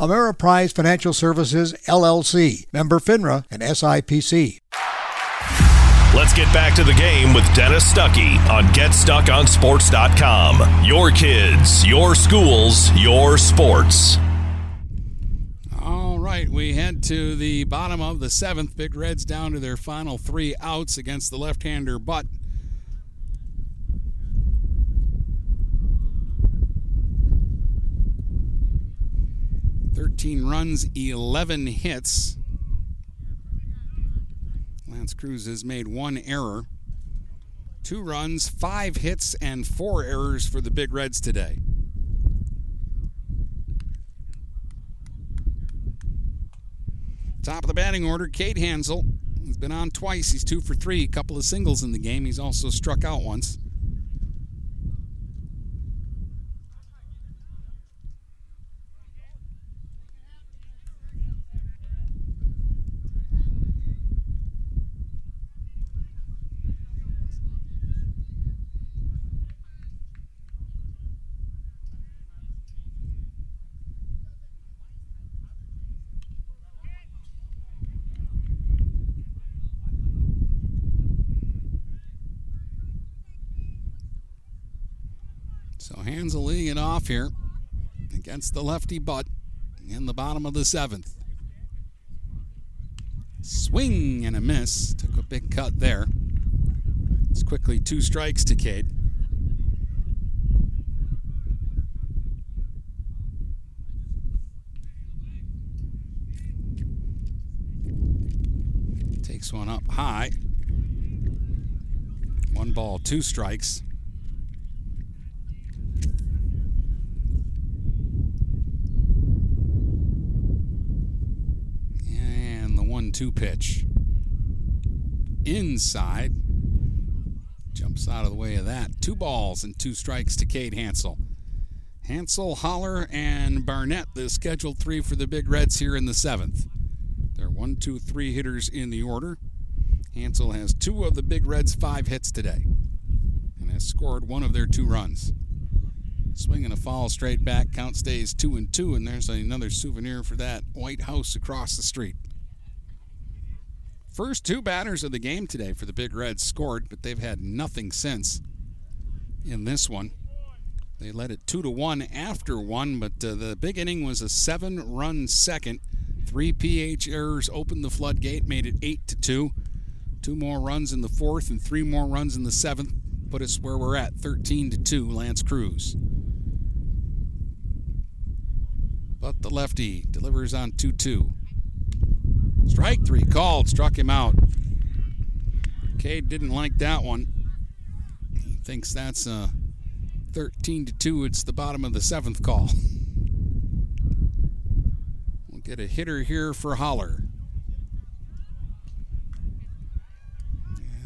Ameriprise Financial Services, LLC, member FINRA and SIPC. Let's get back to the game with Dennis Stuckey on GetStuckOnSports.com. Your kids, your schools, your sports. All right, we head to the bottom of the seventh. Big Reds down to their final three outs against the left-hander Butt. 13 runs, 11 hits. L'Anse Creuse has made one error. Two runs, five hits, and four errors for the Big Reds today. Top of the batting order, Cade Hansel. He's been on twice. He's two for three, a couple of singles in the game. He's also struck out once. Hansel leading it off here against the lefty Butt in the bottom of the seventh. Swing and a miss. Took a big cut there. It's quickly two strikes to Cade. Takes one up high. One ball, two strikes. And the one two pitch. Inside. Jumps out of the way of that. Two balls and two strikes to Cade Hansel. Hansel, Holler, and Barnett, the scheduled three for the Big Reds here in the seventh. They're one, two, three hitters in the order. Hansel has two of the Big Reds' five hits today and has scored one of their two runs. Swinging a foul straight back, count stays two and two, and there's another souvenir for that White House across the street. First two batters of the game today for the Big Reds scored, but they've had nothing since in this one. They led it two to one after one, but uh, the big inning was a seven-run second. Three PH errors opened the floodgate, made it eight to two. Two more runs in the fourth and three more runs in the seventh put us where we're at, 13 to two. L'Anse Creuse. But the lefty delivers on 2 2. Strike three called, struck him out. Cade didn't like that one. He thinks that's a 13 to 2. It's the bottom of the seventh call. We'll get a hitter here for Holler.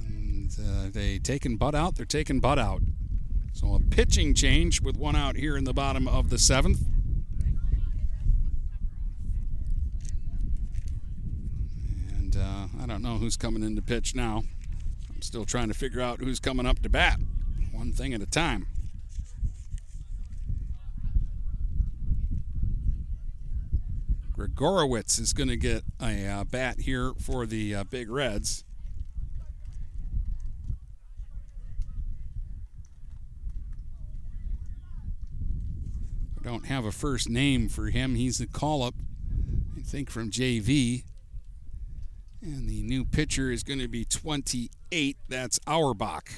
And uh, they taking Butt out. They're taking Butt out. So a pitching change with one out here in the bottom of the seventh. Uh, I don't know who's coming in to pitch now. I'm still trying to figure out who's coming up to bat. One thing at a time. Gregorowitz is going to get a uh, bat here for the uh, Big Reds. I don't have a first name for him. He's a call up, I think, from JV. And the new pitcher is going to be 28. That's Auerbach.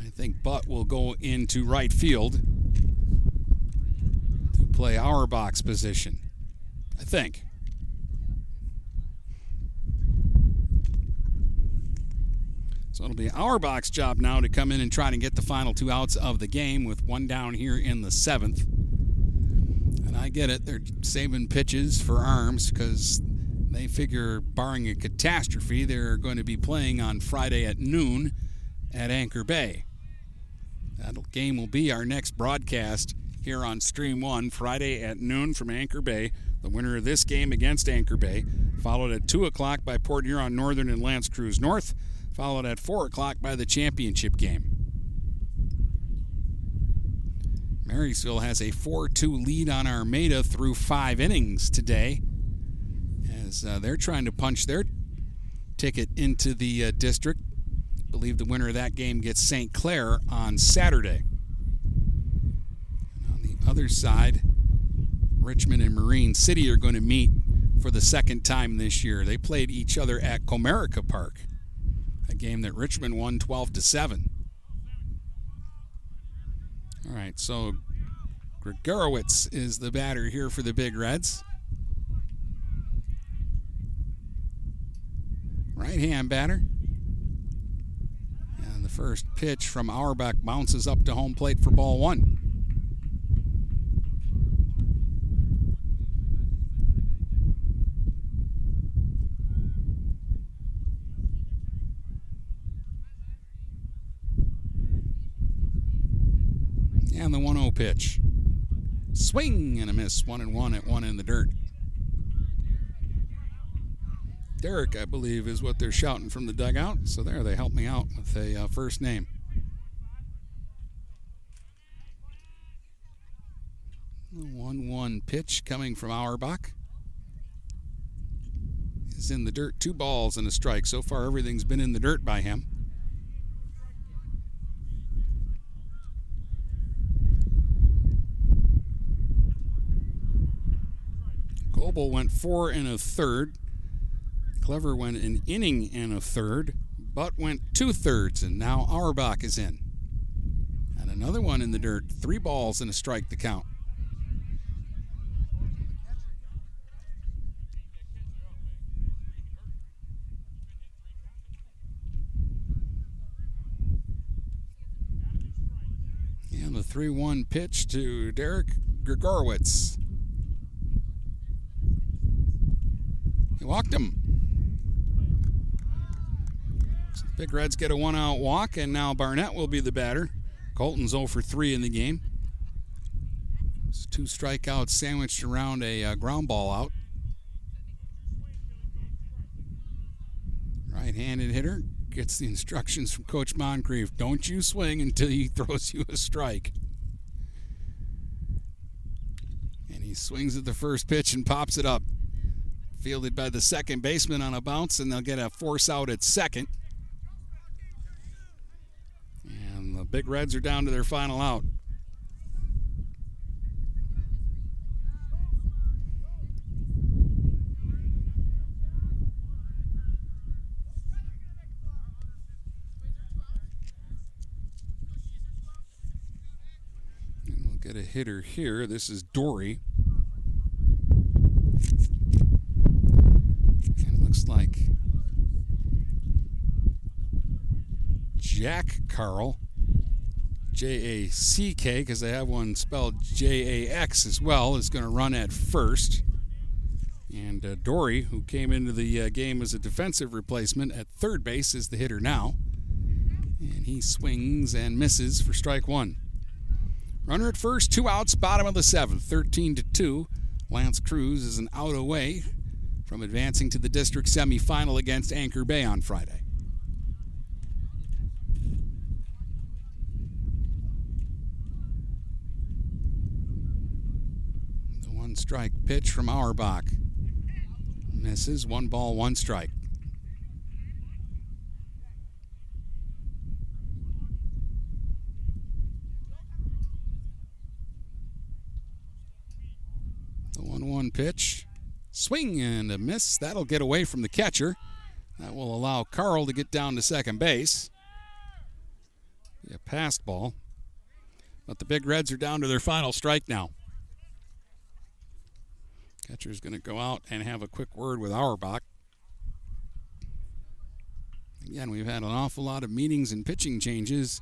I think Butt will go into right field to play Auerbach's position. I think. So it'll be Auerbach's job now to come in and try to get the final two outs of the game with one down here in the seventh. And I get it, they're saving pitches for arms because they figure, barring a catastrophe, they're going to be playing on Friday at noon at Anchor Bay. That game will be our next broadcast here on Stream 1, Friday at noon from Anchor Bay. The winner of this game against Anchor Bay, followed at 2 o'clock by Port Huron Northern and L'Anse Creuse North, followed at 4 o'clock by the championship game. Marysville has a 4 2 lead on Armada through five innings today as uh, they're trying to punch their ticket into the uh, district. I believe the winner of that game gets St. Clair on Saturday. And on the other side, Richmond and Marine City are going to meet for the second time this year. They played each other at Comerica Park, game that Richmond won 12 to 7. All right, so Gregorowitz is the batter here for the Big Reds. Right hand batter. And the first pitch from Auerbach bounces up to home plate for ball one. And the 1 0 pitch. Swing and a miss. One and one at one in the dirt. Derek, I believe, is what they're shouting from the dugout. So there, they helped me out with a uh, first name. The 1 1 pitch coming from Auerbach is in the dirt. Two balls and a strike. So far, everything's been in the dirt by him. Goebel went four and a third. Clever went an inning and a third. Butt went two thirds, and now Auerbach is in. And another one in the dirt. Three balls and a strike to count. And the 3 1 pitch to Derek Grigorowitz. He walked him. Big Reds get a one out walk, and now Barnett will be the batter. Colton's 0 for 3 in the game. It's two strikeouts sandwiched around a uh, ground ball out. Right handed hitter gets the instructions from Coach Moncrief don't you swing until he throws you a strike. And he swings at the first pitch and pops it up. Fielded by the second baseman on a bounce, and they'll get a force out at second. And the Big Reds are down to their final out. And we'll get a hitter here. This is Dory. And it like Jack Carl, J A C K, because they have one spelled J A X as well, is going to run at first. And uh, Dory, who came into the uh, game as a defensive replacement at third base, is the hitter now. And he swings and misses for strike one. Runner at first, two outs, bottom of the seventh, 13 to 2. L'Anse Creuse is an out away from advancing to the district semifinal against Anchor Bay on Friday. The one strike pitch from Auerbach misses. One ball, one strike. The 1 1 pitch. Swing and a miss. That'll get away from the catcher. That will allow Carl to get down to second base. A passed ball. But the Big Reds are down to their final strike now. Catcher's going to go out and have a quick word with Auerbach. Again, we've had an awful lot of meetings and pitching changes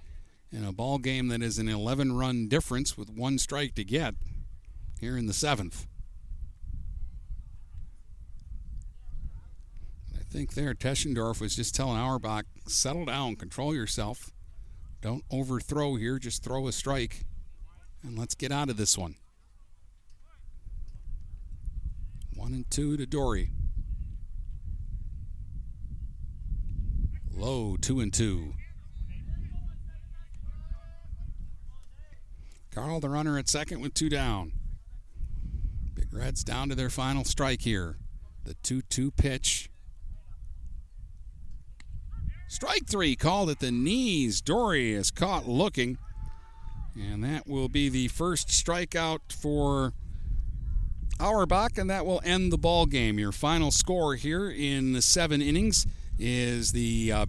in a ball game that is an 11 run difference with one strike to get here in the seventh. Think there Teschendorf was just telling Auerbach, settle down, control yourself. Don't overthrow here, just throw a strike. And let's get out of this one. One and two to Dory. Low, two and two. Carl, the runner at second with two down. Big Reds down to their final strike here. The 2 2 pitch. Strike three called at the knees. Dory is caught looking. And that will be the first strikeout for Auerbach, and that will end the ball game. Your final score here in the seven innings is the uh,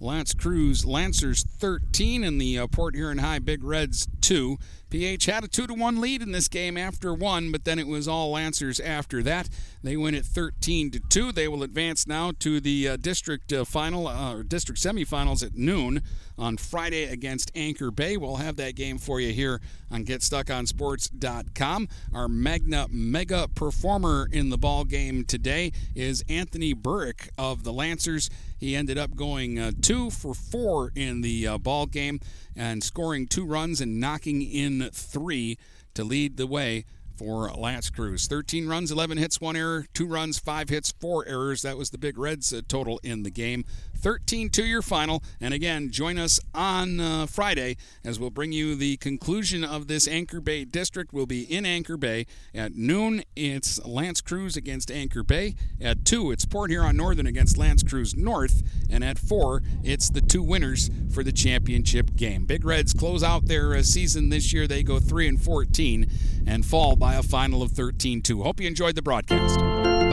L'Anse Creuse Lancers 13 and the uh, Port Huron High Big Reds 2. PH had a 2 to 1 lead in this game after one, but then it was all Lancers after that. They win it 13 to 2. They will advance now to the uh, district uh, final uh, district semifinals at noon on Friday against Anchor Bay. We'll have that game for you here on GetStuckOnSports.com. Our Magna mega performer in the ball game today is Anthony Burrick of the Lancers. He ended up going uh, two for four in the uh, ball game and scoring two runs and knocking in three to lead the way for L'Anse Creuse. 13 runs, 11 hits, one error, two runs, five hits, four errors. That was the Big Reds uh, total in the game. 13 to your final. And again, join us on uh, Friday as we'll bring you the conclusion of this Anchor Bay district. We'll be in Anchor Bay at noon. It's L'Anse Creuse against Anchor Bay. At 2, it's Port Huron Northern against L'Anse Creuse North. And at 4, it's the two winners for the championship game. Big Reds close out their uh, season this year. They go 3 and 14 and fall by a final of 13 2. Hope you enjoyed the broadcast.